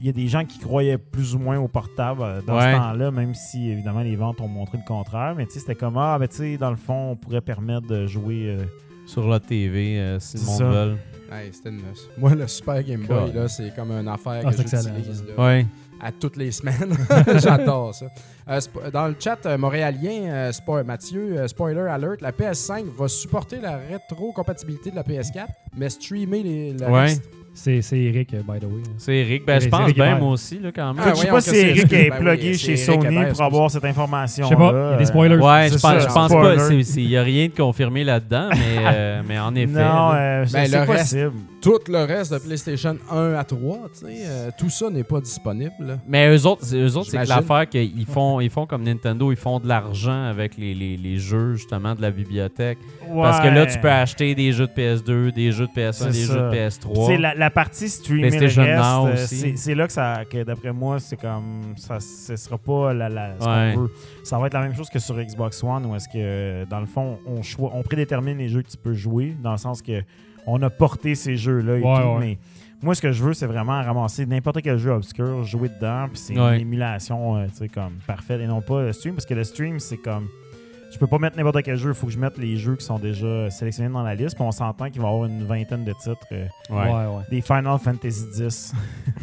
Il y a des gens qui croyaient plus ou moins au portable euh, dans Ouais. ce temps-là, même si évidemment les ventes ont montré le contraire. Mais tu sais, c'était comme Ah, ben tu sais, dans le fond, on pourrait permettre de jouer. euh, sur la TV, euh, si le monde ça. veut. Hey, c'était une... Moi, le Super Game Boy, Cool. là, c'est comme une affaire Ah, que j'utilise Ouais. à toutes les semaines. [LAUGHS] [LAUGHS] J'adore ça. Euh, dans le chat euh, montréalien, euh, spo- Mathieu, euh, spoiler alert, la PS5 va supporter la rétrocompatibilité de la PS4, mais streamer les, le Ouais. reste. C'est c'est Eric, euh, by the way. C'est Eric. Ben, je pense Eric bien, moi aussi, là, quand même. Ah, je sais pas si c'est- Eric est ben plugué chez Sony pour avoir cette information. Je sais pas, il y a des spoilers. Ouais, je pense, je pense pas. Il n'y a rien de confirmé là-dedans, mais, euh, mais en [LAUGHS] effet. Non, euh, Ben, c'est possible. Tout le reste de PlayStation 1 à 3, tu sais, euh, tout ça n'est pas disponible. Mais eux autres, c'est- eux autres, c'est que l'affaire qu'ils font, ils font comme Nintendo, ils font de l'argent avec les, les, les jeux justement de la bibliothèque. Parce que là, tu peux acheter des jeux de PS2, des jeux de PS1, C'est des ça. jeux de C'est PS3. la, la partie streaming euh, c'est là que ça que d'après moi c'est comme ça ce sera pas la, la- ce Ouais. qu'on veut. Ça va être la même chose que sur Xbox One où est-ce que dans le fond on on prédétermine les jeux que tu peux jouer dans le sens que on a porté ces jeux là et Ouais, tout ouais. mais moi ce que je veux c'est vraiment ramasser n'importe quel jeu obscur, jouer dedans puis c'est Ouais. une émulation euh, tu sais comme parfaite et non pas le stream parce que le stream c'est comme je peux pas mettre n'importe quel jeu, il faut que je mette les jeux qui sont déjà sélectionnés dans la liste. Puis on s'entend qu'il va y avoir une vingtaine de titres. euh, Ouais. Ouais, ouais. des Final Fantasy X.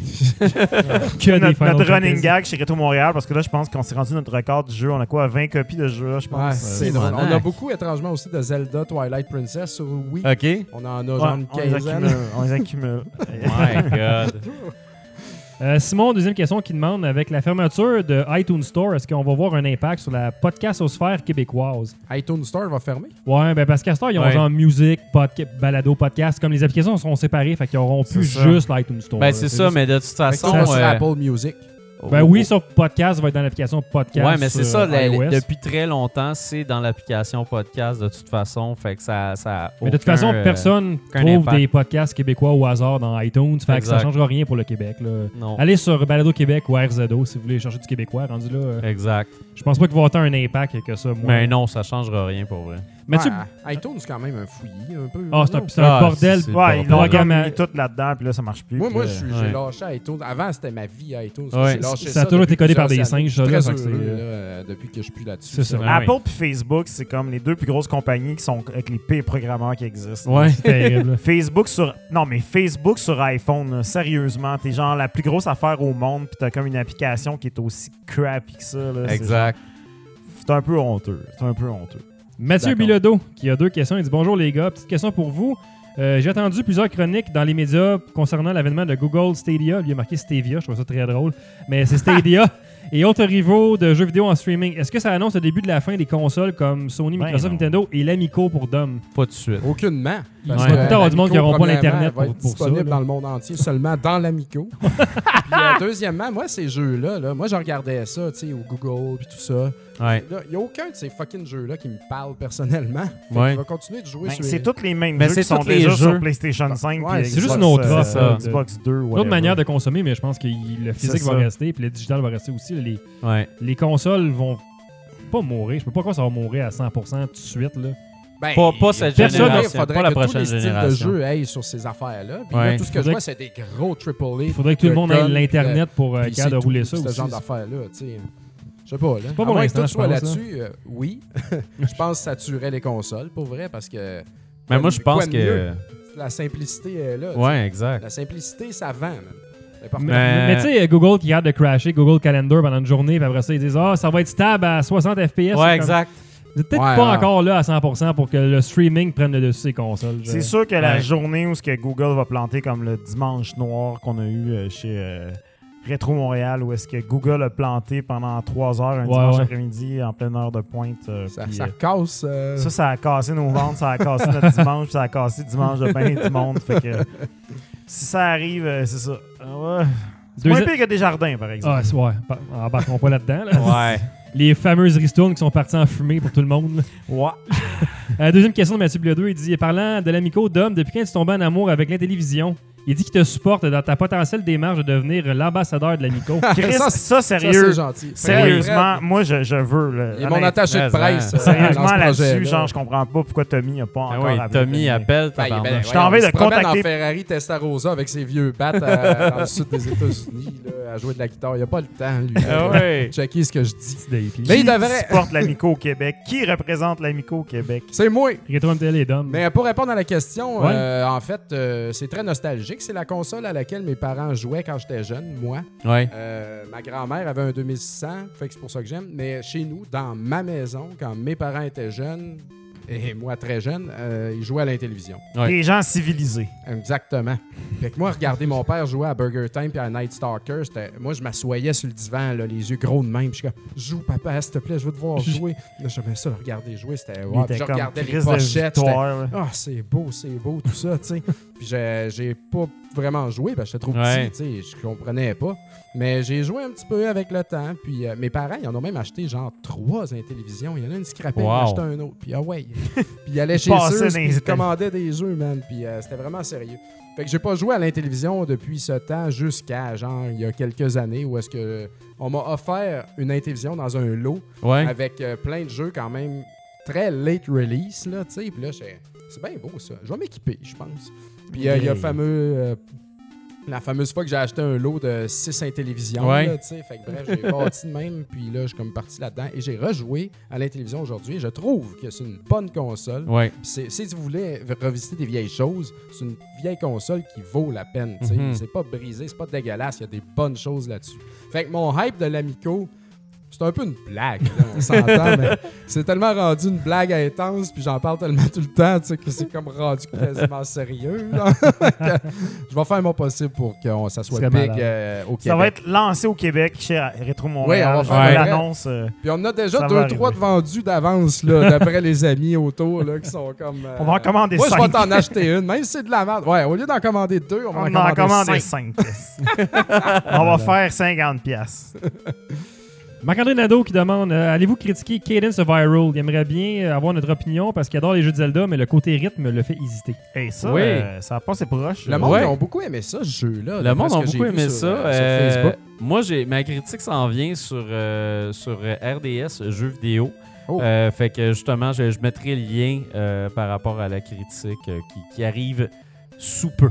[LAUGHS] Que des notre Final notre running Fantasy. gag chez Retro Montréal, parce que là, je pense qu'on s'est rendu notre record du jeu. On a quoi 20 copies de jeu, là, je Ouais, pense. c'est drôle. ouais. On a beaucoup, étrangement, aussi de Zelda Twilight Princess sur Wii. OK. On en a ouais, genre une on les quinzaine. accumule. On les accumule. [LAUGHS] My God. [LAUGHS] Euh, Simon, deuxième question qui demande avec la fermeture de iTunes Store, est-ce qu'on va voir un impact sur la podcastosphère québécoise iTunes Store va fermer? Ouais, ben parce qu'à ce temps, ils ont Ouais. genre musique, podca- balado, podcast. Comme les applications seront séparées, fait qu'ils auront plus C'est ça. juste l'iTunes Store. Ben, là. c'est ça, juste- mais de toute Fait que façon. ça va sur euh, Apple Music. Ben oui, sauf podcast va être dans l'application podcast. Ouais, mais c'est ça. euh, la- depuis très longtemps, c'est dans l'application podcast de toute façon. Fait que ça. ça Mais de toute façon, euh, personne aucun trouve impact. des podcasts québécois au hasard dans iTunes. Fait que ça Exact. changera rien pour le Québec. là. Non. Allez sur Balado Québec ou RZO si vous voulez chercher du québécois. Rendu là, euh, Exact. je pense pas qu'il va avoir un impact que ça. Moi. Mais non, ça changera rien pour vrai. Mais tu- Ouais, iTunes, c'est quand même un fouillis un peu. Ah, c'est un, c'est un Ah, bordel. c'est- Ouais, ils l'ont Programme- mis tout là-dedans, puis là, ça marche plus. Moi, puis moi je suis- j'ai Ouais. lâché iTunes. Avant, c'était ma vie iTunes. Ouais, lâché ça a toujours depuis été codé par plusieurs des années. singes, ça, là, fait très heureux, là, euh, depuis que je suis plus là-dessus. C'est ça. vrai. Ah Apple et Facebook, c'est comme les deux plus grosses compagnies qui sont avec les pires programmeurs qui existent. Ouais. C'est [LAUGHS] terrible. Facebook sur. Non, mais Facebook sur iPhone, là, sérieusement, t'es genre la plus grosse affaire au monde, puis t'as comme une application qui est aussi crappy que ça. là. C'est Exact. genre- C'est un peu honteux. C'est un peu honteux. Mathieu. Bilodeau, qui a deux questions. Il dit Bonjour les gars, petite question pour vous. Euh, J'ai entendu plusieurs chroniques dans les médias concernant l'avènement de Google Stadia. Lui, il a marqué Stadia, je trouve ça très drôle. Mais c'est [LAUGHS] Stadia et autres rivaux de jeux vidéo en streaming. Est-ce que ça annonce le début de la fin des consoles comme Sony, Ben Microsoft. Nintendo et l'Amico pour Dom? Pas de suite. Aucunement. Il va tout le temps avoir du monde qui n'auront pas l'Internet pour- pour ça, disponible là. dans le monde entier, seulement dans l'Amico. [LAUGHS] puis euh, deuxièmement, moi, ces jeux-là, là, moi, je regardais ça, tu sais, au Google, puis tout ça. Ouais. Il n'y a aucun de ces fucking jeux-là qui me parle personnellement. Ouais. Je vais continuer de jouer Ben, sur c'est les- tous les mêmes Ben, jeux c'est qui sont tous les déjà jeux. sur PlayStation 5. Ouais, puis c'est juste une autre euh, offre, ça. Xbox 2. L'autre whatever. manière de consommer, mais je pense que le physique va ça. rester puis le digital va rester aussi. Les, Ouais. les consoles vont pas mourir. Je peux pas croire que ça va mourir à 100% tout de suite. Là. Ben, Pas- pas cette Personne- génération, Il faudrait pas la que tous prochaine les styles génération. de jeu aillent sur ces affaires-là. Puis Ouais. là, tout ce que je vois, c'est des gros AAA. Il faudrait que tout le monde ait l'Internet pour euh, de rouler tout, ça Ce aussi. genre d'affaires-là, tu sais. Je sais pas, là. pas à pour moins que tout soit pense, là-dessus, euh, oui. [LAUGHS] je pense que ça tuerait les consoles, pour vrai, parce que Mais moi, je pense que. mieux? la simplicité est là. tu sais. Ouais, exact. La simplicité, ça vend, parfait. Mais, Mais- mais tu sais, Google qui arrête de crasher, Google Calendar pendant une journée, puis après ça, ils disent Ah, ça va être stable à 60 FPS. Ouais, comme- exact. Vous êtes peut-être Ouais, pas ouais. encore là à 100% pour que le streaming prenne le dessus ces consoles. Je- C'est sûr que la journée où ce que Google va planter comme le dimanche noir qu'on a eu euh, chez euh, Rétro Montréal, où est-ce que Google a planté pendant trois heures un Ouais, dimanche ouais. après-midi en pleine heure de pointe. euh, ça, euh, casse. euh, ça, ça a cassé nos ventes, ça a cassé notre [LAUGHS] dimanche, puis ça a cassé le dimanche de bien du monde. Fait que si ça arrive, c'est ça. Ouais. C'est moins pire que des jardins, par exemple. Ah, c'est- ouais. Pas- Embarquons pas là-dedans. là. Ouais. [LAUGHS] Les fameuses ristournes qui sont parties en fumée pour tout le monde. Ouais. Euh, deuxième question de Mathieu Bledo. Il dit Parlant de l'amico Dom, depuis quand tu tombé en amour avec la télévision Il dit qu'il te supporte dans ta potentielle démarche de devenir l'ambassadeur de l'amico. [LAUGHS] Chris, Ça, ça, sérieux. c'est gentil. Sérieusement, moi, je, je veux. là, Il est mon attaché de presse. hein. euh, Sérieusement, là-dessus, genre, je comprends pas pourquoi Tommy n'a pas Ah encore oui, appelé. Tommy appelle. Ben, ben. Je t'en vais de contacter- en Ferrari Testarossa avec ses vieux battes euh, dans le sud des États-Unis à jouer de la guitare. Il a pas le temps, lui. Ah ouais. Checker ce que je dis. Mais il Qui devrait. supporte l'Amico au Québec? Qui représente l'Amico au Québec? C'est moi. Rétro MTL et Dom. Mais pour répondre à la question, euh, en fait, c'est très nostalgique. C'est la console à laquelle mes parents jouaient quand j'étais jeune, moi. Ouais. Euh, ma grand-mère avait un 2600, fait que c'est pour ça que j'aime. Mais chez nous, dans ma maison, quand mes parents étaient jeunes, et moi très jeune, euh, ils jouaient à la télévision. Ouais. Des gens civilisés. Exactement. Fait que moi, regarder mon père jouer à Burger Time puis à Night Stalker, c'était- moi, je m'assoyais sur le divan, là, les yeux gros de même. Puis je suis comme, joue, papa, s'il te plaît, je veux te voir jouer. Là, j'aimais ça, le regarder jouer. C'était. Puis je regardais les pochettes. Ah, c'est beau, c'est beau, tout ça, tu sais. Puis j'ai pas vraiment joué parce que j'étais trop Ouais. petit, tu sais, je comprenais pas. Mais j'ai joué un petit peu avec le temps. Puis euh, mes parents, ils en ont même acheté genre trois télévisions. Il y en a une qui scrapait, Wow. il en achetait un autre. Puis ah ouais. puis il allait [LAUGHS] chez Passait Sears, dans puis les il états- commandait des jeux, man. Puis euh, c'était vraiment sérieux. Fait que j'ai pas joué à la télévision depuis ce temps jusqu'à genre il y a quelques années où est-ce que on m'a offert une télévision dans un lot Ouais. avec euh, plein de jeux quand même très late release là, tu sais. Puis là, c'est bien beau ça. Je vais m'équiper, je pense. Puis euh, il y a le Yeah. fameux euh, la fameuse fois que j'ai acheté un lot de 6 télévisions, Ouais. là, tu sais. Fait que bref, j'ai bâti de même, puis là, je suis comme parti là-dedans. Et j'ai rejoué à la télévision aujourd'hui. Je trouve que c'est une bonne console. Ouais. Puis c'est- Si vous voulez revisiter des vieilles choses, c'est une vieille console qui vaut la peine. tu sais. Mhm. C'est pas brisé, c'est pas dégueulasse, il y a des bonnes choses là-dessus. Fait que mon hype de l'Amico, c'est un peu une blague, là, on s'entend, mais c'est tellement rendu une blague intense, puis j'en parle tellement tout le temps, tu sais, que c'est comme rendu quasiment sérieux. là. [LAUGHS] Je vais faire mon possible pour que ça soit big euh, au Québec. Ça va être lancé au Québec chez Rétro Oui, Montréal. on va faire l'annonce. euh, Puis on a déjà deux, trois de vendus d'avance, là, d'après les amis autour, là, qui sont comme... euh, On va en commander Moi, je vais cinq. t'en acheter une, même si c'est de la merde. Ouais, au lieu d'en commander deux, on va On en en commander commandé cinq. 5. [LAUGHS] On va faire 50 piastres. [LAUGHS] Marc-André Nadeau qui demande euh, Allez-vous critiquer Cadence of Hyrule? Il aimerait bien euh, avoir notre opinion parce qu'il adore les jeux de Zelda, mais le côté rythme le fait hésiter. Hey, ça, Oui. euh, ça a proche. Le monde Ouais. ont beaucoup aimé ça, ce jeu-là. Le monde a beaucoup aimé sur, ça. euh, sur Facebook. moi, j'ai ma critique s'en vient sur, euh, sur RDS jeux vidéo. Oh. Euh, fait que justement, je, je mettrai le lien euh, par rapport à la critique euh, qui, qui arrive sous peu.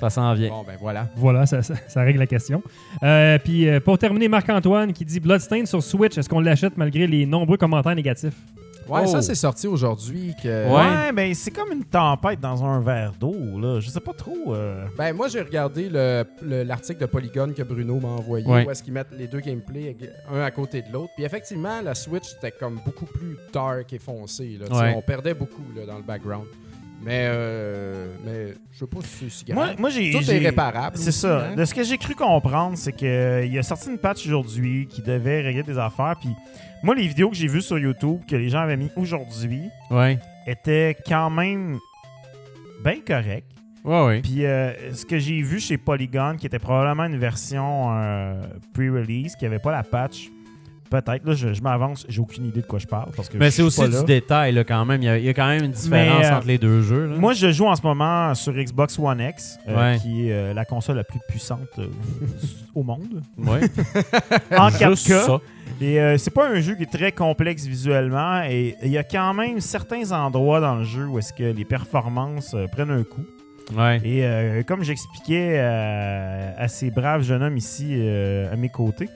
Ça s'en vient. Bon, ben voilà. Voilà, ça, ça- ça règle la question. Euh, puis euh, pour terminer, Marc-Antoine qui dit Bloodstained sur Switch, est-ce qu'on l'achète malgré les nombreux commentaires négatifs? Ouais, Oh. ça, c'est sorti aujourd'hui. que Ouais. Ouais, ben c'est comme une tempête dans un verre d'eau, là. Je sais pas trop. euh. Ben, moi, j'ai regardé le- le- l'article de Polygon que Bruno m'a envoyé, Ouais. où est-ce qu'ils mettent les deux gameplays un à côté de l'autre. Puis effectivement, la Switch, c'était comme beaucoup plus dark et foncé. Là. Ouais. On perdait beaucoup là, dans le background. Mais, euh, mais je sais pas si c'est si grave. Moi, moi j'ai. Tout est réparable. C'est aussi, ça. hein. De ce que j'ai cru comprendre, c'est qu'il a sorti une patch aujourd'hui qui devait régler des affaires. Puis moi, les vidéos que j'ai vues sur YouTube que les gens avaient mis aujourd'hui Ouais. étaient quand même bien correctes. Ouais, ouais. Puis euh, ce que j'ai vu chez Polygon, qui était probablement une version euh, pre-release, qui avait pas la patch, peut-être, là, je, je m'avance, j'ai aucune idée de quoi je parle. Parce que Mais c'est aussi du détail, là, quand même. Il y, a, il y a quand même une différence Mais, euh, entre les deux jeux. là. Moi, je joue en ce moment sur Xbox One X, euh, Ouais. qui est euh, la console la plus puissante euh, [LAUGHS] au monde. ouais. [LAUGHS] En Juste 4K. ça. Et c'est pas un jeu qui est très complexe visuellement. Et il y a quand même certains endroits dans le jeu où est-ce que les performances prennent un coup. Ouais. Et euh, comme j'expliquais à ces braves jeunes hommes ici euh, à mes côtés,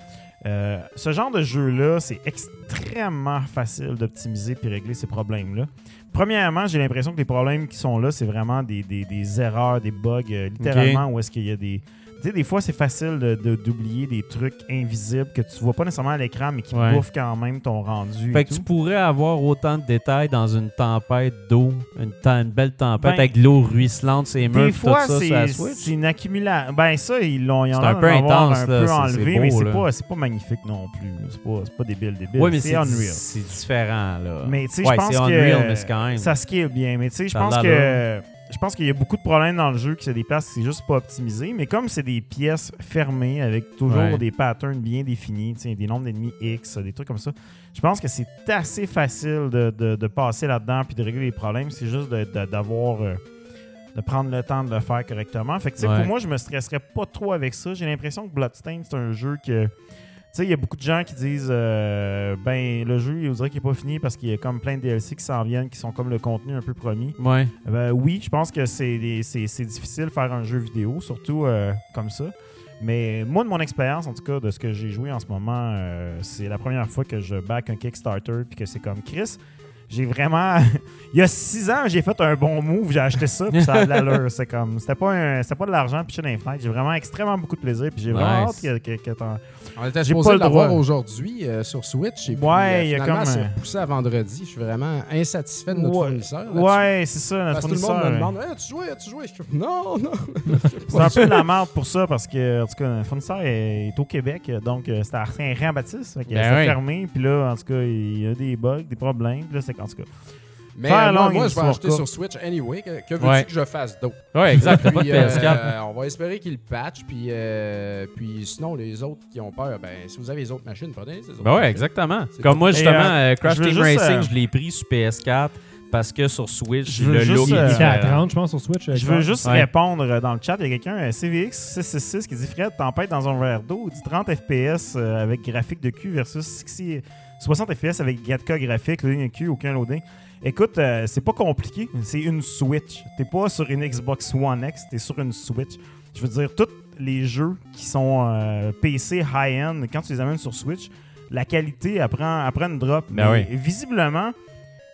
euh, ce genre de jeu-là, c'est extrêmement facile d'optimiser puis régler ces problèmes-là. Premièrement, j'ai l'impression que les problèmes qui sont là, c'est vraiment des, des- des erreurs, des bugs, euh, littéralement, où est-ce qu'il y a des... Tu sais, des fois, c'est facile de- de- d'oublier des trucs invisibles que tu vois pas nécessairement à l'écran, mais qui Ouais. bouffent quand même ton rendu. Fait et que tu pourrais avoir autant de détails dans une tempête d'eau, une, belle tempête Ben, avec de l'eau ruisselante, c'est murs, Des pis fois, tout ça c'est Switch. c'est une accumulation. Ben, ça, ils l'ont C'est un peu intense, un là, peu c'est- enlevé, mais c'est pas, c'est pas magnifique non plus. C'est pas, c'est pas débile, débile. Oui, mais c'est c'est Unreal. c'est différent, là. Mais tu sais, Ouais, je pense c'est que Unreal, mais c'est quand même... ça scale bien. Mais tu sais, je pense que je pense qu'il y a beaucoup de problèmes dans le jeu, que c'est des places, c'est juste pas optimisé. Mais comme c'est des pièces fermées avec toujours Ouais. des patterns bien définis, des nombres d'ennemis X, des trucs comme ça, je pense que c'est assez facile de, de- de passer là-dedans puis de régler les problèmes. C'est juste de- d'avoir. euh, de prendre le temps de le faire correctement. Fait que, Ouais. pour moi, je me stresserais pas trop avec ça. J'ai l'impression que Bloodstained, c'est un jeu que. Tu sais, il y a beaucoup de gens qui disent euh, ben le jeu, on dirait qu'il n'est pas fini parce qu'il y a comme plein de DLC qui s'en viennent, qui sont comme le contenu un peu promis. Ouais. Ben, oui, je pense que c'est difficile de faire un jeu vidéo, surtout euh, comme ça. Mais moi, de mon expérience, en tout cas, de ce que j'ai joué en ce moment, euh, c'est la première fois que je back un Kickstarter puis que c'est comme Chris. J'ai vraiment. [LAUGHS] Il y a six ans, j'ai fait un bon move, j'ai acheté ça, puis ça a de l'allure. [LAUGHS] C'est comme. C'était pas, un- c'était pas de l'argent puis les fenêtres. J'ai vraiment extrêmement beaucoup de plaisir, puis j'ai vraiment hâte que, que- que On était supposé l'avoir aujourd'hui euh, sur Switch. Et puis, Ouais, euh, il y a comme, c'est euh, repoussé à vendredi. Je suis vraiment insatisfait de notre Ouais. fournisseur. Ouais, c'est ça, notre Parce que tout le monde fournisseur. me demande Hey, As-tu joué As-tu joué Je Non, non. [LAUGHS] C'est un peu de la merde pour ça parce que, en tout cas, le fournisseur est, est au Québec, donc euh, c'était à Saint-Jean-Baptiste. fait que Ben C'est oui. fermé, puis là, en tout cas, il y a des bugs, des problèmes. Puis là, c'est en tout cas. Mais Faire euh, moi, je vais acheter sur Switch anyway. Que, que veux-tu Ouais. que je fasse d'autre? Ouais, exact. Pas de euh, PS4. on va espérer qu'il patch. Puis, euh, puis sinon, les autres qui ont peur, ben, si vous avez les autres machines, prenez ces autres Ben ouais, machines. exactement. Comme tout. moi, justement, euh, Crash Team juste, Racing, euh, je l'ai pris sur PS4 parce que sur Switch, Je veux le juste, look est à différent. 30, je pense, sur Switch. Je veux juste Ouais. répondre dans le chat. Il y a quelqu'un, euh, CVX666, qui dit Fred, tempête dans un verre d'eau. Il dit 30 FPS avec graphique de cul versus 60 60 FPS avec 4K graphique, loading de cul, aucun loading. Écoute, euh, c'est pas compliqué. C'est une Switch. T'es pas sur une Xbox One X, t'es sur une Switch. Je veux dire, tous les jeux qui sont euh, PC high-end, quand tu les amènes sur Switch, la qualité elle prend, elle prend une drop. Ben mais visiblement,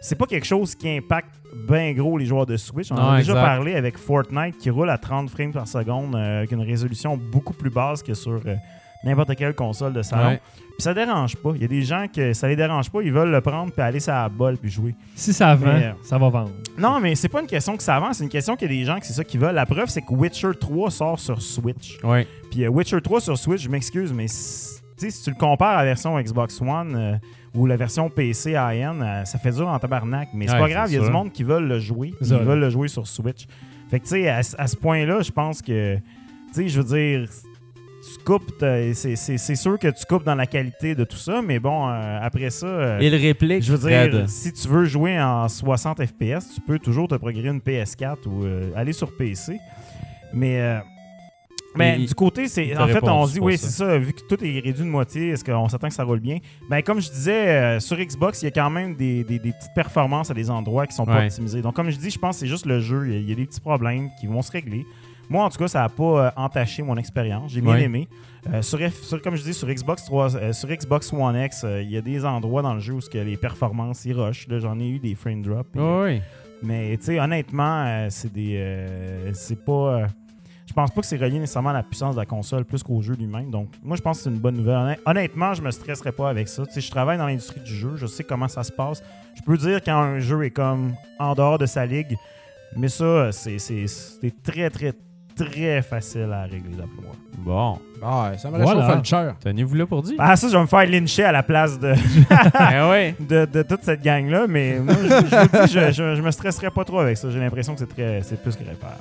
c'est pas quelque chose qui impacte bien gros les joueurs de Switch. On en a déjà exact. parlé avec Fortnite qui roule à 30 frames par seconde euh, avec une résolution beaucoup plus basse que sur euh, n'importe quelle console de salon. Ouais. Puis ça dérange pas. Il y a des gens que ça les dérange pas, ils veulent le prendre puis aller sur la bolle puis jouer. Si ça vend, Mais, euh, ça va vendre. Non, mais c'est pas une question que ça avance, c'est une question qu'il y a des gens que c'est ça qu'ils veulent. La preuve, c'est que Witcher 3 sort sur Switch. Ouais. Puis euh, Witcher 3 sur Switch, je m'excuse, mais si, tu le compares à la version Xbox One euh, ou la version PC AN, euh, ça fait dur en tabarnak. Mais c'est Ouais, pas grave, il y a du monde qui veulent le jouer. Ils là. veulent le jouer sur Switch. Fait que tu sais, à, ce- à ce point-là, je pense que, tu sais, je veux dire, tu coupes, c'est sûr que tu coupes dans la qualité de tout ça, mais bon, euh, après ça. euh, le réplique, je veux dire, Fred. si tu veux jouer en 60 FPS, tu peux toujours te procurer une PS4 ou euh, aller sur PC. Mais, du côté, c'est en fait, on se dit, oui, c'est ça, vu que tout est réduit de moitié, est-ce qu'on s'attend que ça roule bien? Ben, comme je disais, sur Xbox, il y a quand même des, des- des petites performances à des endroits qui sont pas Ouais. optimisés. Donc, comme je dis, je pense que c'est juste le jeu. Il y, a- il y a des petits problèmes qui vont se régler. Moi, en tout cas, ça n'a pas euh, entaché mon expérience. J'ai bien Ouais. aimé. Euh, sur, comme je dis, sur Xbox 3, euh, sur Xbox One X, euh, il y a des endroits dans le jeu où ce que les performances ils rushent. là. J'en ai eu des frame drops. Oui. Mais tu sais, honnêtement, c'est des. c'est pas. je pense pas que c'est relié nécessairement à la puissance de la console plus qu'au jeu lui-même. Donc, moi, je pense que c'est une bonne nouvelle. Honn- Honnêtement, je me stresserais pas avec ça. Sais, je travaille dans l'industrie du jeu, je sais comment ça se passe. Je peux dire quand un jeu est comme en dehors de sa ligue, mais ça, c'est très, très, très facile à régler d'après moi. Bon. Ah, ça me Voilà. réchauffe le cœur. Tenez-vous là pour dire. Ah, ça, je vais me faire lyncher à la place de, [LAUGHS] ouais. de, de toute cette gang-là, mais moi, je, je vous dis, je, je, je me stresserais pas trop avec ça. J'ai l'impression que c'est très- c'est plus que réparable.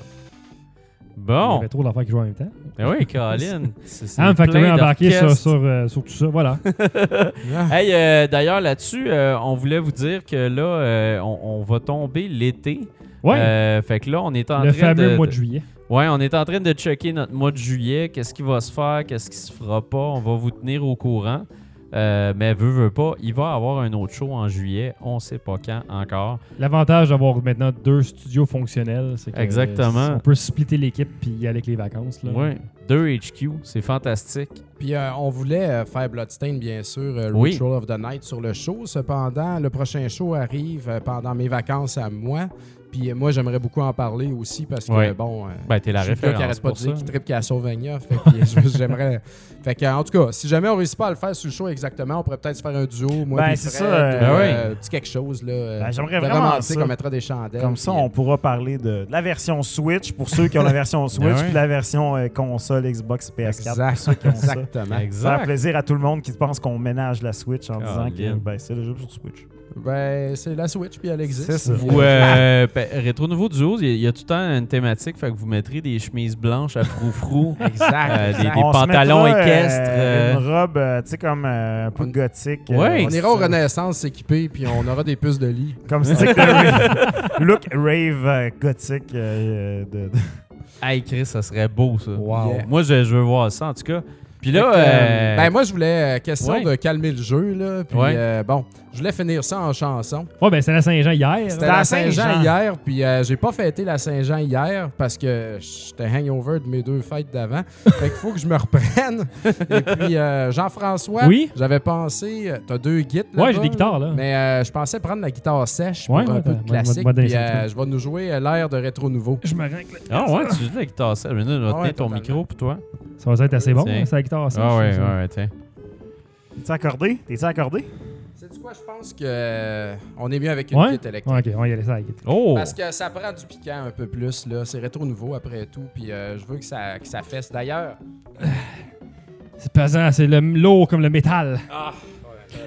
Il y Bon. avait trop d'affaires qui jouent en même temps. Ah oui, Colin. [LAUGHS] C'est- c'est Ah, me fait plein embarqué sur, d'orchestres. sur, euh, sur tout ça. Voilà. [LAUGHS] Hey, euh, d'ailleurs, là-dessus, euh, on voulait vous dire que là, euh, on, on va tomber l'été. Ouais. Euh, fait que là, on est en le train fameux de, mois de juillet. Ouais, on est en train de checker notre mois de juillet. Qu'est-ce qui va se faire, qu'est-ce qui se fera pas? On va vous tenir au courant. Euh, mais veut, veut pas, il va y avoir un autre show en juillet. On sait pas quand encore. L'avantage d'avoir maintenant deux studios fonctionnels, c'est que Exactement. euh, on peut splitter l'équipe puis y aller avec les vacances. Là. Ouais, deux HQ, c'est fantastique. Puis euh, on voulait euh, faire Bloodstain, bien sûr, euh, Oui. Ritual of the Night sur le show. Cependant, le prochain show arrive pendant mes vacances à moi. Puis euh, moi, j'aimerais beaucoup en parler aussi parce que, Ouais. bon, euh, Ben, t'es la je suis arrête pas de dire qu'il tripe Castlevania. Fait que j'aimerais... [LAUGHS] Fait que, en tout cas, si jamais on réussit pas à le faire sur le show exactement, on pourrait peut-être se faire un duo, moi Ben, c'est ça, euh, ou, Ben euh, petit quelque chose, là. euh, Ben, j'aimerais vraiment romantique, ça. on mettra des chandelles. Comme ça, puis, on pourra parler de, de la version Switch pour ceux qui ont la [LAUGHS] version Switch, puis la version euh, console Xbox PS4 Exact, pour ceux qui ont ça. Exactement. Ça fait Exact. plaisir à tout le monde qui pense qu'on ménage la Switch en disant que ben, c'est le jeu sur Switch. Ben, c'est la Switch, puis elle existe. C'est ça. Vous, euh, [LAUGHS] ben, Rétro Nouveau Duo, il y, a- il y a tout le temps une thématique, fait que vous mettrez des chemises blanches à frou-frou. [LAUGHS] Exact. Euh, des- exact. pantalons mettra, euh, équestres, euh, Une robe, euh, tu sais, comme euh, un peu On- gothique. Ouais. On ira au Renaissance s'équiper, puis on aura des puces de lit. Comme [LAUGHS] stick. Look rave euh, gothique. euh, de, de- hey, Chris, ça serait beau, ça. Wow. Yeah. Moi, je, je veux voir ça, en tout cas. Puis là, que, euh, ben moi, je voulais, euh, question ouais. de calmer le jeu, là. Puis Ouais. euh, bon, je voulais finir ça en chanson. Ouais, ben c'était la Saint-Jean hier. C'était la la Saint-Jean hier, puis euh, j'ai pas fêté la Saint-Jean hier parce que j'étais hangover de mes deux fêtes d'avant. [LAUGHS] fait qu'il faut que je me reprenne. Et puis, euh, Jean-François, Oui? j'avais pensé, euh, t'as deux guides Ouais, j'ai des guitares, là. Mais euh, je pensais prendre la guitare sèche pour Ouais, un ouais, peu de classique. moi, moi, Puis euh, je vais nous jouer euh, l'air de rétro nouveau. Je me règle. Ah ouais, tu joues de la guitare sèche. Je vais Ah ton micro pour toi. Ça va être assez bon, hein, la guitare. ça, Ah ouais, ouais, tiens. T'es-tu accordé? T'es-tu accordé? C'est quoi, je pense que euh, on est mieux avec une Ouais? guitare électrique. Ouais, ok, on va y aller ça la guitare. Oh! Parce que ça prend du piquant un peu plus, là. C'est rétro nouveau après tout, puis euh, je veux que ça, que ça fesse. D'ailleurs, C'est pesant, c'est le lourd comme le métal. Hey,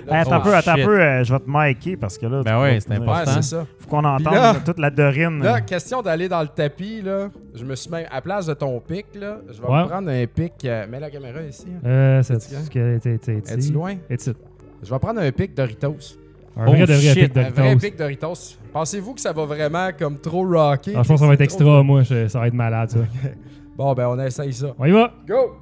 attends un Oh, peu, attends un peu, euh, je vais te micer parce que là. Ben ouais, vas- c'est ouais, important. c'est ça. Faut qu'on entende là- toute la dorine. Là, question d'aller dans le tapis, là. Je me suis mis à place de ton pic, là. Je vais Ouais. me prendre un pic. euh, mets la caméra ici. hein. Euh, c'est ce que Es-tu loin? Es-tu? Je vais prendre un pic Doritos. un Oh, vrai de vrai shit, pic de Un vrai Doritos. pic Doritos. Pensez-vous que ça va vraiment comme trop rocker? Ah, je pense que ça va être extra, moi, ça va être malade ça. [LAUGHS] Bon, ben on essaye ça. On y va! Go!